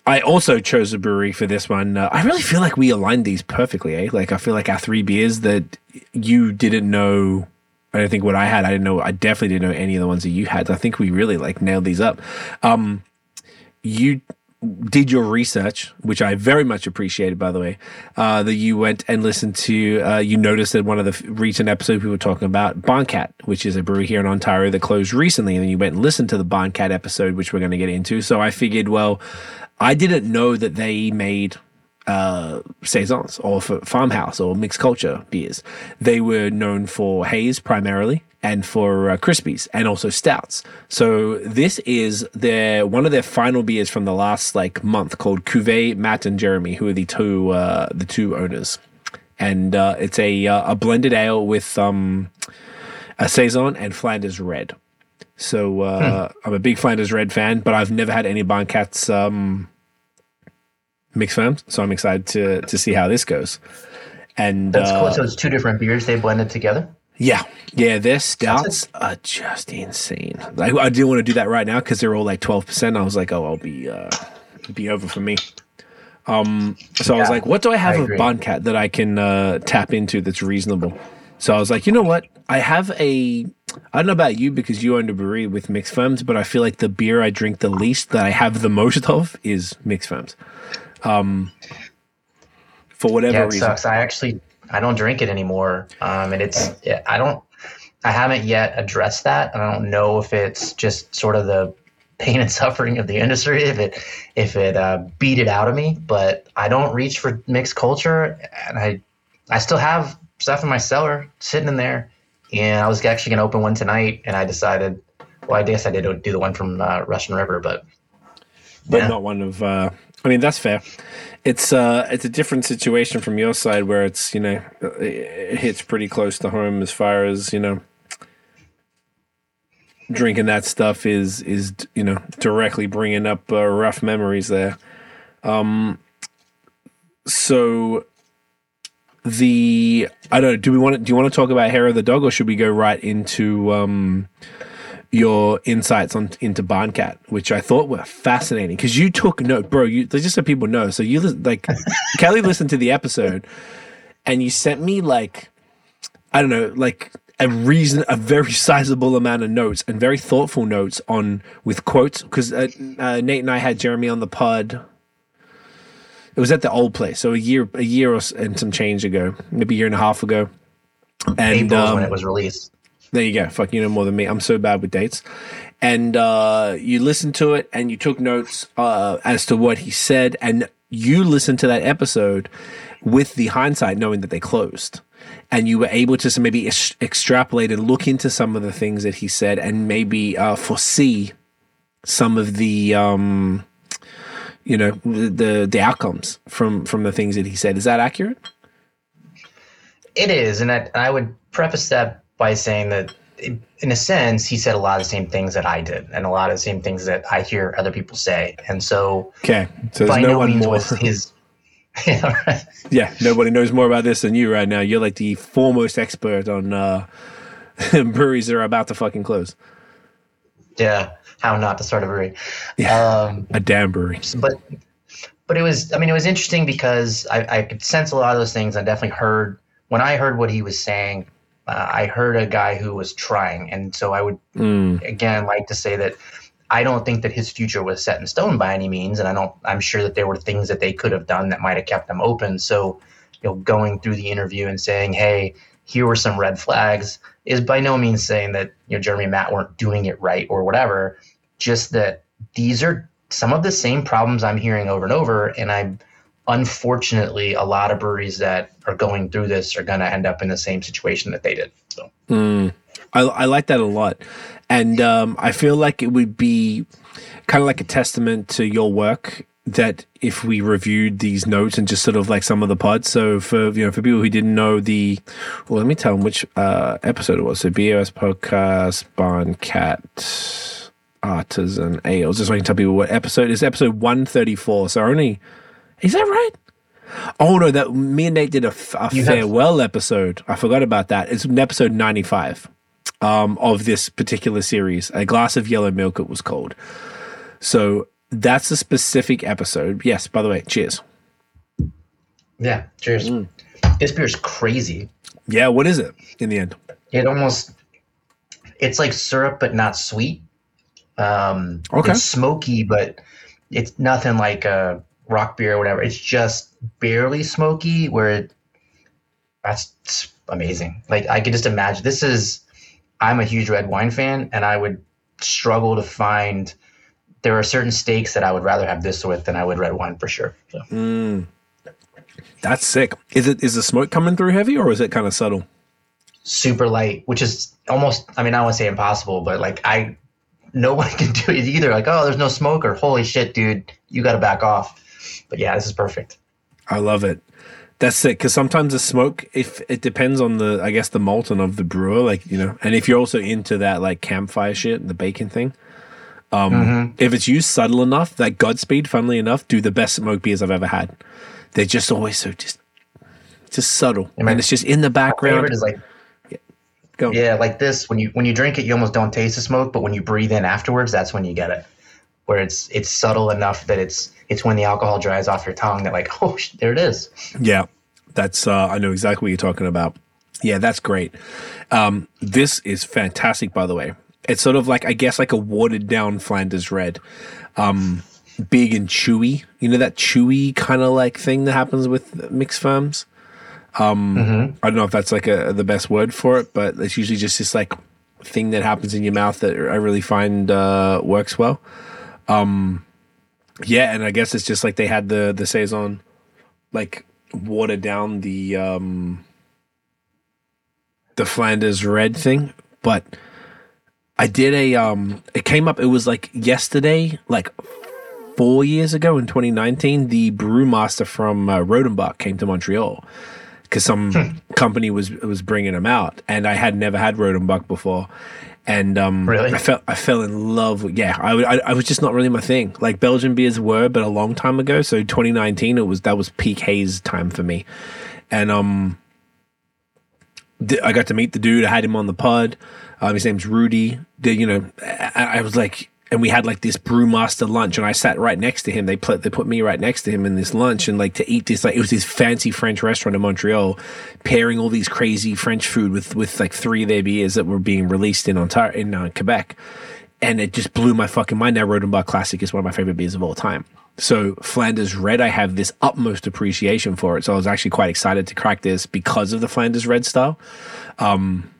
B: I also chose a brewery for this one. Uh, I really feel like we aligned these perfectly, eh? Like I feel like our three beers that you didn't know. I don't think what I had. I didn't know. I definitely didn't know any of the ones that you had. I think we really like nailed these up. Um, you did your research, which I very much appreciated, by the way, uh, that you went and listened to, uh, you noticed that one of the recent episodes we were talking about Barncat, which is a brewery here in Ontario that closed recently. And then you went and listened to the Barncat episode, which we're going to get into. So I figured, well, I didn't know that they made uh, saisons or for farmhouse or mixed culture beers. They were known for haze primarily and for uh, crispies and also stouts. So this is their one of their final beers from the last like month called Cuvée Matt and Jeremy, who are the two uh, the two owners, and uh, it's a uh, a blended ale with um, a saison and Flanders Red. So uh,
C: Hmm.
B: I'm a big Flanders Red fan, but I've never had any Barncats um, mixed ferms, so I'm excited to to see how this goes. And
C: That's
B: uh,
C: cool. So it's two different beers they blended together.
B: Yeah, yeah, their stouts are just insane. Like I didn't want to do that right now because they're all like twelve percent. I was like, oh, I'll be uh, be over for me. Um, so I was like, what do I have
C: I
B: of. Barncat that I can uh, tap into that's reasonable? So I was like, you know what? I have a. I don't know about you because you own a brewery with mixed ferms, but I feel like the beer I drink the least that I have the most of is mixed ferms. Um, for whatever
C: Yeah,
B: reason.
C: sucks. I actually I don't drink it anymore, um, and it's I don't I haven't yet addressed that. and I don't know if it's just sort of the pain and suffering of the industry if it if it uh, beat it out of me. But I don't reach for mixed culture, and I I still have stuff in my cellar sitting in there, and I was actually gonna open one tonight, and I decided. Well, I guess I did do the one from uh, Russian River, but
B: but
C: Yeah.
B: not one of uh I mean that's fair. It's uh it's a different situation from your side where it's, you know, it hits pretty close to home as far as, you know, drinking that stuff is is you know, directly bringing up uh, rough memories there. Um so the I don't know, do we want to do you want to talk about hair of the dog or should we go right into um your insights on into Barncat, which I thought were fascinating because you took note, bro. You just so people know. So you like Kelly listened to the episode, and you sent me like I don't know, like a reason, a very sizable amount of notes and very thoughtful notes on with quotes because uh, uh, Nate and I had Jeremy on the pod. It was at the old place, so a year, a year or and some change ago, maybe a year and a half ago. And
C: April's
B: um,
C: when it was released.
B: There you go. Fuck, you know more than me. I'm so bad with dates. And uh, you listened to it and you took notes uh, as to what he said. And you listened to that episode with the hindsight, knowing that they closed. And you were able to maybe ex- extrapolate and look into some of the things that he said and maybe uh, foresee some of the. Um, you know the, the the outcomes from from the things that he said. Is that accurate?
C: It is, and I, I would preface that by saying that, in a sense, he said a lot of the same things that I did, and a lot of the same things that I hear other people say, and so
B: Okay, so there's
C: by
B: no,
C: no, means
B: more.
C: was his. Yeah, right.
B: Yeah, nobody knows more about this than you right now. You're like the foremost expert on uh, breweries that are about to fucking close.
C: yeah, how not to start a brewery. Um,
B: A damn brewery.
C: but but it was I mean it was interesting because I, I could sense a lot of those things. I definitely heard when I heard what he was saying. Uh, I heard a guy who was trying, and so I would
B: Mm,
C: again like to say that I don't think that his future was set in stone by any means, and I don't. I'm sure that there were things that they could have done that might have kept them open. So, you know, going through the interview and saying, "Hey, here were some red flags," is by no means saying that you know Jeremy and Matt weren't doing it right or whatever. Just that these are some of the same problems I'm hearing over and over, and I. Unfortunately, a lot of breweries that are going through this are going to end up in the same situation that they did. So,
B: mm. I, I like that a lot. And um, I feel like it would be kind of like a testament to your work that if we reviewed these notes and just sort of like some of the pods. So for you know for people who didn't know the, well, let me tell them which uh, episode it was. So BAOS podcast, Barncat, Artisan Ales. Just so I can tell people what episode is. Episode one thirty four. So only is that right? Oh no, that me and Nate did a
C: have-
B: farewell episode. I forgot about that. It's in episode ninety five um, of this particular series. A glass of yellow milk. It was called. So that's a specific episode. Yes. By the way, cheers.
C: yeah, cheers. This beer is crazy.
B: Yeah. What is it in the end?
C: It almost it's like syrup but not sweet. Um
B: Okay.
C: it's smoky but it's nothing like a rauchbier or whatever. It's just barely smoky. Where it, that's amazing. Like I could just imagine. This is. I'm a huge red wine fan, and I would struggle to find. There are certain steaks that I would rather have this with than I would red wine for sure. So.
B: Mm. That's sick. Is it is the smoke coming through heavy or is it kind of subtle?
C: Super light, which is almost. I mean, I won't say impossible, but like I, no one can do it either. Like, oh, there's no smoke, or holy shit, dude, you got to back off. But yeah, this is perfect.
B: I love it. That's sick because sometimes the smoke, if it depends on the, I guess the malt and of the brewer, like you know, and if you're also into that like campfire shit, and the bacon thing, um, mm-hmm. if it's used subtle enough, that Godspeed, funnily enough, do the best smoke beers I've ever had. They're just always so just, just subtle, and, and it's just in the background.
C: is like, yeah, yeah, like this. When you when you drink it, you almost don't taste the smoke, but when you breathe in afterwards, that's when you get it. Where it's it's subtle enough that it's it's when the alcohol dries off your tongue that like oh there it is.
B: Yeah that's uh, i know exactly what you're talking about. Yeah that's great. Um, this is fantastic by the way. It's sort of like i guess like a watered down flanders red. Um, big and chewy. You know that chewy kind of like thing that happens with mixed ferms? Um, mm-hmm. i don't know if that's like a, the best word for it but it's usually just this like thing that happens in your mouth that i really find uh, works well. Um, yeah, and I guess it's just like they had the the saison, like watered down the um the Flanders red thing, but I did a um it came up it was like yesterday, like four years ago in 2019, the brewmaster from uh, Rodenbach came to Montreal because some hmm. company was was bringing them out, and I had never had Rodenbach before, and um,
C: really?
B: I felt I fell in love. With, yeah, I, I, I was just not really my thing. Like Belgian beers were, but a long time ago. So 2019, it was that was peak haze time for me, and um, I got to meet the dude. I had him on the pod. Um, his name's Rudy. You know, I, I was like, and we had like this brewmaster lunch and I sat right next to him. They put they put me right next to him in this lunch and like to eat this like it was this fancy French restaurant in Montreal, pairing all these crazy French food with with like three of their beers that were being released in Ontario in uh, Quebec, and it just blew my fucking mind. Now Rodenbach Classic is one of my favorite beers of all time. So Flanders Red, I have this utmost appreciation for it. So I was actually quite excited to crack this because of the Flanders Red style. Um,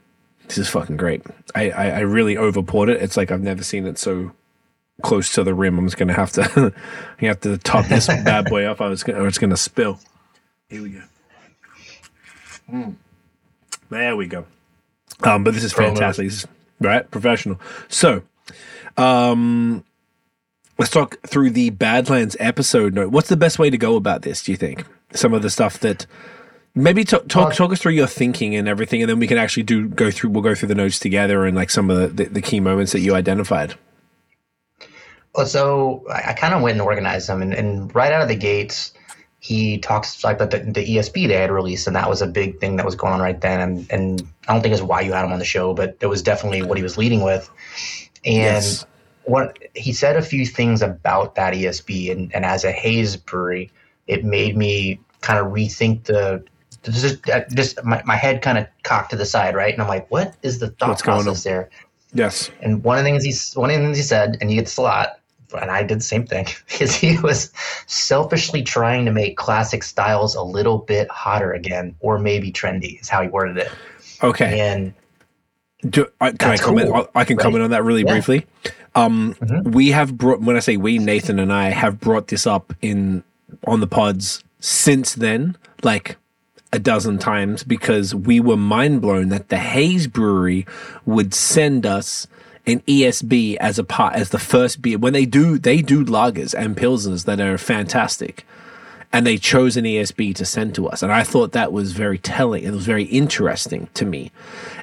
B: this is fucking great. I, I, I really over poured it. It's like I've never seen it so close to the rim. I'm just gonna have to you have to top this bad boy up. I was gonna, or it's gonna spill. Here we go. Mm. There we go. Um, but this is fantastic, this is, right? Professional. So, um, let's talk through the Badlands episode note. What's the best way to go about this? Do you think some of the stuff that maybe talk talk, talk us through your thinking and everything, and then we can actually do go through. We'll go through the notes together and like some of the, the, the key moments that you identified.
C: So I, I kind of went and organized them, and, and, right out of the gates, he talks like the, the ESB they had released, and that was a big thing that was going on right then. And, and I don't think it's why you had him on the show, but it was definitely what he was leading with. And yes. what he said a few things about that ESB, and, and as a haze brewery, it made me kind of rethink the just, just my, my head kind of cocked to the side, right? And I'm like, what is the thought What's process there?
B: Yes.
C: And one of the things he one of the things he said, and you get this a lot, and I did the same thing, is he was selfishly trying to make classic styles a little bit hotter again, or maybe trendy, is how he worded it.
B: Okay.
C: And
B: Do, I, can I comment? Cool, I can right? comment on that really yeah. briefly. Um, mm-hmm. We have brought, when I say we, Nathan and I have brought this up in on the pods since then, like a dozen times, because we were mind blown that the Haze Brewery would send us an ESB as a part as the first beer when they do they do lagers and pilsners that are fantastic, and they chose an ESB to send to us, and I thought that was very telling. It was very interesting to me,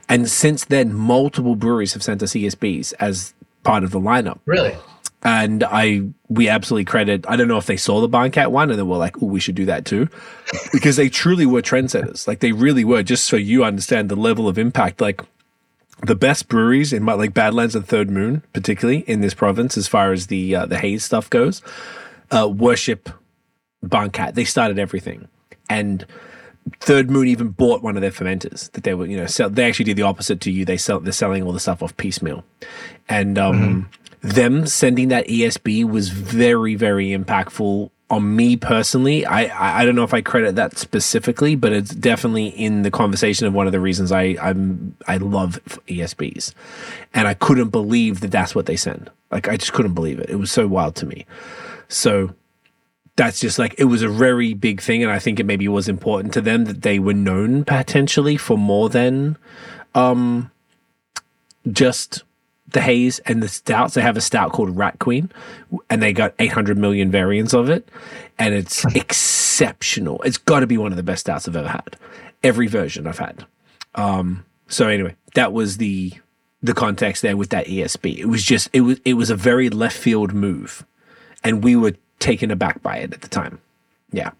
B: and since then, multiple breweries have sent us ESBs as part of the lineup.
C: Really.
B: And I, we absolutely credit. I don't know if they saw the Barncat one and they were like, "Oh, we should do that too," because they truly were trendsetters. Like they really were. Just so you understand the level of impact. Like the best breweries in my, like Badlands and Third Moon, particularly in this province, as far as the uh, the haze stuff goes, uh, worship Barncat. They started everything, and Third Moon even bought one of their fermenters that they were, you know, sell, they actually did the opposite to you. They sell they're selling all the stuff off piecemeal, and um, mm-hmm. them sending that ESB was very, very impactful on me personally. I, I, don't know if I credit that specifically, but it's definitely in the conversation of one of the reasons I I'm I love ESBs, and I couldn't believe that that's what they send. Like I just couldn't believe it. It was so wild to me. So that's just like it was a very big thing, and I think it maybe was important to them that they were known potentially for more than um just the haze and the stouts. They have a stout called Rat Queen, and they got 800 million variants of it, and it's exceptional. It's got to be one of the best stouts I've ever had. Every version I've had. Um, so anyway, that was the the context there with that ESB. It was just it was it was a very left field move, and we were taken aback by it at the time. Yeah.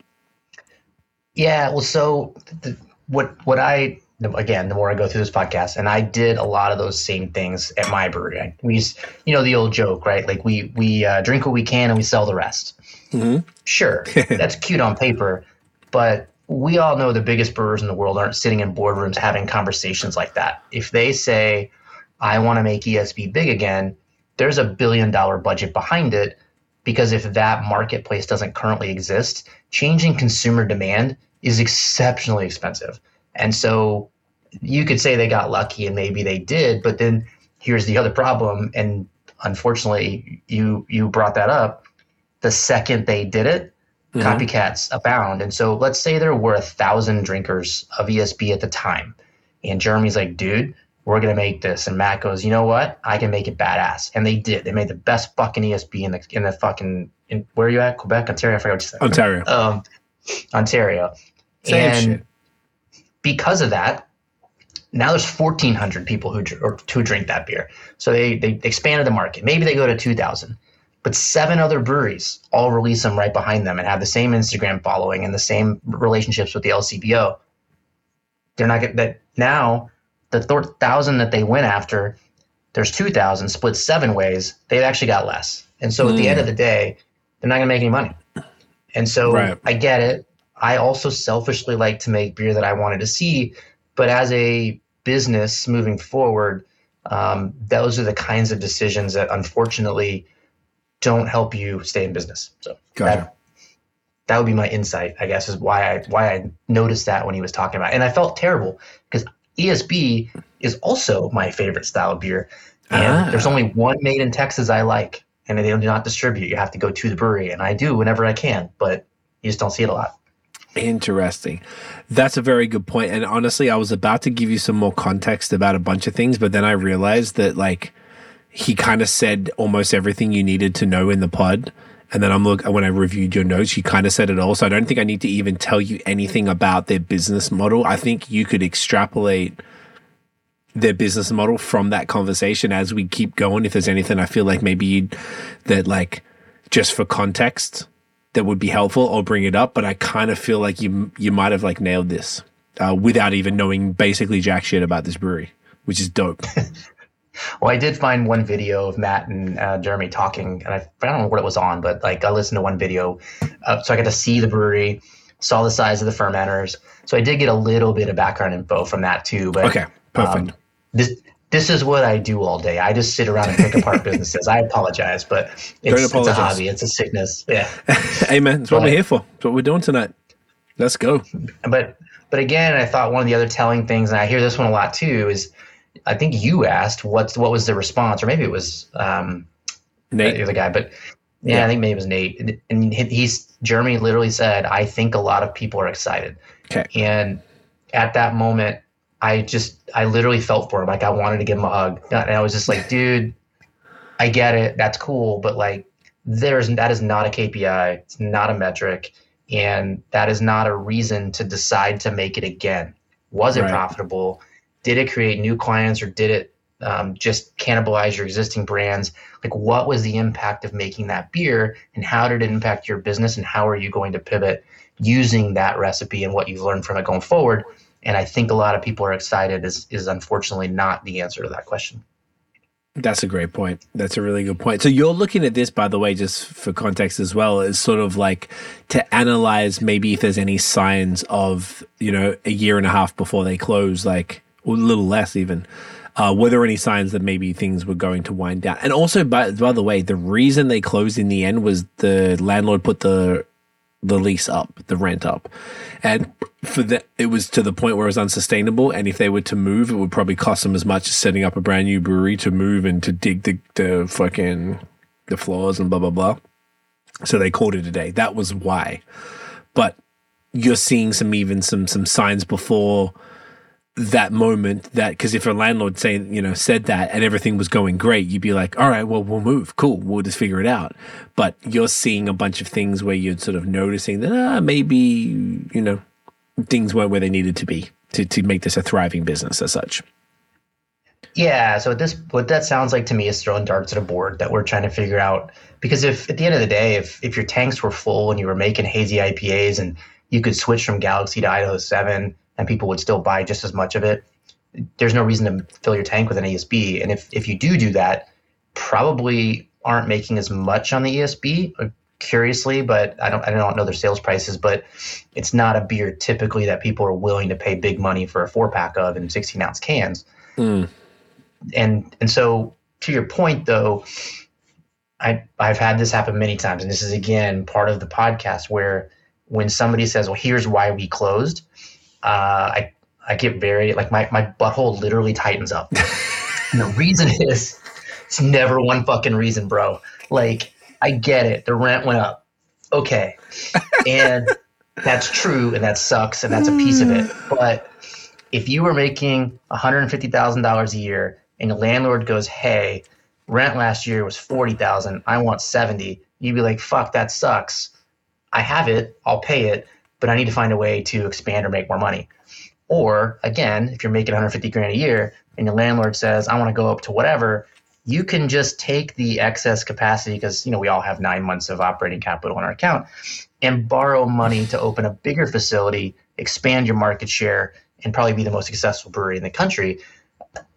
C: Yeah. Well, so the, what what I again, the more I go through this podcast, and I did a lot of those same things at my brewery. We, used, you know, the old joke, right? Like we we uh, drink what we can and we sell the rest. Mm-hmm. Sure, that's cute on paper, but we all know the biggest brewers in the world aren't sitting in boardrooms having conversations like that. If they say, "I want to make ESB big again," there's a billion dollar budget behind it. Because if that marketplace doesn't currently exist, changing consumer demand is exceptionally expensive. And so you could say they got lucky and maybe they did, but then here's the other problem. And unfortunately, you you brought that up. The second they did it, mm-hmm. copycats abound. And so let's say there were a thousand drinkers of ESB at the time. And Jeremy's like, dude, we're gonna make this. And Matt goes, you know what? I can make it badass. And they did. They made the best fucking ESB in the in the fucking in, where are you at? Quebec, Ontario. I forgot what you said.
B: Ontario.
C: Um, Ontario.
B: Same and shit
C: because of that, now there's 1,400 people who, or, who drink that beer. So they, they expanded the market. Maybe they go to 2,000. But seven other breweries all release them right behind them and have the same Instagram following and the same relationships with the LCBO. They're not getting that now. The thousand that they went after, there's 2,000 split seven ways. They've actually got less. And so mm. at the end of the day, they're not going to make any money. And so right. I get it. I also selfishly like to make beer that I wanted to see, but as a business moving forward, um, those are the kinds of decisions that unfortunately don't help you stay in business. So gotcha. that, that would be my insight, I guess, is why I why I noticed that when he was talking about, it. and I felt terrible because ESB is also my favorite style of beer, and ah. there's only one made in Texas I like, and they do not distribute. You have to go to the brewery, and I do whenever I can, but you just don't see it a lot.
B: Interesting. That's a very good point. And honestly, I was about to give you some more context about a bunch of things, but then I realized that like he kind of said almost everything you needed to know in the pod. And then I'm look when I reviewed your notes, you kind of said it all. So I don't think I need to even tell you anything about their business model. I think you could extrapolate their business model from that conversation as we keep going. If there's anything I feel like maybe that like just for context that would be helpful, or bring it up. But I kind of feel like you you might have like nailed this uh, without even knowing basically jack shit about this brewery, which is dope.
C: well, I did find one video of Matt and uh, Jeremy talking, and I, I, don't know what it was on, but like I listened to one video, uh, so I got to see the brewery, saw the size of the fermenters, so I did get a little bit of background info from that too. But
B: okay, perfect. Um,
C: this this is what I do all day. I just sit around and pick apart businesses. I apologize, but it's, it's, a hobby. It's a sickness. Yeah.
B: man, that's what we're here for. That's what we're doing tonight. Let's go.
C: But but again, I thought one of the other telling things, and I hear this one a lot too, is I think you asked what's what was the response, or maybe it was um, Nate, the other guy, but yeah, yeah, I think maybe it was Nate, and he's Jeremy literally said, "I think a lot of people are excited,"
B: okay.
C: and at that moment, I just I literally felt for him. Like I wanted to give him a hug. And I was just like, dude, I get it. That's cool, but like there's that is not a KPI. It's not a metric. And that is not a reason to decide to make it again. Was it right. profitable? Did it create new clients or did it um, just cannibalize your existing brands? Like, what was the impact of making that beer and how did it impact your business? And how are you going to pivot using that recipe and what you've learned from it going forward? And I think a lot of people are excited is is unfortunately not the answer to that question.
B: That's a great point. That's a really good point. So you're looking at this, by the way, just for context as well, is sort of like to analyze maybe if there's any signs of, you know, a year and a half before they close, like or a little less even, Uh, were there any signs that maybe things were going to wind down? And also, by, by the way, the reason they closed in the end was the landlord put the the lease up, the rent up, and for that it was to the point where it was unsustainable. And if they were to move, it would probably cost them as much as setting up a brand new brewery to move and to dig the the fucking the floors and blah blah blah. So they called it a day. That was why. But you're seeing some even some some signs before that moment that because if a landlord saying you know said that and everything was going great you'd be like all right well we'll move. Cool. We'll just figure it out. But you're seeing a bunch of things where you're sort of noticing that ah, maybe you know things weren't where they needed to be to, to make this a thriving business as such.
C: Yeah. So this what that sounds like to me is throwing darts at a board that we're trying to figure out. Because if at the end of the day if if your tanks were full and you were making hazy ipas and you could switch from galaxy to idaho 7 and people would still buy just as much of it. There's no reason to fill your tank with an ESB. And if, if you do do that, probably aren't making as much on the ESB, uh, curiously, but I don't, I don't know their sales prices, but it's not a beer typically that people are willing to pay big money for a four pack of in 16 ounce cans. Mm. And, and so to your point though, I, I've had this happen many times. And this is again, part of the podcast where when somebody says, well, here's why we closed, uh, I I get very like my my butthole literally tightens up. and the reason is it's never one fucking reason, bro. Like I get it, the rent went up, okay, and that's true, and that sucks, and that's a piece of it. But if you were making one hundred and fifty thousand dollars a year, and the landlord goes, "Hey, rent last year was forty thousand, I want 70 you'd be like, "Fuck, that sucks." I have it, I'll pay it but I need to find a way to expand or make more money. Or again, if you're making 150 grand a year and your landlord says, I want to go up to whatever, you can just take the excess capacity because you know we all have nine months of operating capital in our account and borrow money to open a bigger facility, expand your market share, and probably be the most successful brewery in the country.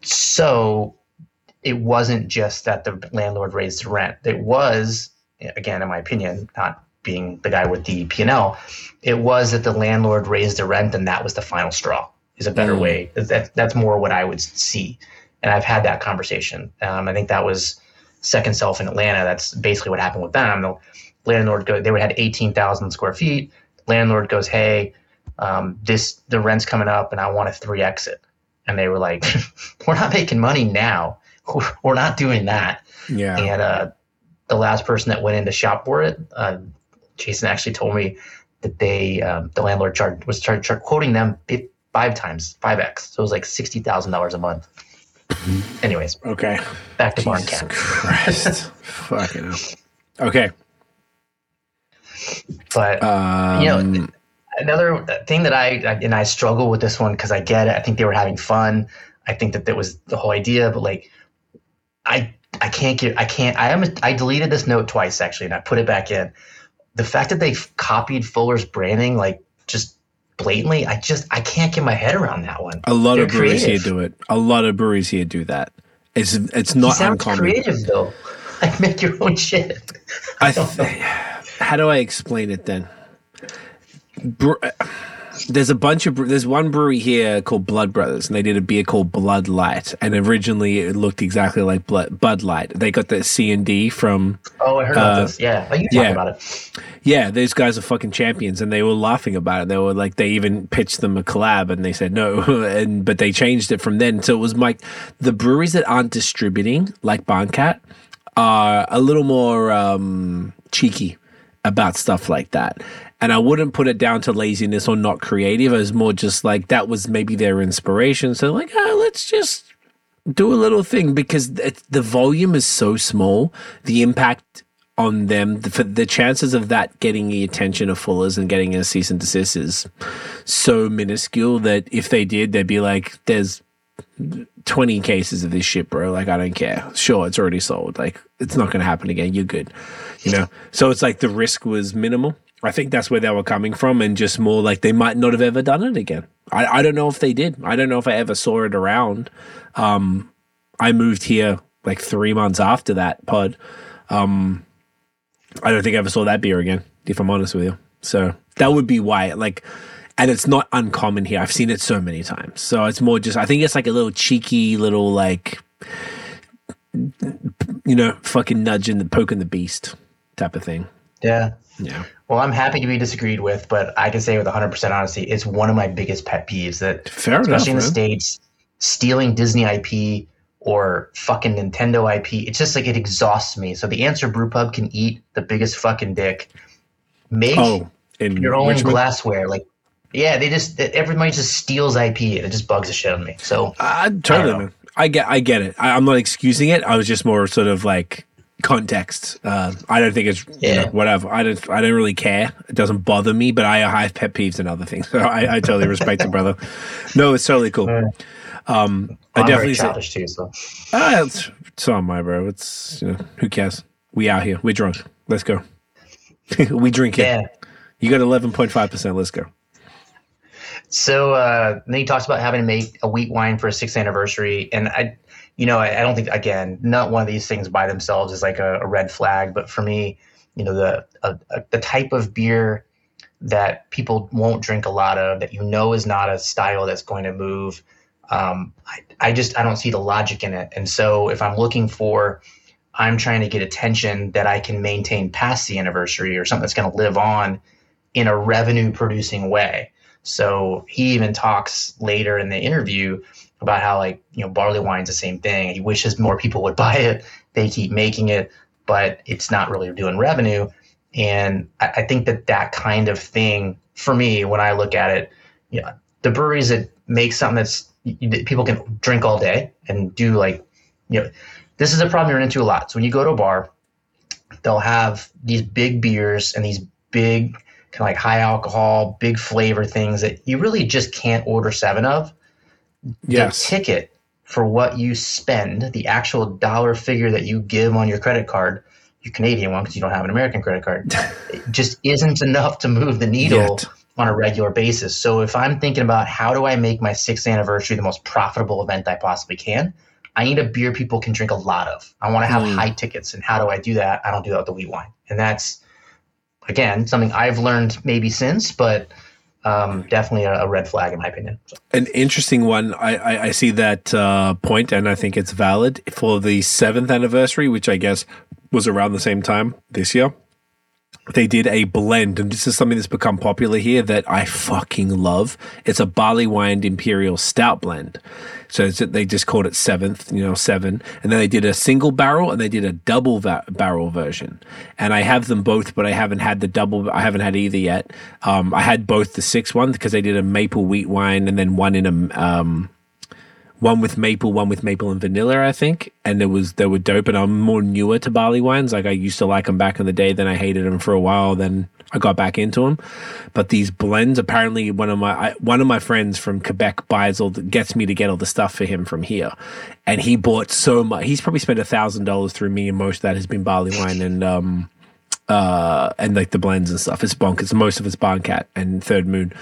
C: So it wasn't just that the landlord raised the rent. It was, again, in my opinion, not being the guy with the P&L, it was that the landlord raised the rent and that was the final straw is a better mm. way. That, that's more what I would see. And I've had that conversation. Um, I think that was second self in Atlanta. That's basically what happened with them. The landlord go, they would had 18,000 square feet. Landlord goes, Hey, um, this, the rent's coming up and I want a three exit. And they were like, we're not making money now. We're not doing that.
B: Yeah.
C: And, uh, the last person that went in to shop for it, uh, Jason actually told me that they um, the landlord charged was charged, charged quoting them five times five x, so it was like sixty thousand dollars a month. Anyways,
B: okay,
C: back to Jesus Barn
B: Christ, fucking hell. Okay,
C: but um, you know um, another thing that I and I struggle with this one because I get it. I think they were having fun. I think that that was the whole idea, but like I I can't get I can't I am I deleted this note twice actually and I put it back in the fact that they copied Fuller's branding like just blatantly, I just I can't get my head around that one.
B: A lot They're of breweries creative. here do it. A lot of breweries here do that. It's it's not
C: he
B: uncommon.
C: Creative though, like make your own shit.
B: I, I th- how do I explain it then? Bre- there's a bunch of there's one brewery here called Blood Brothers, and they did a beer called Blood Light, and originally it looked exactly like Blood Bud Light. They got the C and D from.
C: Oh, I heard about uh, this. Yeah, oh, you yeah. about it.
B: Yeah, these guys are fucking champions, and they were laughing about it. They were like, they even pitched them a collab, and they said no, and but they changed it from then. So it was like the breweries that aren't distributing, like Barncat, are a little more um, cheeky about stuff like that. And I wouldn't put it down to laziness or not creative. It was more just like that was maybe their inspiration. So, like, oh, let's just do a little thing because the volume is so small. The impact on them, the, the chances of that getting the attention of Fullers and getting a cease and desist is so minuscule that if they did, they'd be like, there's 20 cases of this shit, bro. Like, I don't care. Sure, it's already sold. Like, it's not going to happen again. You're good. You know? So it's like the risk was minimal. I think that's where they were coming from, and just more like they might not have ever done it again. I, I don't know if they did. I don't know if I ever saw it around. Um, I moved here like three months after that pod. Um, I don't think I ever saw that beer again, if I'm honest with you. So that would be why. Like, and it's not uncommon here. I've seen it so many times. So it's more just I think it's like a little cheeky little like you know fucking nudging the poking the beast type of thing.
C: Yeah.
B: Yeah.
C: Well, I'm happy to be disagreed with, but I can say with 100% honesty, it's one of my biggest pet peeves that,
B: Fair
C: especially
B: enough,
C: in the
B: man.
C: States, stealing Disney IP or fucking Nintendo IP, it's just like it exhausts me. So the answer Brewpub can eat the biggest fucking dick. Make
B: Oh, in
C: your own
B: Richmond?
C: glassware. Like, yeah, they just, everybody just steals IP and it just bugs the shit on me. So,
B: I
C: I
B: totally, man. I get, I get it. I, I'm not excusing it. I was just more sort of like context. Uh, I don't think it's you know, whatever. I don't, I don't really care. It doesn't bother me. But I, I have pet peeves and other things. So I, I totally respect it, brother. No, it's totally cool. Um, I
C: I'm
B: definitely
C: very
B: say,
C: childish too. So,
B: ah, it's, it's on my bro. It's you know, who cares? We out here. We're drunk. Let's go. we drink it.
C: yeah.
B: You got 11.5 percent. Let's go.
C: So uh, then he talks about having to make a wheat wine for a sixth anniversary, and I, you know, I, I don't think again, not one of these things by themselves is like a, a red flag, but for me, you know, the a, a, the type of beer that people won't drink a lot of, that you know is not a style that's going to move. Um, I, I just I don't see the logic in it, and so if I'm looking for, I'm trying to get attention that I can maintain past the anniversary or something that's going to live on in a revenue producing way. So he even talks later in the interview about how like you know barley wine's the same thing. He wishes more people would buy it. They keep making it, but it's not really doing revenue. And I, I think that that kind of thing for me, when I look at it, yeah, the breweries that make something that's that people can drink all day and do like you know this is a problem you run into a lot. So when you go to a bar, they'll have these big beers and these big kind of like high alcohol, big flavor things that you really just can't order seven of.
B: Yes.
C: The ticket for what you spend, the actual dollar figure that you give on your credit card, your Canadian one because you don't have an American credit card, just isn't enough to move the needle
B: Yet.
C: on a regular basis. So if I'm thinking about how do I make my sixth anniversary the most profitable event I possibly can, I need a beer people can drink a lot of. I want to have
B: Mm.
C: high tickets. And how do I do that? I don't do that with the wheat wine. And that's, again, something I've learned maybe since, but um, definitely a, a red flag in my opinion.
B: An interesting one. I, I, I see that uh, point, and I think it's valid for the seventh anniversary, which I guess was around the same time this year. They did a blend, and this is something that's become popular here that I fucking love. It's a barley wine imperial stout blend. So they just called it seventh, you know, seven. And then they did a single barrel and they did a double va- barrel version. And I have them both, but I haven't had the double. I haven't had either yet. Um, I had both the six one because they did a maple wheat wine and then one in a um, one with maple, one with maple and vanilla, I think. And there was they were dope. And I'm more newer to barley wines. Like I used to like them back in the day. Then I hated them for a while. Then I got back into them. But these blends, apparently, one of my I, one of my friends from Quebec buys all the, gets me to get all the stuff for him from here, and he bought so much. He's probably spent a thousand dollars through me, and most of that has been barley wine and um uh and like the blends and stuff. It's bonkers. Most of it's Barncat and Third Moon,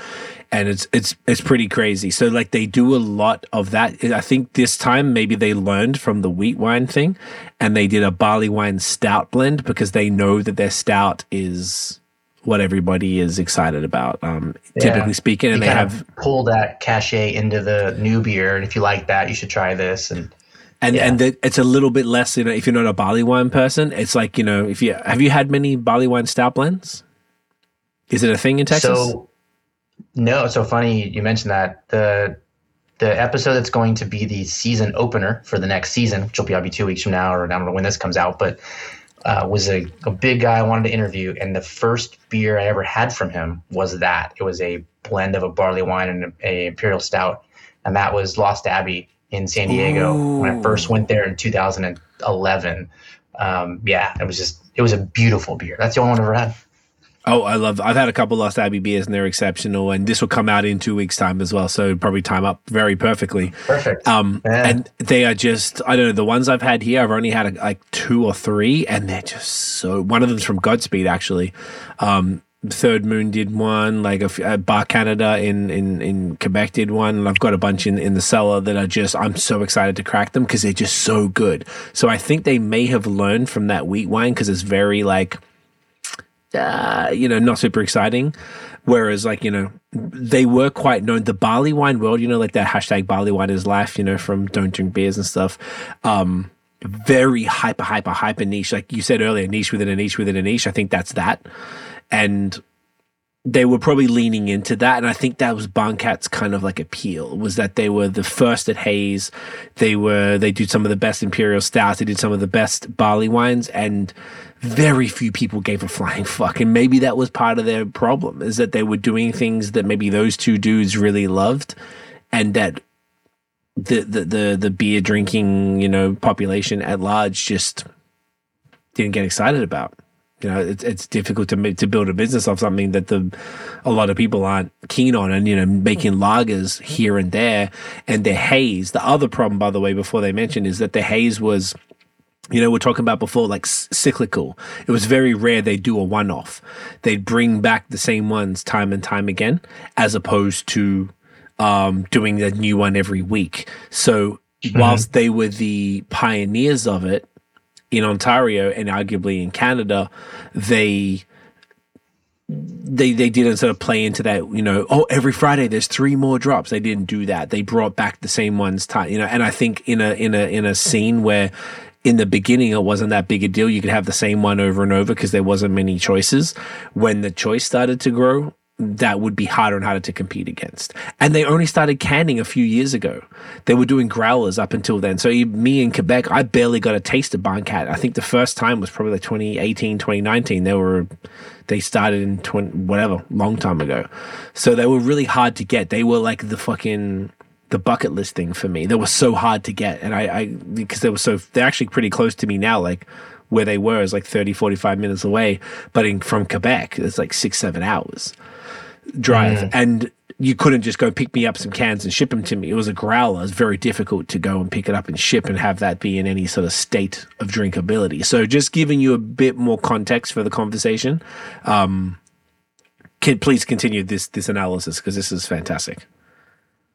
B: and it's it's it's pretty crazy. So like they do a lot of that. I think this time maybe they learned from the wheat wine thing, and they did a barley wine stout blend because they know that their stout is what everybody is excited about. Um, typically speaking, and
C: you
B: they have
C: pull that cachet into the new beer. And if you like that, you should try this. And
B: and
C: Yeah.
B: and the, it's a little bit less. You know, if you're not a barley wine person, it's like you know, if you have you had many barley wine stout blends. Is it a thing in Texas?
C: So, no, it's so funny you mentioned that. The the episode that's going to be the season opener for the next season, which will be, be two weeks from now, or I don't know when this comes out, but uh, was a, a big guy I wanted to interview. And the first beer I ever had from him was that. It was a blend of a barley wine and a, imperial stout. And that was Lost Abbey in San Diego when I first went there in 2011. Um, yeah, it was just, it was a beautiful beer. That's the only one I've ever had.
B: Oh, I love. I've had a couple Lost Abbey beers and they're exceptional. And this will come out in two weeks' time as well, so probably time up very perfectly.
C: Perfect.
B: Um,
C: Yeah.
B: and they are just. I don't know. The ones I've had here, I've only had like two or three, and they're just so. One of them's from Godspeed, actually. Um, Third Moon did one, like a, f- uh, Bar Canada in, in, in Quebec did one, and I've got a bunch in, in the cellar that are just, I'm so excited to crack them because they're just so good. So I think they may have learned from that wheat wine because it's very like, uh, you know, not super exciting. Whereas, like, you know, they were quite known. The barley wine world, you know, like that hashtag barley wine is life, you know, from Don't Drink Beers and stuff. Um, very hyper, hyper, hyper niche. Like you said earlier, niche within a niche within a niche. I think that's that. And they were probably leaning into that. And I think that was Barncat's kind of like appeal was that they were the first at Haze. They were, they did some of the best Imperial stouts. They did some of the best barley wines and very few people gave a flying fuck. And maybe that was part of their problem is that they were doing things that maybe those two dudes really loved and that the, the, the, the beer drinking, you know, population at large just didn't get excited about you know it's, it's difficult to to build a business off something that the a lot of people aren't keen on and you know making lagers here and there and their haze the other problem by the way before they mentioned is that the haze was you know, we're talking about before, like cyclical. It was very rare they'd do a one off. They'd bring back the same ones time and time again, as opposed to um, doing a new one every week. So, mm-hmm. whilst they were the pioneers of it, in Ontario and arguably in Canada, they they they didn't sort of play into that, you know, oh, every Friday there's three more drops. They didn't do that. They brought back the same ones time, you know, and I think in a in a in a scene where in the beginning it wasn't that big a deal. You could have the same one over and over because there wasn't many choices. When the choice started to grow, that would be harder and harder to compete against. And they only started canning a few years ago. They were doing growlers up until then. So me in Quebec, I barely got a taste of Barncat. I think the first time was probably like 2018, 2019. They were they started in 20, whatever, long time ago. So they were really hard to get. They were like the fucking the bucket list thing for me. They were so hard to get. And I, I because they were so they're actually pretty close to me now like where they were is like 30 45 minutes away, but in from Quebec it's like 6 7 hours drive, mm. and you couldn't just go pick me up some cans and ship them to me. It was a growler. It was very difficult to go and pick it up and ship and have that be in any sort of state of drinkability. So, just giving you a bit more context for the conversation. Um, can please continue this this analysis because this is fantastic.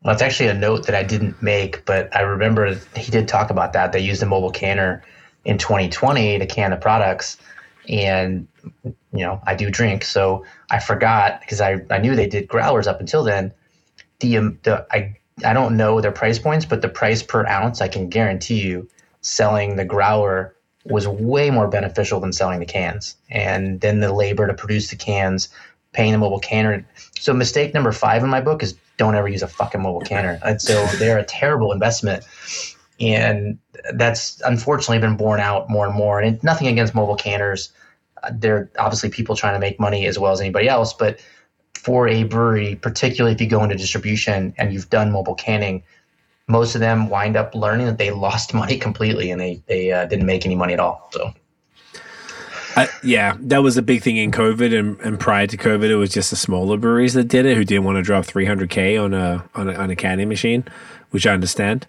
C: Well, it's actually a note that I didn't make, but I remember he did talk about that. They used a mobile canner in 2020 to can the products, and you know, I do drink, so I forgot because I, I knew they did growlers up until then. The um, the I I don't know their price points, but the price per ounce, I can guarantee you, selling the growler was way more beneficial than selling the cans. And then the labor to produce the cans, paying the mobile canner. So mistake number five in my book is don't ever use a fucking mobile canner. And so they're a terrible investment. And that's unfortunately been borne out more and more. And nothing against mobile canners they're obviously people trying to make money as well as anybody else. But for a brewery, particularly if you go into distribution and you've done mobile canning, most of them wind up learning that they lost money completely and they they uh, didn't make any money at all. So.
B: Uh, yeah, that was a big thing in COVID, and, and prior to COVID, it was just the smaller breweries that did it who didn't want to drop 300k on a on a, on a canning machine, which I understand.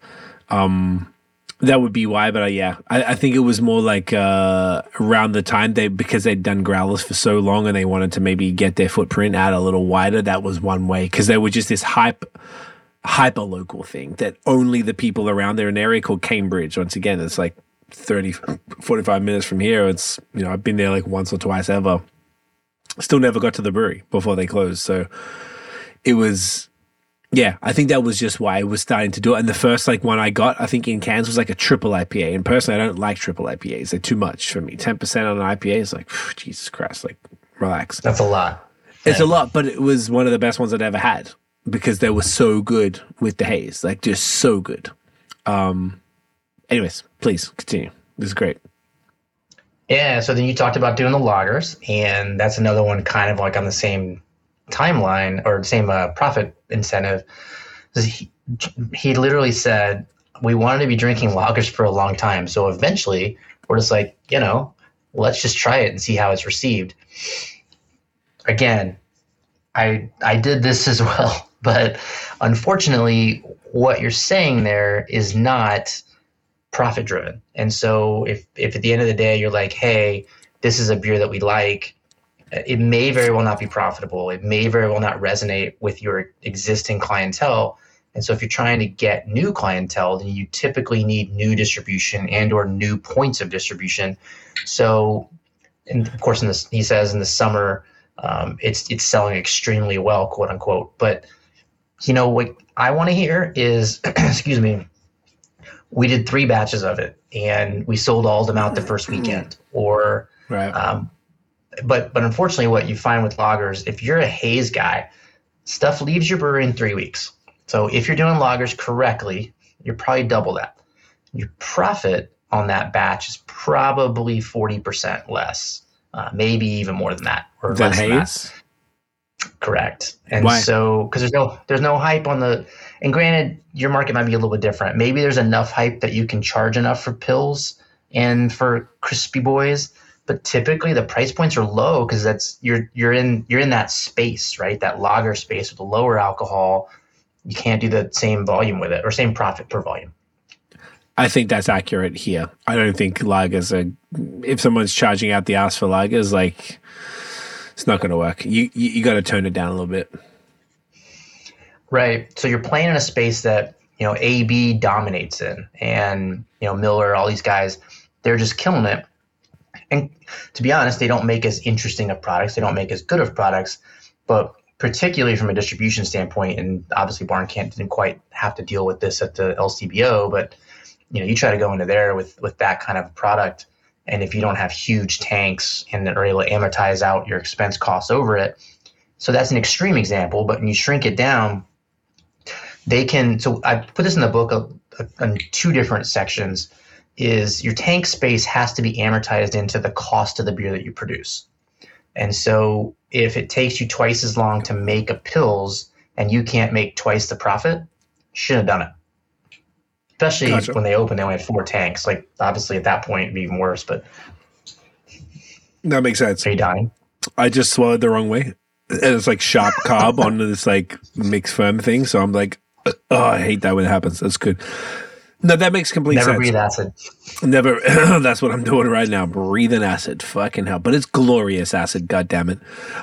B: Um, that would be why, but uh, yeah, I, I, think it was more like uh, around the time they because they'd done growlers for so long and they wanted to maybe get their footprint out a little wider. That was one way because they were just this hype, hyper local thing that only the people around there in an area called Cambridge. Once again, it's like 30, 45 minutes from here. It's you know I've been there like once or twice ever. Still never got to the brewery before they closed, so it was yeah, I think that was just why I was starting to do it. And the first like one I got, I think in cans was like a triple IPA. And personally, I don't like triple IPAs; they're too much for me. Ten percent on an IPA is like, Jesus Christ, like relax.
C: That's a lot.
B: It's a lot, but it was one of the best ones I'd ever had because they were so good with the haze, like just so good. Um, anyways, please continue. This is great.
C: Yeah. So then you talked about doing the lagers, and that's another one kind of like on the same timeline or same uh, profit incentive. He, he literally said, We wanted to be drinking lagers for a long time. So eventually, we're just like, you know, let's just try it and see how it's received. Again, I I did this as well, but unfortunately, what you're saying there is not profit driven. And so if if at the end of the day you're like, hey, this is a beer that we like, it may very well not be profitable. It may very well not resonate with your existing clientele. And so if you're trying to get new clientele, then you typically need new distribution and or new points of distribution. So and of course, in this, he says in the summer, um, it's it's selling extremely well, quote unquote. But you know what I want to hear is, excuse me, we did three batches of it and we sold all of them out the first weekend, or
B: Right.
C: um, but but unfortunately, what you find with lagers if you're a haze guy, stuff leaves your brewery in three weeks. So if you're doing lagers correctly, you're probably double that. Your profit on that batch is probably forty percent less, uh, maybe even more than that, or
B: Then
C: less than that. Correct. And
B: Why?
C: so, because there's no there's no hype on the, and granted, your market might be a little bit different. Maybe there's enough hype that you can charge enough for pills and for crispy boys, but typically the price points are low because that's you're you're in you're in that space, right? That lager space with the lower alcohol. You can't do the same volume with it or same profit per volume.
B: I think that's accurate here. I don't think lagers are. If someone's charging out the ass for lagers, like it's not going to work. You you, you got to tone it down a little bit.
C: Right. So you're playing in a space that, you know, AB dominates in and, you know, Miller, all these guys, they're just killing it. And to be honest, they don't make as interesting of products. They don't make as good of products. But particularly from a distribution standpoint, and obviously Barncat didn't quite have to deal with this at the LCBO, but you know, you try to go into there with with that kind of product. And if you don't have huge tanks and are able to amortize out your expense costs over it, so that's an extreme example. But when you shrink it down, they can so i put this in the book in two different sections is your tank space has to be amortized into the cost of the beer that you produce and so if it takes you twice as long to make a pills and you can't make twice the profit shouldn't have done it especially
B: Gotcha.
C: when they opened they only had four tanks like obviously at that point it'd be even worse but
B: That makes sense.
C: are you dying
B: I just swallowed the wrong way. And it's like sharp cob on this like mixed ferm thing. So I'm like, oh, I hate that when it happens. That's good. No, that makes complete sense.
C: never
B: sense.
C: breathe acid
B: Never. that's what I'm doing right now. Breathing acid. Fucking hell. But it's glorious acid. God damn it.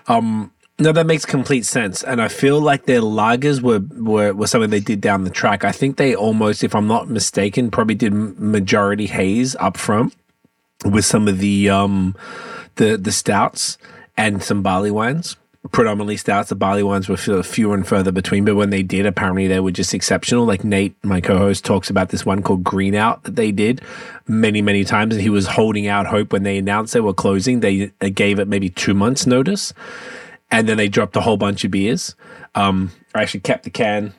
B: Um, no, that makes complete sense. And I feel like their lagers were, were, were something they did down the track. I think they almost, if I'm not mistaken, probably did majority haze up front with some of the, um, the, the stouts and some barley wines. Predominantly stouts. The barley ones were fewer and further between, but when they did, apparently they were just exceptional. Like Nate, my co-host, talks about this one called Green Out that they did many, many times, and he was holding out hope when they announced they were closing. They, gave it maybe two months' notice, and then they dropped a whole bunch of beers. Um, I actually kept the can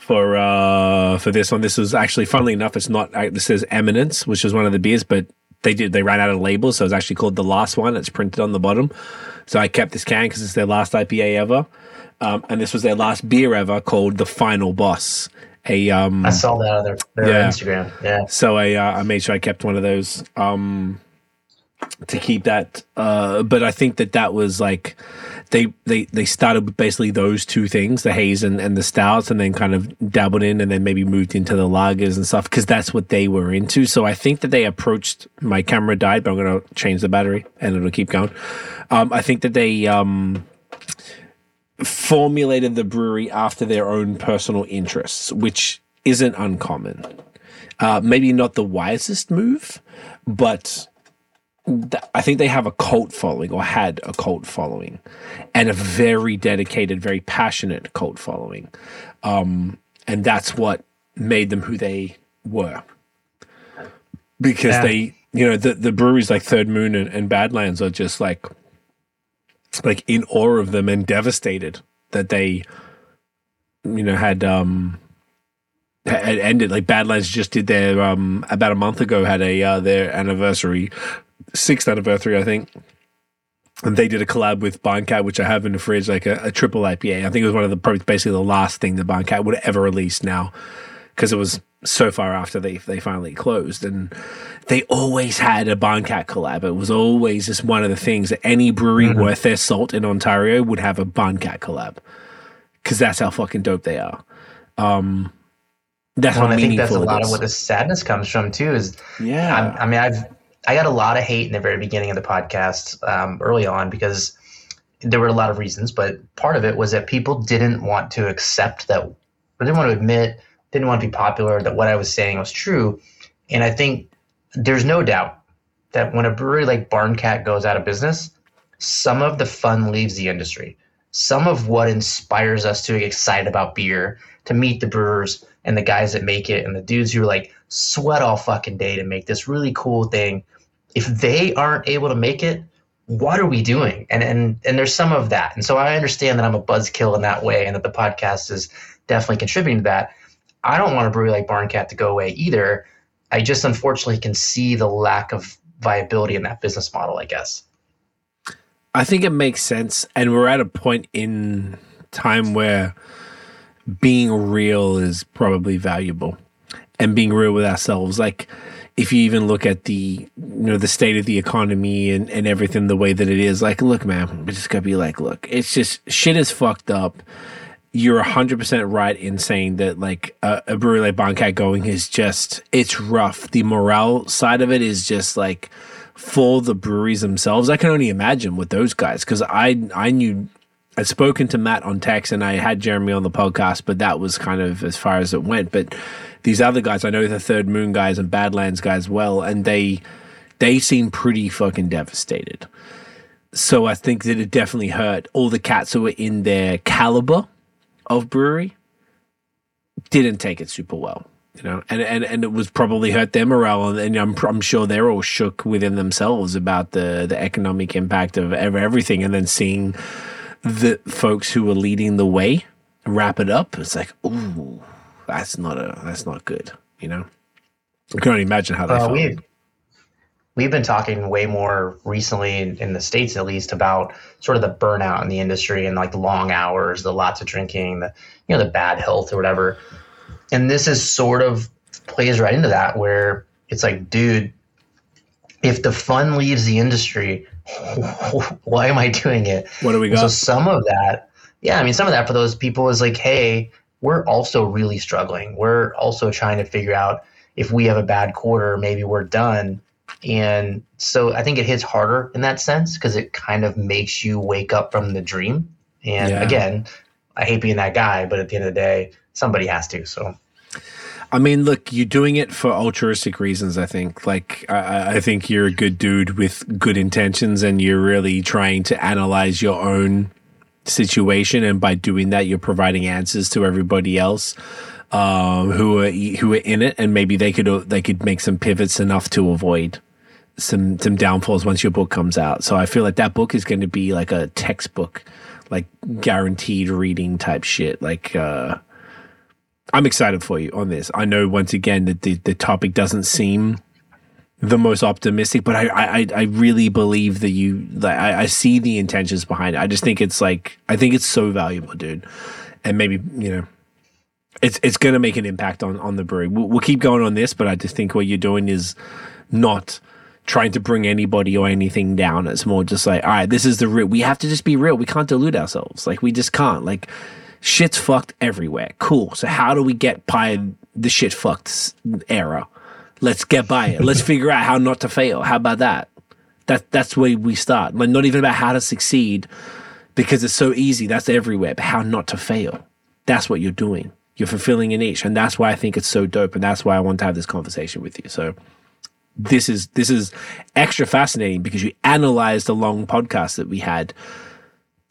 B: for uh for this one. This was actually, funnily enough, it's not. This says Eminence, which was one of the beers, but they did they ran out of labels, so it's actually called the last one. It's printed on the bottom. So I kept this can because it's their last IPA ever, um, and this was their last beer ever called the Final Boss. A um,
C: i saw that on their, their
B: Yeah.
C: instagram yeah
B: so I uh, I made sure I kept one of those um to keep that uh but I think that that was like they they they started with basically those two things the haze and, and the stouts and then kind of dabbled in and then maybe moved into the lagers and stuff because that's what they were into. So I think that they approached my camera died but I'm gonna change the battery and it'll keep going. Um I think that they um formulated the brewery after their own personal interests which isn't uncommon. Uh, maybe not the wisest move, but I think they have a cult following or had a cult following and a very dedicated, very passionate cult following. Um, and that's what made them who they were. Because
C: Yeah.
B: they, you know, the, the breweries like Third Moon and, and Badlands are just like, like in awe of them and devastated that they, you know, had, um, had ended. Like Badlands just did their um about a month ago had a uh, their anniversary, sixth anniversary, I think. And they did a collab with Barncat, which I have in the fridge, like a, a triple IPA. I think it was one of the probably basically the last thing that Barncat would ever release now, because it was so far after they they finally closed. And they always had a Barncat collab. It was always just one of the things that any brewery worth their salt in Ontario would have a Barncat collab, because that's how fucking dope they are. Um, that's
C: well,
B: how
C: i think that's a lot of what the sadness comes from too is
B: Yeah.
C: I'm, I mean, I've I got a lot of hate in the very beginning of the podcast um, early on because there were a lot of reasons, but part of it was that people didn't want to accept that, or didn't want to admit, didn't want to be popular that what I was saying was true, and I think there's no doubt that when a brewery like Barncat goes out of business, some of the fun leaves the industry. Some of what inspires us to get excited about beer, to meet the brewers and the guys that make it, and the dudes who like sweat all fucking day to make this really cool thing. If they aren't able to make it, what are we doing? And and and there's some of that. And so I understand that I'm a buzzkill in that way, and that the podcast is definitely contributing to that. I don't want a brewery like Barncat to go away either. I just unfortunately can see the lack of viability in that business model, I guess.
B: I think it makes sense. And we're at a point in time where being real is probably valuable and being real with ourselves. Like, if you even look at the you know the state of the economy and, and everything the way that it is like look man we just gotta be like look it's just shit is fucked up. You're 100% right in saying that like a, a brewery like Barncat going is just it's rough. The morale side of it is just like for the breweries themselves. I can only imagine with those guys because i i knew i'd spoken to matt on text and i had jeremy on the podcast but that was kind of as far as it went. But these other guys i know the third moon guys and badlands guys well and they they seem pretty fucking devastated. So i think that it definitely hurt. All the cats who were in their caliber of brewery didn't take it super well you know? And and, and it was probably hurt their morale and, and I'm, I'm sure they're all shook within themselves about the the economic impact of everything and then seeing the folks who were leading the way wrap it up it's like ooh that's not a that's not good you know? I can only imagine how they
C: Uh,
B: felt.
C: we we've been talking way more recently in, in the states at least about sort of the burnout in the industry and like the long hours the lots of drinking the you know the bad health or whatever. And this is sort of plays right into that where it's like dude if the fun leaves the industry why am i doing it
B: what do we got
C: so some of that yeah i mean some of that for those people is like hey we're also really struggling we're also trying to figure out if we have a bad quarter maybe we're done and so I think it hits harder in that sense because it kind of makes you wake up from the dream. And
B: Yeah.
C: again, I hate being that guy, but at the end of the day, somebody has to. So
B: I mean, look, you're doing it for altruistic reasons. I think, like, I, I think you're a good dude with good intentions, and you're really trying to analyze your own situation, and by doing that, you're providing answers to everybody else um, who are who are in it, and maybe they could they could make some pivots enough to avoid some some downfalls once your book comes out. So I feel like that book is going to be like a textbook, like guaranteed reading type shit, like. uh I'm excited for you on this. I know once again that the, the topic doesn't seem the most optimistic, but I I, I really believe that you I, I see the intentions behind it. I just think it's like I think it's so valuable, dude. And maybe, you know, it's it's gonna make an impact on on the brewery. We'll, we'll keep going on this, but I just think what you're doing is not trying to bring anybody or anything down. It's more just like, all right, this is the real. We have to just be real. We can't delude ourselves. Like we just can't. Like shit's fucked everywhere. Cool. So how do we get by the shit fucked era? Let's get by it. Let's figure out how not to fail. How about that? That that's where we start. Like not even about how to succeed because it's so easy. That's everywhere. But how not to fail. That's what you're doing. You're fulfilling a niche, and that's why I think it's so dope, and that's why I want to have this conversation with you. So this is this is extra fascinating because you analyzed a long podcast that we had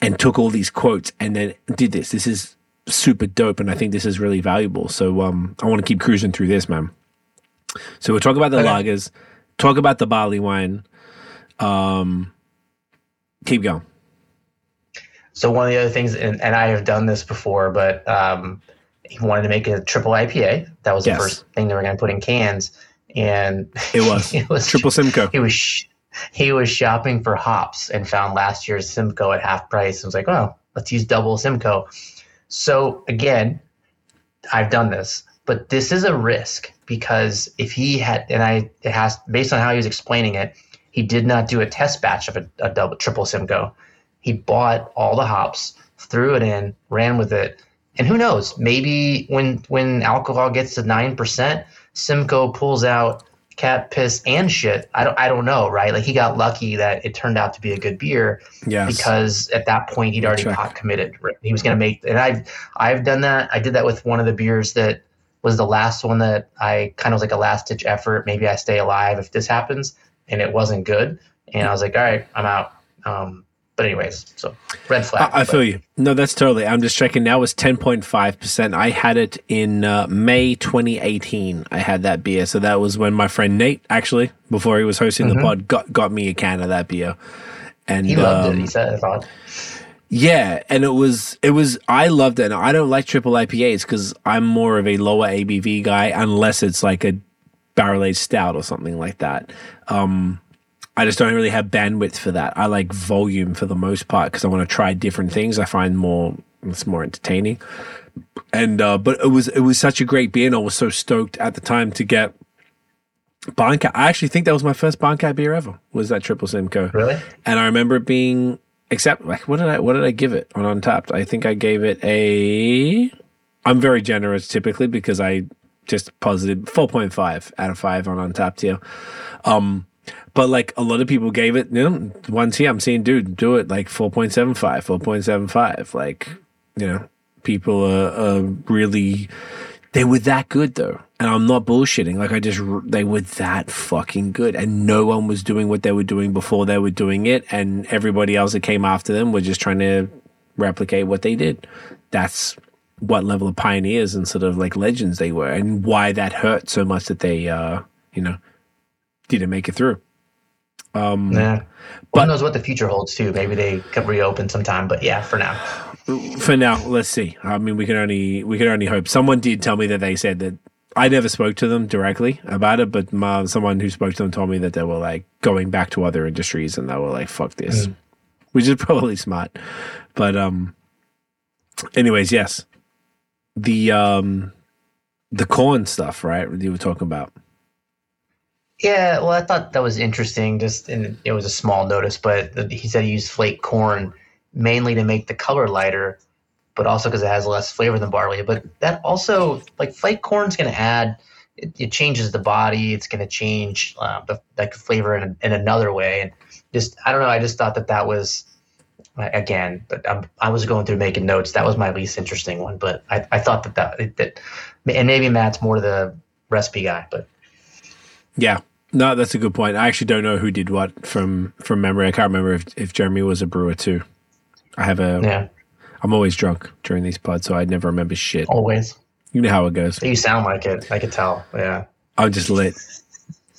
B: and took all these quotes and then did this. This is super dope, and I think this is really valuable. So um, I want to keep cruising through this, man. So we'll talk about the
C: Okay.
B: lagers, talk about the barley wine. Um, keep going.
C: So one of the other things, and, and I have done this before, but um, he wanted to make a triple IPA. That was
B: Yes.
C: the first thing they were going to put in cans, and
B: It was,
C: it was
B: triple Simcoe.
C: It was sh- he was shopping for hops and found last year's Simcoe at half price. and was like, oh, let's use double Simcoe. So again, I've done this, but this is a risk because if he had, and I, it has based on how he was explaining it, he did not do a test batch of a, a double triple Simcoe. He bought all the hops, threw it in, ran with it, and who knows? Maybe when when alcohol gets to nine percent, Simcoe pulls out cat piss and shit. I don't I don't know, right? Like he got lucky that it turned out to be a good beer
B: Yes.
C: because at that point he'd already
B: Check.
C: pot committed. Right? He was going to make, and I've I've done that. I did that with one of the beers that was the last one that I kind of was like a last ditch effort. Maybe I stay alive if this happens. and it wasn't good. And I was like, all right, I'm out. Um, but anyways, so red flag.
B: I, I feel you. No, that's totally. I'm just checking now. It's 10.5%. I had it in uh, May 2018. I had that beer. So that was when my friend Nate, actually, before he was hosting the pod, got, got me a can of that beer. And
C: He loved
B: um,
C: it. He said, I thought.
B: Yeah, and it was it was I loved it. And I don't like triple IPAs because I'm more of a lower ABV guy unless it's like a barrel aged stout or something like that. Um, I just don't really have bandwidth for that. I like volume for the most part because I want to try different things. I find more it's more entertaining. And uh, but it was it was such a great beer, and I was so stoked at the time to get Barncat. I actually think that was my first Barncat beer ever. Was that Triple Simcoe?
C: Really?
B: and I remember it being except like what did I what did I give it on Untappd? I think I gave it a. I'm very generous typically because I just posited 4.5 out of five on Untappd here. Um, but like a lot of people gave it, you know, ones here I'm seeing, dude, do it like 4.75, 4.75. Like, you know, people are, are really they were that good though. And i'm not bullshitting like i just they were that fucking good. And no one was doing what they were doing before they were doing it. And everybody else that came after them were just trying to replicate what they did. That's what level of pioneers and sort of like legends they were and why that hurt so much that they uh you know didn't make it through um
C: Yeah.
B: But-
C: Who knows what the future holds too? Maybe they could reopen sometime. But yeah, for now.
B: for now let's see i mean we can only we can only hope someone did tell me that they said that i never spoke to them directly about it but my, someone who spoke to them told me that they were like going back to other industries and they were like fuck this which is probably smart but um anyways yes the um the corn stuff right you were talking about
C: Yeah, well, I thought that was interesting. Just and it was a small notice, but he said he used flake corn mainly to make the color lighter, but also because it has less flavor than barley. But that also, like flake corn's going to add, it, it changes the body. It's going to change uh, the like flavor in, in another way. And just I don't know. I just thought that that was uh, again, but I'm, I was going through making notes. That was my least interesting one. But I, I thought that that that and maybe Matt's more the recipe guy, but.
B: Yeah no that's a good point i actually don't know who did what from from memory i can't remember if, if jeremy was a brewer too i have a
C: Yeah,
B: I'm always drunk during these pods, so I never remember shit.
C: always.
B: You know how it goes.
C: You sound like it. I could tell. Yeah.
B: I'm just lit.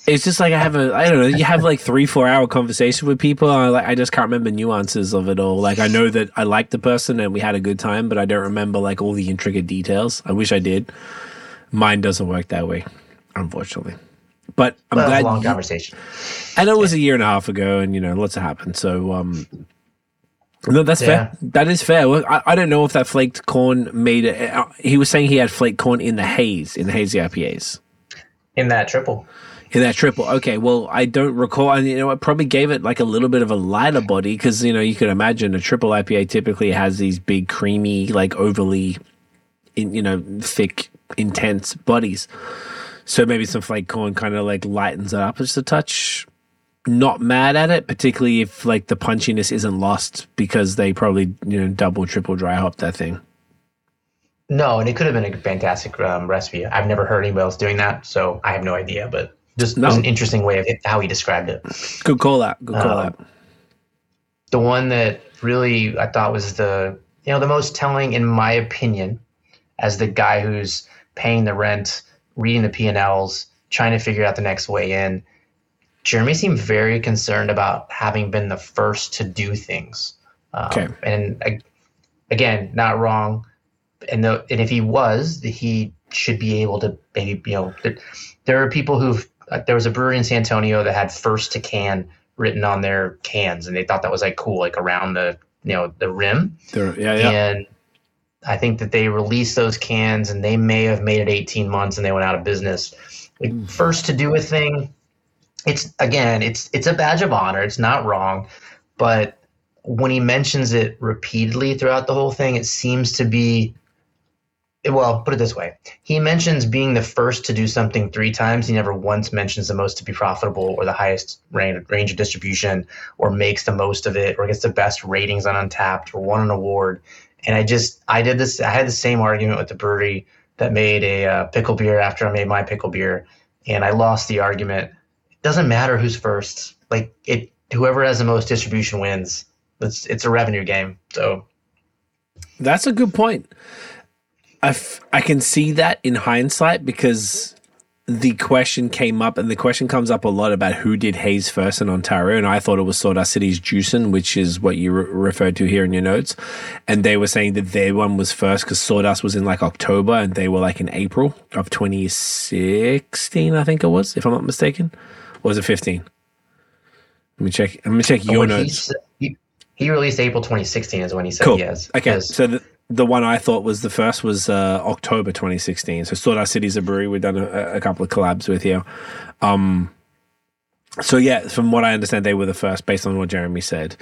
B: It's just like I have a, I don't know. You have like three, four hour conversation with people. I like, I just can't remember nuances of it all. Like I know that I liked the person and we had a good time, but I don't remember like all the intricate details. I wish I did. Mine doesn't work that way, unfortunately. But I'm
C: Well,
B: glad.
C: long
B: you-
C: conversation.
B: I know it was a year and a half ago, and you know, lots happened. So, um, no, that's
C: Yeah.
B: fair. That is fair. Well, I, I don't know if that flaked corn made it. Uh, he was saying he had flaked corn in the haze, in the hazy IPAs,
C: In that triple.
B: in that triple. Okay, well, I don't recall. And you know, it probably gave it like a little bit of a lighter body because you know you could imagine a triple IPA typically has these big, creamy, like overly, in, you know, thick, intense bodies. So maybe some flake corn kind of like lightens it up just a touch. Not mad at it, particularly if like the punchiness isn't lost because they probably you know double, triple dry hop that thing.
C: No, and it could have been a fantastic um, recipe. I've never heard anybody else doing that, so I have no idea. But just
B: No.
C: was an interesting way of it, how he described it.
B: Good call out. Good call
C: Um,
B: out.
C: The one that really I thought was the you know the most telling, in my opinion, as the guy who's paying the rent, reading the P and Ls, trying to figure out the next way in. Jeremy seemed very concerned about having been the first to do things. Um,
B: Okay.
C: And I, again, not wrong. And, the, and if he was, he should be able to maybe, you know, there, there are people who've, uh, there was a brewery in San Antonio that had first to can written on their cans and they thought that was like cool, like around the, you know, the rim.
B: There- yeah, yeah.
C: And I think that they released those cans and they may have made it 18 months and they went out of business. Like, hmm. first to do a thing, it's again, it's it's a badge of honor. It's not wrong, but when he mentions it repeatedly throughout the whole thing, it seems to be well, put it this way. He mentions being the first to do something three times. He never once mentions the most to be profitable or the highest range, range of distribution or makes the most of it or gets the best ratings on Untappd or won an award. And I just, I did this, I had the same argument with the brewery that made a uh, pickle beer after I made my pickle beer. And I lost the argument. It doesn't matter who's first. Like it, whoever has the most distribution wins. It's it's a revenue game. So
B: That's a good point. I, f- I can see that in hindsight because the question came up, and the question comes up a lot about who did Haze first in Ontario, and I thought it was Sawdust City's Juicing, which is what you re- referred to here in your notes, and they were saying that their one was first because Sawdust was in like October, and they were like in April of 2016, I think it was, if I'm not mistaken, or was it 15? Let me check. Let me check your notes.
C: he, he released April 2016 is when he said
B: Cool.
C: has.
B: Okay, so the, the one I thought was the first was uh, October 2016. So Sawdust City's a brewery we've done a, a couple of collabs with here. Um, so yeah, from what I understand, they were the first, based on what Jeremy said,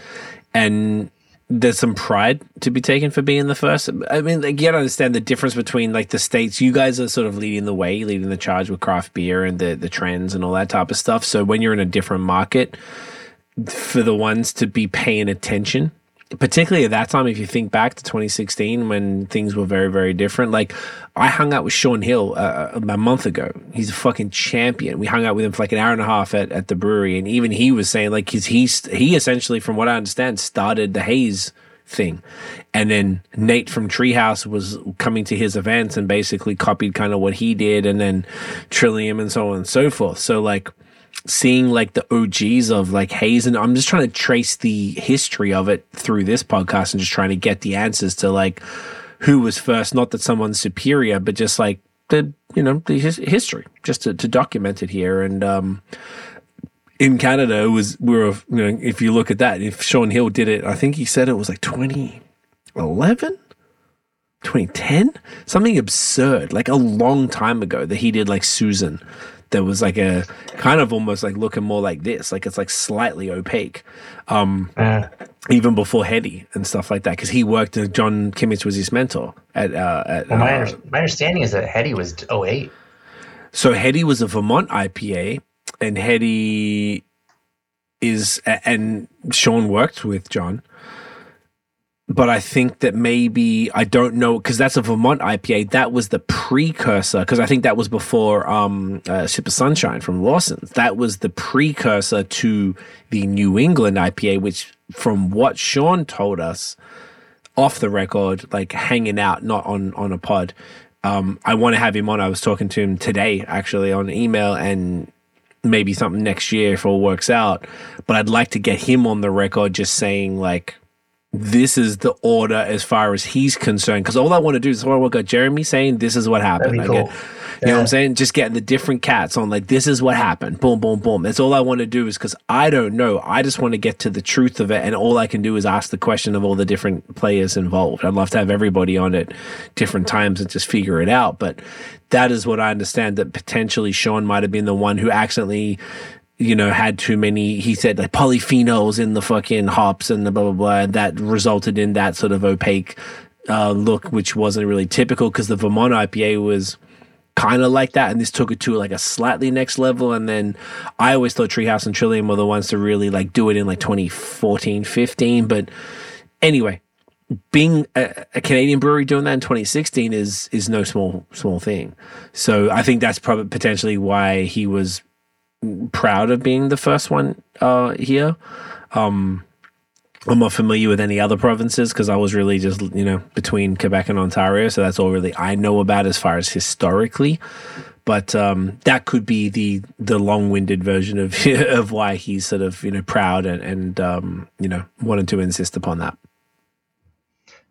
B: and there's some pride to be taken for being the first. I mean, like, you gotta understand the difference between like the states. You guys are sort of leading the way, leading the charge with craft beer and the the trends and all that type of stuff. So when you're in a different market, for the ones to be paying attention particularly at that time if you think back to 2016 when things were very very different like i hung out with Shaun Hill uh, a month ago. He's a fucking champion. We hung out with him for like an hour and a half at, at the brewery and even he was saying like he's he essentially from what i understand started the haze thing. And then nate from treehouse was coming to his events and basically copied kind of what he did and then trillium and so on and so forth. So like seeing like the OGs of like Haze and I'm just trying to trace the history of it through this podcast and just trying to get the answers to like who was first. Not that someone's superior but just like the you know the his, history just to, to document it here. And um in Canada it was we were you know if you look at that if Shaun Hill did it I think he said it was like 2011 2010 something absurd like a long time ago that he did like Susan that was like a kind of almost like looking more like this like it's like slightly opaque um
C: Uh,
B: even before Heady and stuff like that because he worked and John Kimmich was his mentor at uh at
C: well, my,
B: uh,
C: under- my understanding is that Heady was 08.
B: so Heady was a Vermont IPA and Heady is and Shaun worked with John but I think that maybe I don't know because that's a Vermont IPA. That was the precursor because I think that was before um, uh, Sip of Sunshine from Lawson's. That was the precursor to the New England IPA, which, from what Shaun told us off the record, like hanging out, not on on a pod. Um, I want to have him on. I was talking to him today, actually, on email, and maybe something next year if all works out. But I'd like to get him on the record, just saying like this is the order as far as he's concerned. Because all I want to do is I what I got Jeremy saying this is what happened.
C: That'd
B: I get, uh, you know what I'm saying? Just getting the different cats on like this is what happened. Boom, boom, boom. That's all I want to do is because I don't know. I just want to get to the truth of it, and all I can do is ask the question of all the different players involved. I'd love to have everybody on at different times and just figure it out. But that is what I understand that potentially Shaun might have been the one who accidentally you know, had too many, he said like polyphenols in the fucking hops and the blah, blah, blah. And that resulted in that sort of opaque uh, look, which wasn't really typical because the Vermont IPA was kind of like that. And this took it to like a slightly next level. And then I always thought Treehouse and Trillium were the ones to really like do it in like 2014, 15. But anyway, being a, a Canadian brewery doing that in 2016 is is no small small thing. So I think that's probably potentially why he was proud of being the first one uh, here. Um, I'm not familiar with any other provinces because I was really just you know between Quebec and Ontario, so that's all really I know about as far as historically. But um, that could be the the long winded version of of why he's sort of you know proud and and um, you know wanted to insist upon that.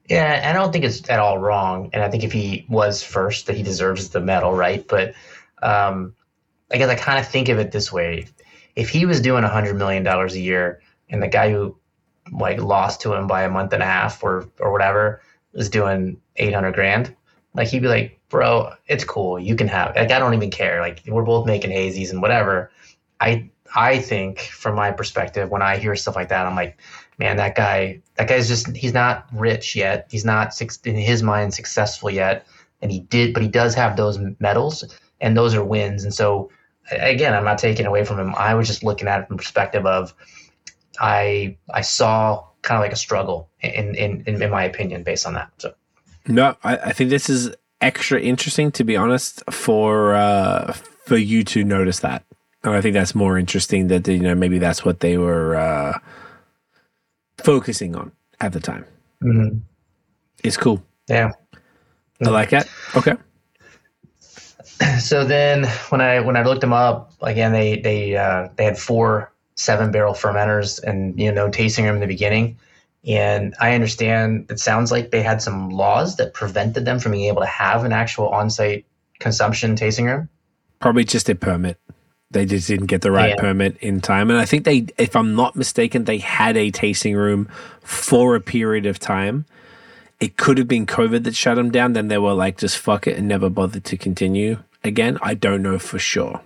C: Yeah, I don't think it's at all wrong. And I think if he was first, that he deserves the medal, right? But um, I guess I kind of think of it this way: if he was doing hundred million dollars a year, and the guy who like lost to him by a month and a half or or whatever was doing eight hundred grand, like he'd be like, "Bro, it's cool. You can have. Like I don't even care. Like we're both making hazies and whatever." I I think from my perspective, when I hear stuff like that, I'm like, man, that guy, that guy's just, he's not rich yet. He's not, in his mind, successful yet. And he did, but he does have those medals and those are wins. And so, again, I'm not taking away from him. I was just looking at it from the perspective of, I, I saw kind of like a struggle in, in, in, in my opinion, based on that. So,
B: No, I, I think this is extra interesting to be honest for uh, for you to notice that And I think that's more interesting that, you know, maybe that's what they were uh, focusing on at the time.
C: Mm-hmm.
B: It's cool.
C: Yeah.
B: I like it. Okay.
C: So then when I when I looked them up again, they they uh, they had four seven barrel fermenters and you know no tasting room in the beginning. And I understand it sounds like they had some laws that prevented them from being able to have an actual on site consumption tasting room.
B: Probably just a permit. They just didn't get the right
C: Yeah.
B: permit in time. And I think they, if I'm not mistaken, they had a tasting room for a period of time. It could have been COVID that shut them down. Then they were like, just fuck it and never bothered to continue again. I don't know for sure.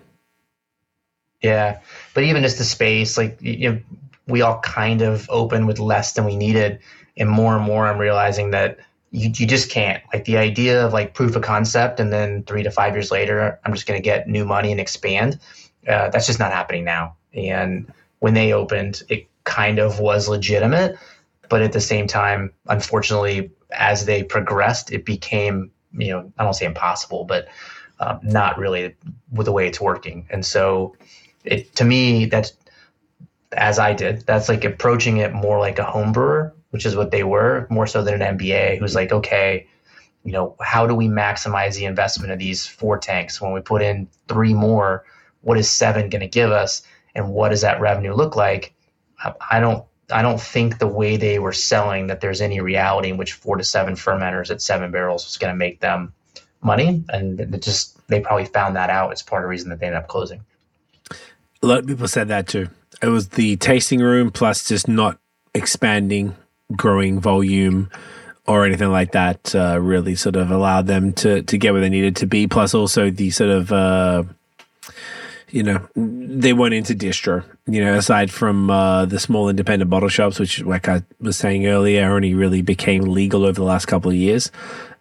C: Yeah, but even just the space, like you know, we all kind of open with less than we needed, and more and more, I'm realizing that you you just can't. Like the idea of like proof of concept, and then three to five years later, I'm just going to get new money and expand. Uh, that's just not happening now. And when they opened, it kind of was legitimate, but at the same time, unfortunately, as they progressed, it became you know I don't say impossible, but um, not really with the way it's working. And so it to me that's as I did. That's like approaching it more like a home brewer, which is what they were, more so than an MBA who's like, okay, you know, how do we maximize the investment of these four tanks? When we put in three more, what is seven going to give us, and what does that revenue look like? I- don't. I don't think the way they were selling that there's any reality in which four to seven fermenters at seven barrels was going to make them money, and just they probably found that out as part of the reason that they ended up closing.
B: A lot of people said that too. It was the tasting room plus just not expanding, growing volume or anything like that. Uh, really sort of allowed them to to get where they needed to be. Plus also the sort of uh, you know they went into distro. You know, aside from uh, the small independent bottle shops, which like I was saying earlier, only really became legal over the last couple of years.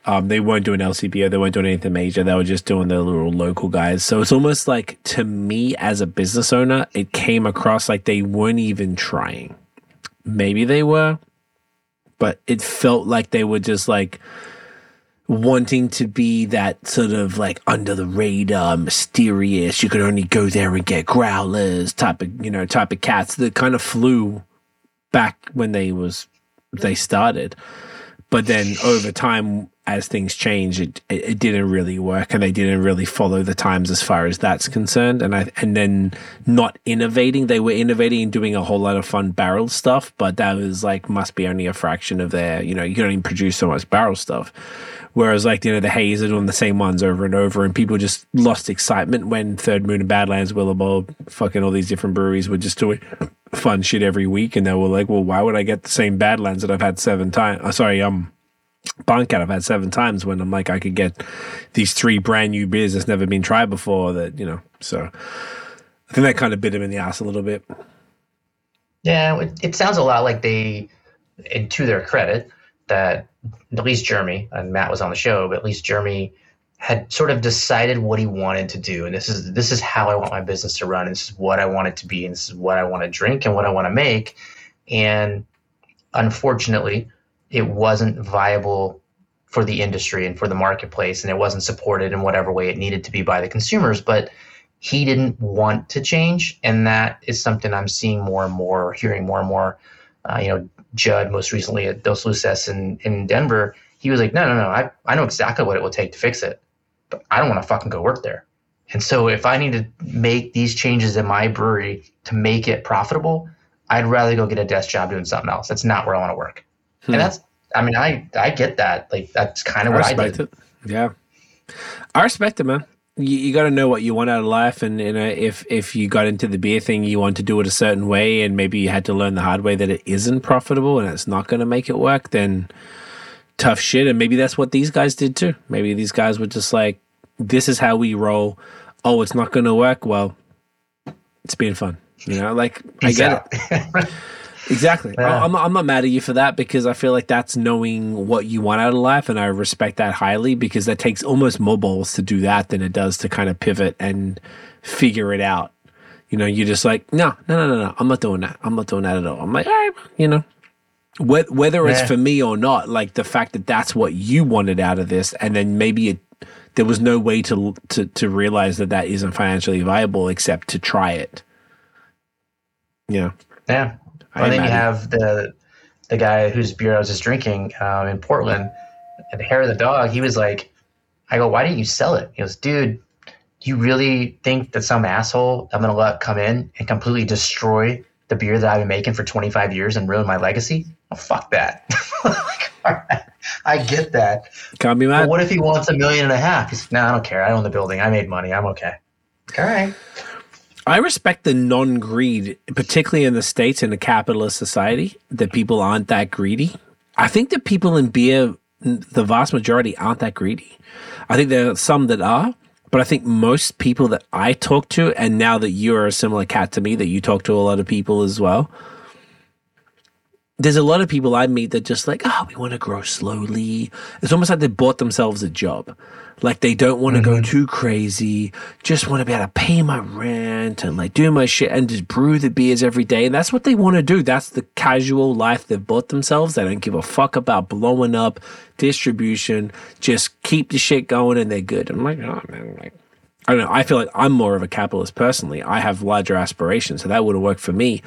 B: Um, they weren't doing LCBO, they weren't doing anything major. They were just doing their little local guys. So it's almost like to me as a business owner, it came across like they weren't even trying. Maybe they were, but it felt like they were just like wanting to be that sort of like under the radar, mysterious. You could only go there and get growlers type of you know type of cats that kind of flew back when they was they started. But then over time, as things change, it, it, didn't really work, and they didn't really follow the times as far as that's concerned. And I and then not innovating, they were innovating and doing a whole lot of fun barrel stuff, but that was like must be only a fraction of their. You know, you can only produce so much barrel stuff. Whereas, like, you know, the Haze are doing the same ones over and over, and people just lost excitement when Third Moon and Badlands, Willibald, fucking all these different breweries were just doing fun shit every week. And they were like, well, why would I get the same Badlands that I've had seven times? Oh, sorry, um, Barncat I've had seven times when I'm like, I could get these three brand new beers that's never been tried before that, you know, so I think that kind of bit him in the ass a little bit.
C: Yeah, it, it sounds a lot like they, and to their credit, that at least Jeremy and Matt was on the show, but at least Jeremy had sort of decided what he wanted to do, and this is this is how I want my business to run. And this is what I want it to be, and this is what I want to drink and what I want to make. And unfortunately, it wasn't viable for the industry and for the marketplace, and it wasn't supported in whatever way it needed to be by the consumers. But he didn't want to change, and that is something I'm seeing more and more, hearing more and more. Uh, you know, Judd most recently at Dos Luces in, in Denver, he was like, no, no, no, I, I know exactly what it will take to fix it, but I don't want to fucking go work there. And so if I need to make these changes in my brewery to make it profitable, I'd rather go get a desk job doing something else. That's not where I want to work.
B: Hmm.
C: And that's, I mean, I, I get that. Like, that's kind of
B: I
C: what I,
B: respect
C: did.
B: it. Yeah. I respect it, man. You, you got to know what you want out of life, and you know if if you got into the beer thing, you want to do it a certain way, and maybe you had to learn the hard way that it isn't profitable and it's not going to make it work. Then tough shit, and maybe that's what these guys did too. Maybe these guys were just like, "This is how we roll." Oh, it's not going to work. Well, it's been fun, you know. Like I get
C: out.
B: it. Exactly.
C: Yeah.
B: I'm, I'm not mad at you for that because I feel like that's knowing what you want out of life. And I respect that highly because that takes almost more balls to do that than it does to kind of pivot and figure it out. You know, you're just like, no, no, no, no, no. I'm not doing that. I'm not doing that at all. I'm like, all right, you know, whe- whether it's
C: Yeah.
B: for me or not, like the fact that that's what you wanted out of this, and then maybe it there was no way to to to realize that that isn't financially viable except to try it. Yeah.
C: Yeah. And then you have the the guy whose beer I was just drinking um, in Portland, at Hair of the Dog. He was like, "I go, why didn't you sell it?" He goes, "Dude, do you really think that some asshole I'm gonna let come in and completely destroy the beer that I've been making for 25 years and ruin my legacy? Oh, fuck that." Like, all right, I get that.
B: Can't be
C: But
B: mad.
C: what if he wants a million and a half? He's like, "No, I don't care. I own the building. I made money. I'm okay." All right.
B: I respect the non greed, particularly in the States in a capitalist society, that people aren't that greedy. I think that people in beer, the vast majority, aren't that greedy. I think there are some that are, but I think most people that I talk to, and now that you're a similar cat to me, that you talk to a lot of people as well, there's a lot of people I meet that just like, oh, we want to grow slowly. It's almost like they bought themselves a job. Like they don't want to go mm-hmm. too crazy, just want to be able to pay my rent and like do my shit and just brew the beers every day. And that's what they want to do. That's the casual life they've bought themselves. They don't give a fuck about blowing up distribution. Just keep the shit going and they're good. I'm like, oh man, like I don't know. I feel like I'm more of a capitalist personally. I have larger aspirations, so that would have worked for me.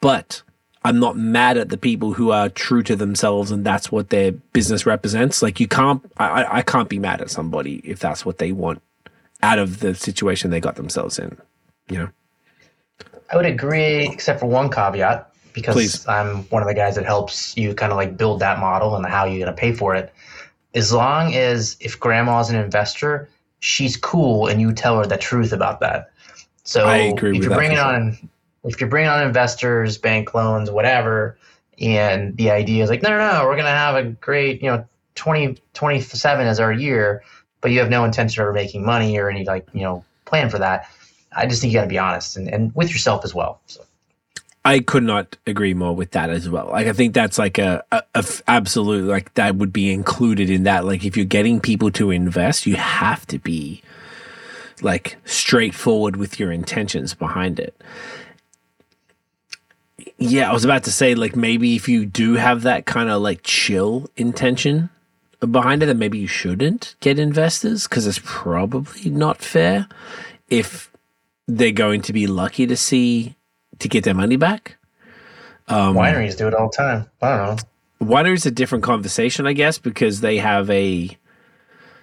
B: But I'm not mad at the people who are true to themselves and that's what their business represents. Like you can't, I, I- can't be mad at somebody if that's what they want out of the situation they got themselves in. You know,
C: I would agree, except for one caveat, because
B: Please.
C: I'm one of the guys that helps you kind of like build that model and how you're going to pay for it. As long as if grandma's an investor, she's cool and you tell her the truth about that. So
B: I agree
C: if
B: with
C: you're
B: that
C: bringing on, if you're bringing on investors, bank loans, whatever, and the idea is like, no, no, no, we're going to have a great, you know, 20, 27 as our year, but you have no intention of making money or any like, you know, plan for that. I just think you got to be honest and, and with yourself as well. So.
B: I could not agree more with that as well. Like I think that's like a, a, a f- absolute like that would be included in that. Like if you're getting people to invest, you have to be like straightforward with your intentions behind it. Yeah, I was about to say like maybe if you do have that kind of like chill intention behind it, then maybe you shouldn't get investors because it's probably not fair if they're going to be lucky to see to get their money back. Um,
C: Wineries do it all the time. I don't know.
B: wineries a different conversation, I guess, because they have a,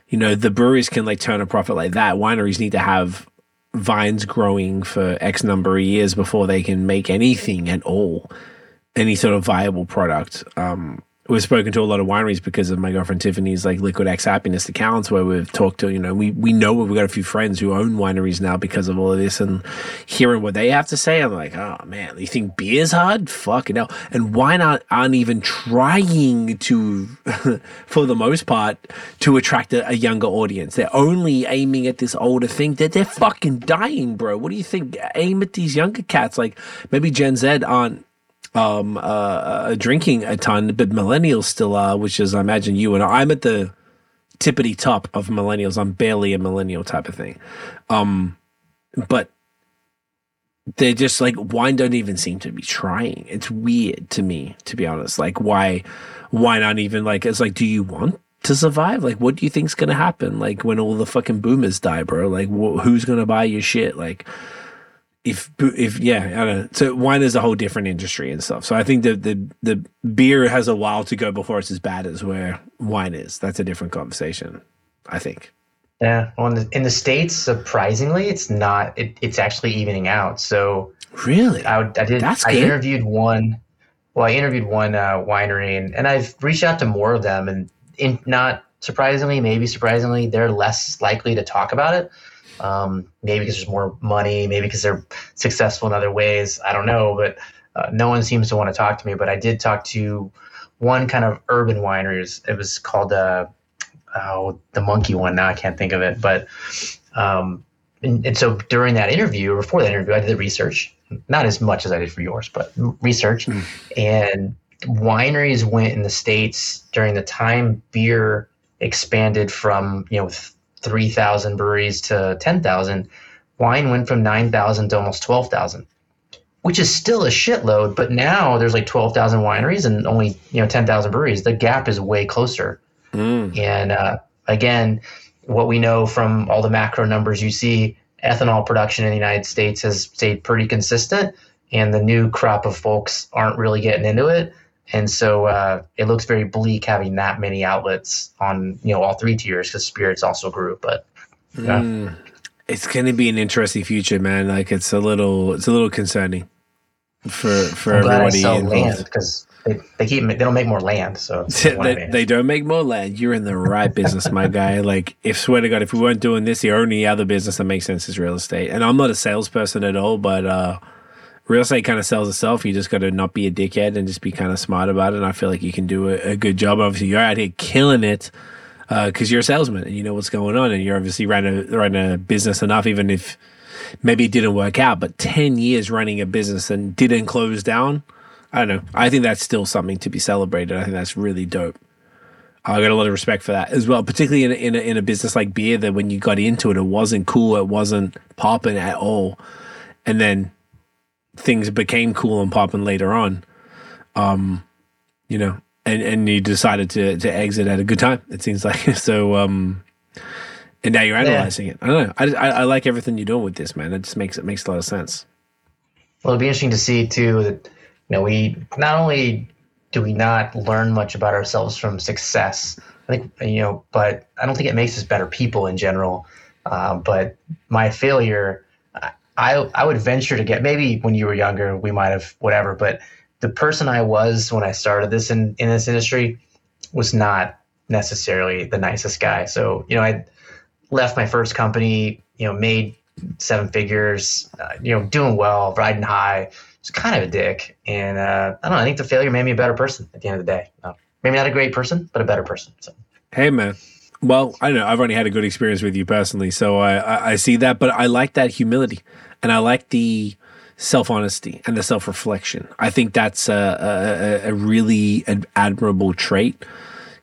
B: you know, the breweries can like turn a profit like that. Wineries need to have vines growing for X number of years before they can make anything at all, any sort of viable product. Um, we've spoken to a lot of wineries because of my girlfriend Tiffany's like Liquid X Happiness accounts where we've talked to, you know, we, we know we've got a few friends who own wineries now because of all of this and hearing what they have to say, I'm like, oh man, you think beer's hard? Fucking hell. And why not aren't even trying to, for the most part, to attract a, a younger audience? They're only aiming at this older thing. They're, they're fucking dying, bro. What do you think? Aim at these younger cats. Like maybe Gen Z aren't um, uh, uh, drinking a ton, but millennials still are, which is, I imagine, you and I. I'm at the tippity top of millennials. I'm barely a millennial type of thing. Um, but they're just like wine don't even seem to be trying. It's weird to me, to be honest. Like why, why not even like? It's like, do you want to survive? Like, what do you think's gonna happen? Like when all the fucking boomers die, bro? Like wh- who's gonna buy your shit? Like if if yeah, I don't know. So wine is a whole different industry and stuff. So I think the the the beer has a while to go before it's as bad as where wine is. That's a different conversation. I think.
C: Yeah. Well, in the, in the states, surprisingly, it's not. It, it's actually evening out. So
B: Really?
C: I, I did.
B: That's
C: I
B: good.
C: interviewed one. Well, I interviewed one uh, winery, and, and I've reached out to more of them, and in not surprisingly, maybe surprisingly, they're less likely to talk about it. Um, maybe because there's more money, maybe because they're successful in other ways. I don't know, but uh, no one seems to want to talk to me. But I did talk to one kind of urban winery. It was, it was called uh, oh, the monkey one. Now I can't think of it, but um, and, and so during that interview, or before that interview, I did the research. Not as much as I did for yours, but research. And wineries went in the states during the time beer expanded from you know three thousand breweries to ten thousand. Wine went from nine thousand to almost twelve thousand, which is still a shitload. But now there's like twelve thousand wineries and only you know ten thousand breweries. The gap is way closer.
B: Mm.
C: And uh, again, what we know from all the macro numbers you see, ethanol production in the United States has stayed pretty consistent, and the new crop of folks aren't really getting into it. And so uh, it looks very bleak having that many outlets on you know all three tiers because spirits also grew. But.
B: Mm, it's going to be an interesting future, man. Like it's a little, it's a little concerning for for
C: I'm
B: everybody
C: sell
B: involved.
C: land because they, they keep they don't make more land, so
B: they, they don't make more land. You're in the right business, my guy. Like, if swear to God, if we weren't doing this, the only other business that makes sense is real estate. And I'm not a salesperson at all, but uh, real estate kind of sells itself. You just got to not be a dickhead and just be kind of smart about it. And I feel like you can do a, a good job. Obviously, you're out here killing it uh, because you're a salesman and you know what's going on, and you're obviously running a, a business enough, even if maybe it didn't work out. But ten years running a business and didn't close down. I don't know. I think that's still something to be celebrated. I think that's really dope. I got a lot of respect for that as well, particularly in a, in a, in a business like beer that when you got into it, it wasn't cool, it wasn't popping at all, and then things became cool and popping later on. Um, you know, and and you decided to to exit at a good time. It seems like so. Um, and now you're analyzing it. I don't know. I, I I like everything you're doing with this, man. It just makes it makes a lot of sense.
C: Well, it'll be interesting to see too that you know we not only do we not learn much about ourselves from success, I think you know, but I don't think it makes us better people in general. Uh, but my failure, I I would venture to get maybe when you were younger we might have whatever, but the person I was when I started this in in this industry was not necessarily the nicest guy. So you know I left my first company, you know, made seven figures, uh, you know, doing well, riding high. It's kind of a dick, and uh, I don't know. I think the failure made me a better person at the end of the day. Uh, maybe not a great person, but a better person. So
B: Hey, man. Well, I know. I've only had a good experience with you personally, so I, I, I see that. But I like that humility, and I like the self honesty and the self reflection. I think that's a, a, a really ad- admirable trait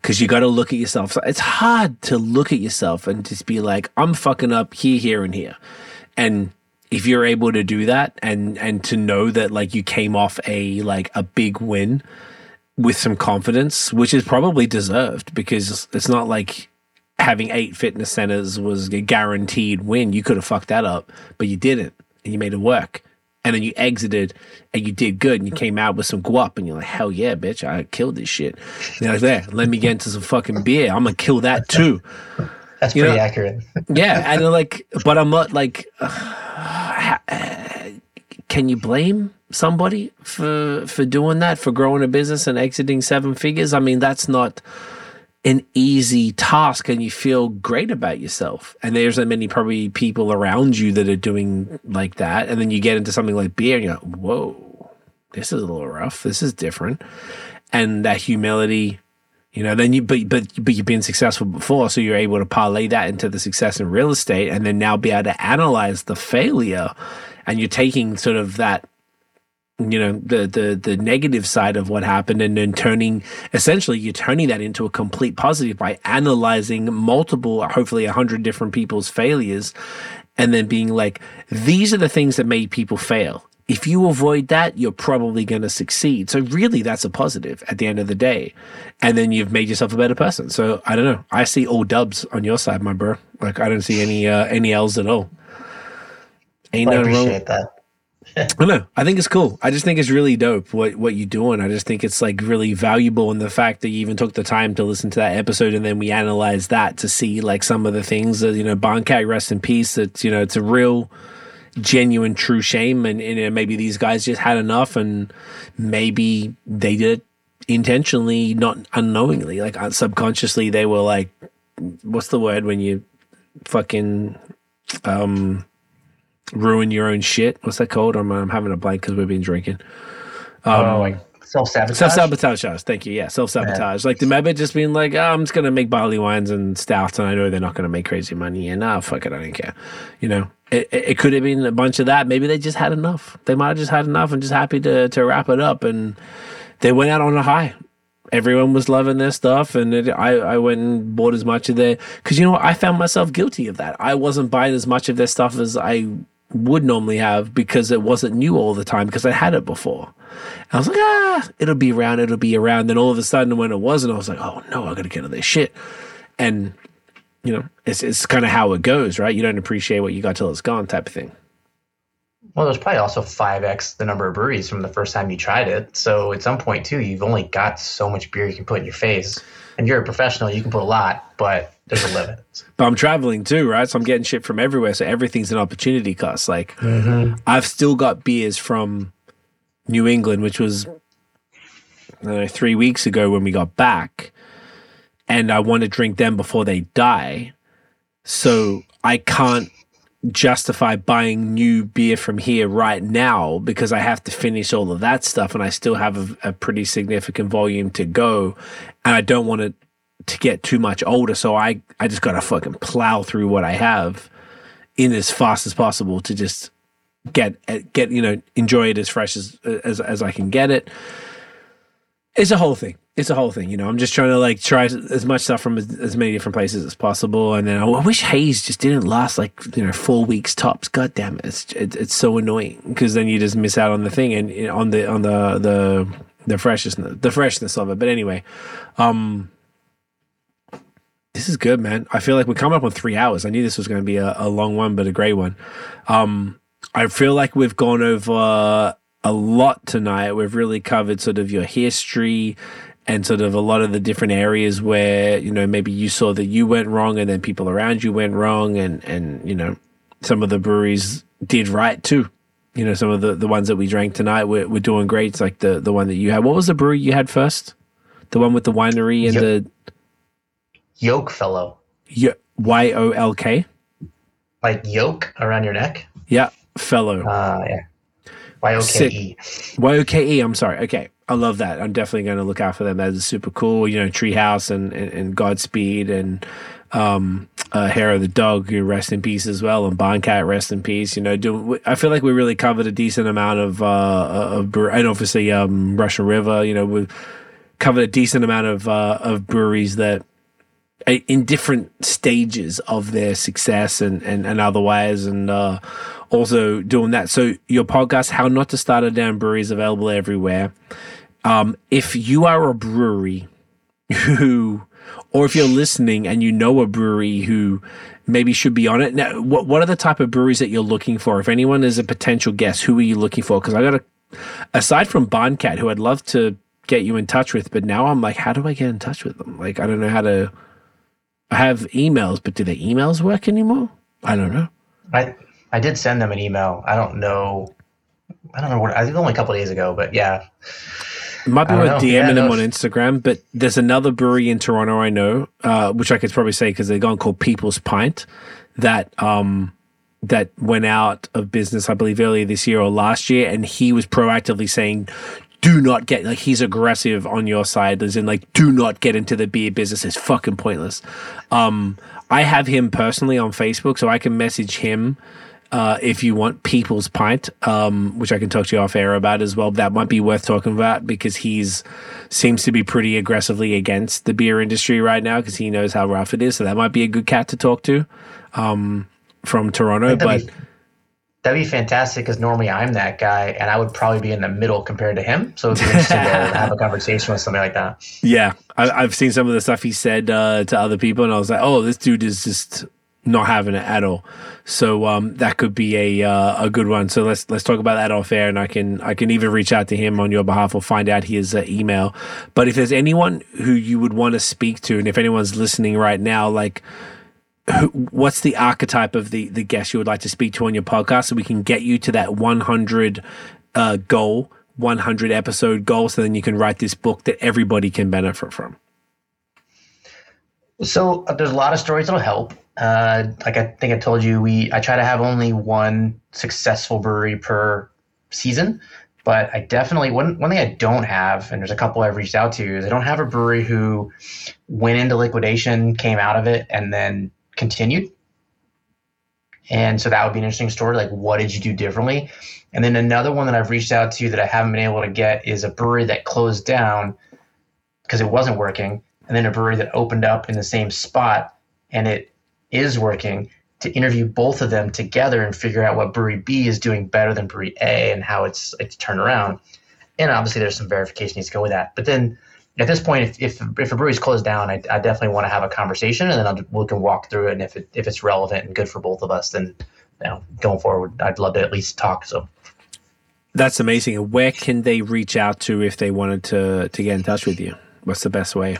B: because you got to look at yourself. So it's hard to look at yourself and just be like, I'm fucking up here, here, and here. And if you're able to do that and and to know that like you came off a like a big win with some confidence, which is probably deserved because it's not like having eight fitness centers was a guaranteed win. You could have fucked that up, but you didn't, and you made it work. And then you exited, and you did good, and you came out with some guap, and you're like, hell yeah, bitch, I killed this shit. And you're like, there, let me get into some fucking beer. I'm gonna kill that too.
C: that's
B: You
C: pretty
B: know-
C: accurate.
B: Yeah, and like, but I'm not like, uh, can you blame somebody for for doing that, for growing a business and exiting seven figures? I mean, that's not an easy task, and you feel great about yourself. And there's that many probably people around you that are doing like that, and then you get into something like beer, and you're like, whoa, this is a little rough. This is different, and that humility you know, then you but but but you've been successful before, so you're able to parlay that into the success in real estate, and then now be able to analyze the failure, and you're taking sort of that, you know, the the the negative side of what happened, and then turning essentially you're turning that into a complete positive by analyzing multiple, hopefully a hundred different people's failures, and then being like, these are the things that made people fail. If you avoid that, you're probably going to succeed. So really, that's a positive at the end of the day, and then you've made yourself a better person. So I don't know. I see all dubs on your side, my bro. Like I don't see any uh, any L's at all. Ain't
C: I
B: nothing wrong.
C: appreciate that.
B: I don't know. I think it's cool. I just think it's really dope what what you're doing. I just think it's like really valuable in the fact that you even took the time to listen to that episode and then we analyzed that to see like some of the things that you know Barncat rest in peace. It's you know it's a real genuine true shame and, and you know, maybe these guys just had enough and maybe they did it intentionally not unknowingly like uh, subconsciously they were like what's the word when you fucking um ruin your own shit what's that called i'm, I'm having a blank because we've been drinking
C: oh, like self sabotage.
B: Self sabotage. Thank you. Yeah, self sabotage. Like the Meba just being like, oh, I'm just gonna make barley wines and stouts, and I know they're not gonna make crazy money. And ah, fuck it, I don't care. You know, it, it, it could have been a bunch of that. Maybe they just had enough. They might have just had enough and just happy to to wrap it up. And they went out on a high. Everyone was loving their stuff, and it, I I went and bought as much of their because you know what? I found myself guilty of that. I wasn't buying as much of their stuff as I would normally have because it wasn't new all the time because I had it before. I was like, ah, it'll be around, it'll be around. Then all of a sudden, when it wasn't, I was like, oh no, I gotta get on this shit. And you know, it's it's kind of how it goes, right? You don't appreciate what you got till it's gone, type of thing.
C: Well, there's probably also 5x the number of breweries from the first time you tried it. So at some point, too, you've only got so much beer you can put in your face. And you're a professional, you can put a lot, but there's a limit.
B: But I'm traveling too, right? So I'm getting shit from everywhere. So everything's an opportunity cost. Like mm-hmm. I've still got beers from New England, which was I don't know, three weeks ago when we got back, and I want to drink them before they die. So I can't justify buying new beer from here right now because I have to finish all of that stuff and I still have a, a pretty significant volume to go and I don't want it to get too much older so I I just got to fucking plow through what I have in as fast as possible to just get get you know enjoy it as fresh as as as I can get it it's a whole thing it's a whole thing, you know. I'm just trying to like try as much stuff from as, as many different places as possible, and then I, I wish haze just didn't last like you know four weeks tops. God damn it, it's it, it's so annoying because then you just miss out on the thing and on the on the the the freshness the freshness of it. But anyway, um, this is good, man. I feel like we're coming up on three hours. I knew this was going to be a, a long one, but a great one. Um, I feel like we've gone over a lot tonight. We've really covered sort of your history and sort of a lot of the different areas where you know maybe you saw that you went wrong and then people around you went wrong and and you know some of the breweries did right too you know some of the the ones that we drank tonight were, were doing great it's like the the one that you had what was the brewery you had first the one with the winery and
C: Yep.
B: the
C: Yoke fellow.
B: Y- y-o-l-k
C: Like yoke around your neck.
B: yeah fellow
C: Uh, yeah. Y O K E.
B: Y-O-K-E, I'm sorry. Okay. I love that. I'm definitely going to look out for them. That is super cool. You know, Treehouse and, and, and Godspeed and um, uh, Hair of the Dog, who rest in peace as well, and Barncat, rest in peace. You know, do, I feel like we really covered a decent amount of, uh, of bre- and obviously um, Russian River, you know, we covered a decent amount of, uh, of breweries that uh, in different stages of their success and, and, and otherwise and uh, also doing that. So your podcast how not to start a damn brewery is available everywhere. Um, if you are a brewery who or if you're listening and you know a brewery who maybe should be on it now what, what are the type of breweries that you're looking for? If anyone is a potential guest who are you looking for? Because i got a aside from Barncat, who i'd love to get you in touch with but now i'm like how do i get in touch with them? Like i don't know how to have emails, but do the emails work anymore? I don't know.
C: I I did send them an email. I don't know. I don't know what. I think only a couple days ago, but yeah.
B: It might be worth. DMing
C: Yeah,
B: them on Instagram, but there's another brewery in Toronto I know, uh, which I could probably say because they're gone called People's Pint, that um, that went out of business, I believe, earlier this year or last year, and he was proactively saying, "Do not get like he's aggressive on your side, as in like do not get into the beer business. It's fucking pointless." Um, I have him personally on Facebook, so I can message him uh, if you want People's Pint, um, which I can talk to you off air about as well. That might be worth talking about because he's seems to be pretty aggressively against the beer industry right now because he knows how rough it is. So that might be a good cat to talk to um, from Toronto. But
C: be, that'd be fantastic because normally I'm that guy, and I would probably be in the middle compared to him. So it'd be interesting to have a conversation with somebody like that.
B: yeah, I, I've seen some of the stuff he said uh, to other people, and I was like, oh, this dude is just not having it at all. So um, that could be a uh, a good one. So let's let's talk about that off air, and I can I can even reach out to him on your behalf or find out his uh, email. But if there's anyone who you would want to speak to, and if anyone's listening right now, like. What's the archetype of the the guest you would like to speak to on your podcast so we can get you to that 100 uh, goal 100 episode goal so then you can write this book that everybody can benefit from
C: So uh, there's a lot of stories that'll help. Uh, like I think I told you, we I try to have only one successful brewery per season. But I definitely one one thing I don't have, and there's a couple I've reached out to, is I don't have a brewery who went into liquidation, came out of it, and then continued. And so that would be an interesting story. Like, what did you do differently? And then another one that I've reached out to that I haven't been able to get is a brewery that closed down because it wasn't working, and then a brewery that opened up in the same spot and it is working. To interview both of them together and figure out what brewery B is doing better than brewery A and how it's it's turned around. And obviously, there's some verification needs to go with that. But then at this point, if if, if a brewery's closed down, I, I definitely want to have a conversation, and then I'll, we can walk through it. And if it if it's relevant and good for both of us, then you know, going forward, I'd love to at least talk. So
B: That's amazing. Where can they reach out to if they wanted to to get in touch with you? What's the best way?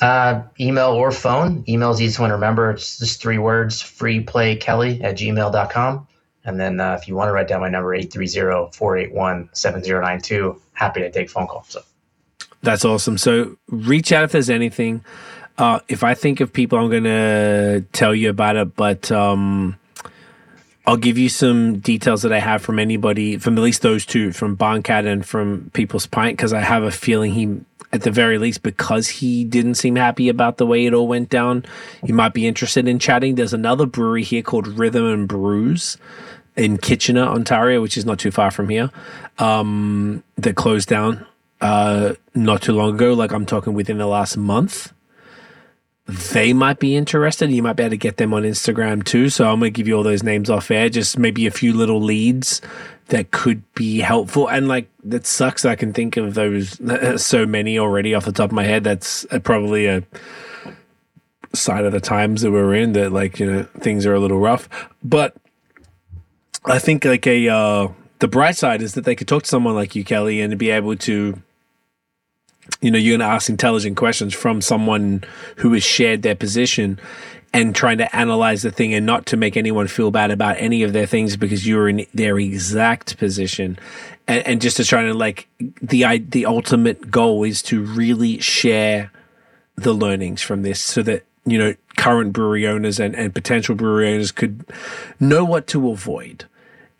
C: Uh, email or phone. Email is easy one to remember. It's just three words, freeplaykelly at gmail.com. And then uh, if you want to write down my number, 830-481-7092, happy to take phone calls. So.
B: That's awesome. So reach out if there's anything. Uh, if I think of people, I'm going to tell you about it, but um, I'll give you some details that I have from anybody, from at least those two, from Barncat and from People's Pint, because I have a feeling he, at the very least, because he didn't seem happy about the way it all went down, he might be interested in chatting. There's another brewery here called Rhythm and Brews in Kitchener, Ontario, which is not too far from here, um, that closed down uh, not too long ago. Like I'm talking within the last month. They might be interested. You might be able to get them on Instagram too. So I'm going to give you all those names off air, just maybe a few little leads that could be helpful. And like, that sucks. I can think of those so many already off the top of my head. That's probably a sign of the times that we're in that like, you know, things are a little rough. But I think like a, uh, the bright side is that they could talk to someone like you, Kelly, and be able to you know, you're going to ask intelligent questions from someone who has shared their position and trying to analyze the thing and not to make anyone feel bad about any of their things because you're in their exact position. And, and just to try to like the, the ultimate goal is to really share the learnings from this so that, you know, current brewery owners and, and potential brewery owners could know what to avoid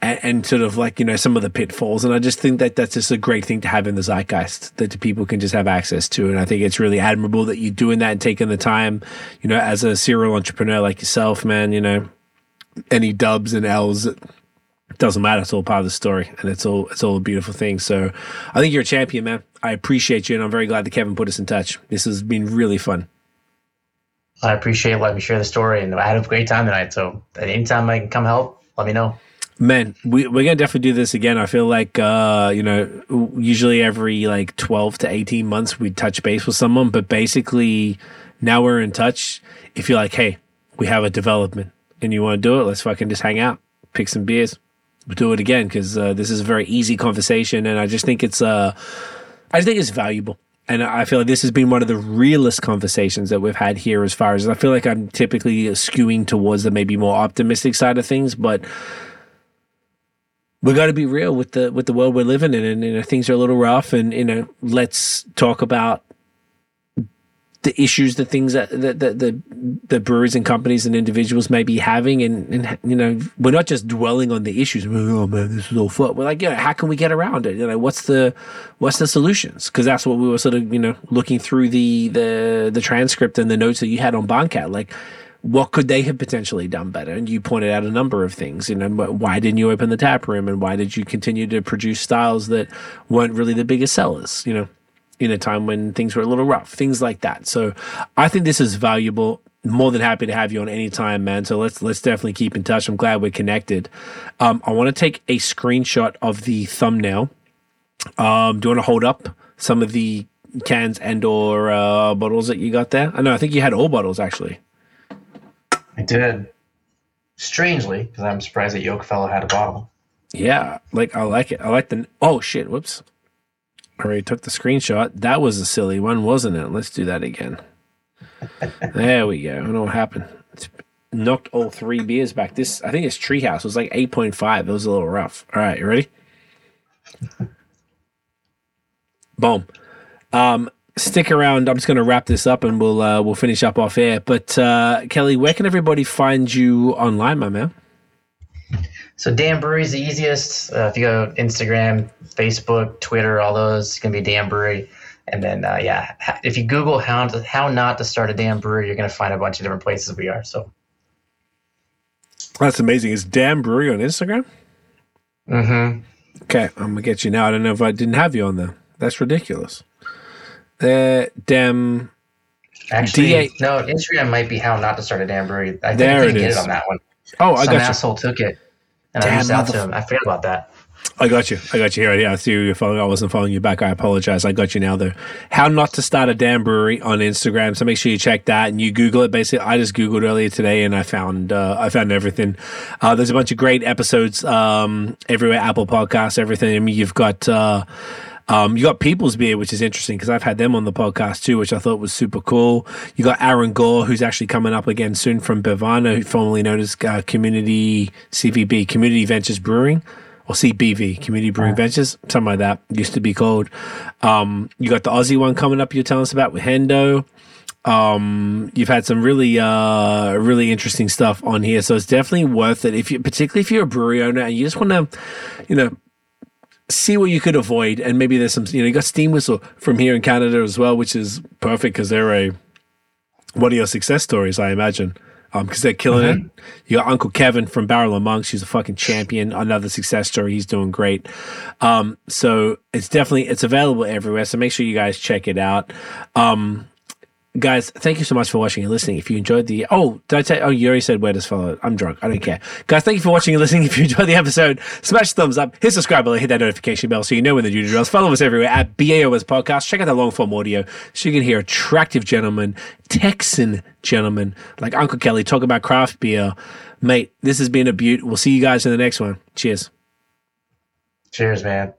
B: and, and, sort of like you know some of the pitfalls. And i just think that that's just a great thing to have in the zeitgeist that people can just have access to. And i think it's really admirable that you're doing that and taking the time you know as a serial entrepreneur like yourself man you know any dubs and l's doesn't matter. It's all part of the story and it's all it's all a beautiful thing. So i think you're a champion man. I appreciate you and i'm very glad that kevin put us in touch. This has been really fun.
C: I appreciate letting me share the story and i had a great time tonight. So anytime i can come help let me know
B: Man, we, we're gonna definitely do this again. I feel like uh, you know, usually every like twelve to eighteen months we touch base with someone, but basically now we're in touch. If you're like, hey, we have a development and you want to do it, let's fucking just hang out, pick some beers, do it again because uh, this is a very easy conversation, and I just think it's uh, I just think it's valuable. And I feel like this has been one of the realest conversations that we've had here. As far as I feel like I'm typically skewing towards the maybe more optimistic side of things, but we got to be real with the with the world we're living in, and you know things are a little rough. And you know, let's talk about the issues, the things that the the, the, the breweries and companies and individuals may be having, and, and you know, we're not just dwelling on the issues. Oh man, this is all fucked. We're like, know, how can we get around it? You know, what's the what's the solutions? Because that's what we were sort of you know looking through the the the transcript and the notes that you had on Barncat, like what could they have potentially done better? And you pointed out a number of things. You know, why didn't you open the tap room, and why did you continue to produce styles that weren't really the biggest sellers? You know, in a time when things were a little rough, things like that. So, I think this is valuable. More than happy to have you on any time, man. So let's let's definitely keep in touch. I'm glad we're connected. Um, I want to take a screenshot of the thumbnail. Um, do you want to hold up some of the cans and or uh, bottles that you got there? I know I think you had all bottles actually.
C: I did. Strangely, because I'm surprised that Yokefellow had a bottle.
B: Yeah, like I like it. I like the. Oh shit! Whoops. I already took the screenshot. That was a silly one, wasn't it? Let's do that again. there we go. I don't know what happened. It's knocked all three beers back. This I think it's Treehouse. It was like eight point five. It was a little rough. All right, you ready? Boom. Um, stick around. I'm just going to wrap this up and we'll uh, we'll finish up off air. But uh, Kelly, where can everybody find you online, my man?
C: So Damn Brewery is the easiest. Uh, if you go Instagram, Facebook, Twitter, all those, it's gonna be Damn Brewery. And then uh, yeah, if you Google how to, how not to start a Damn Brewery, you're gonna find a bunch of different places we are. So
B: that's amazing. Is Damn Brewery on Instagram?
C: Mm-hmm.
B: Okay, I'm gonna get you now. I don't know if I didn't have you on there. That's ridiculous. Uh, dem.
C: Actually, D- no. Instagram might be how not to start a damn brewery. I there it get it on that one.
B: Oh, I
C: Some
B: got
C: asshole
B: you.
C: took it, and Damn, I reached out to him. I forgot about that.
B: I got you. I got you here. Yeah, I see you following. I wasn't following you back. I apologize. I got you now though. How not to start a damn brewery on Instagram. So make sure you check that and you Google it. Basically, I just googled earlier today and I found uh, I found everything. Uh, there's a bunch of great episodes um, everywhere. Apple Podcasts, everything. I mean, you've got. Uh, um, you got People's Beer, which is interesting because I've had them on the podcast too, which I thought was super cool. You got Aaron Gore, who's actually coming up again soon from Bivana, formerly known as uh, Community CVB, Community Ventures Brewing or CBV, Community Brewing Ventures, something like that used to be called. Um, you got the Aussie one coming up you're telling us about with Hendo. Um, you've had some really, uh, really interesting stuff on here. So it's definitely worth it if you, particularly if you're a brewery owner and you just want to, you know, see what you could avoid. And maybe there's some, you know, you got Steam Whistle from here in Canada as well, which is perfect because they're a, one of your success stories, I imagine Um, because they're killing mm-hmm. it. You got Uncle Kevin from Barrel of Monks. He's a fucking champion. Another success story. He's doing great. Um, so it's definitely it's available everywhere. So make sure you guys check it out. Um, guys, thank you so much for watching and listening. If you enjoyed the oh, did I tell? Oh, you already said where to follow. I'm drunk. I don't care, guys. Thank you for watching and listening. If you enjoyed the episode, smash the thumbs up, hit subscribe button, hit that notification bell so you know when the new drills. Follow us everywhere at BAOS Podcast. Check out the long form audio so you can hear attractive gentlemen, Texan gentlemen like Uncle Kelly talk about craft beer. Mate, this has been a beaut. We'll see you guys in the next one. Cheers.
C: Cheers, man.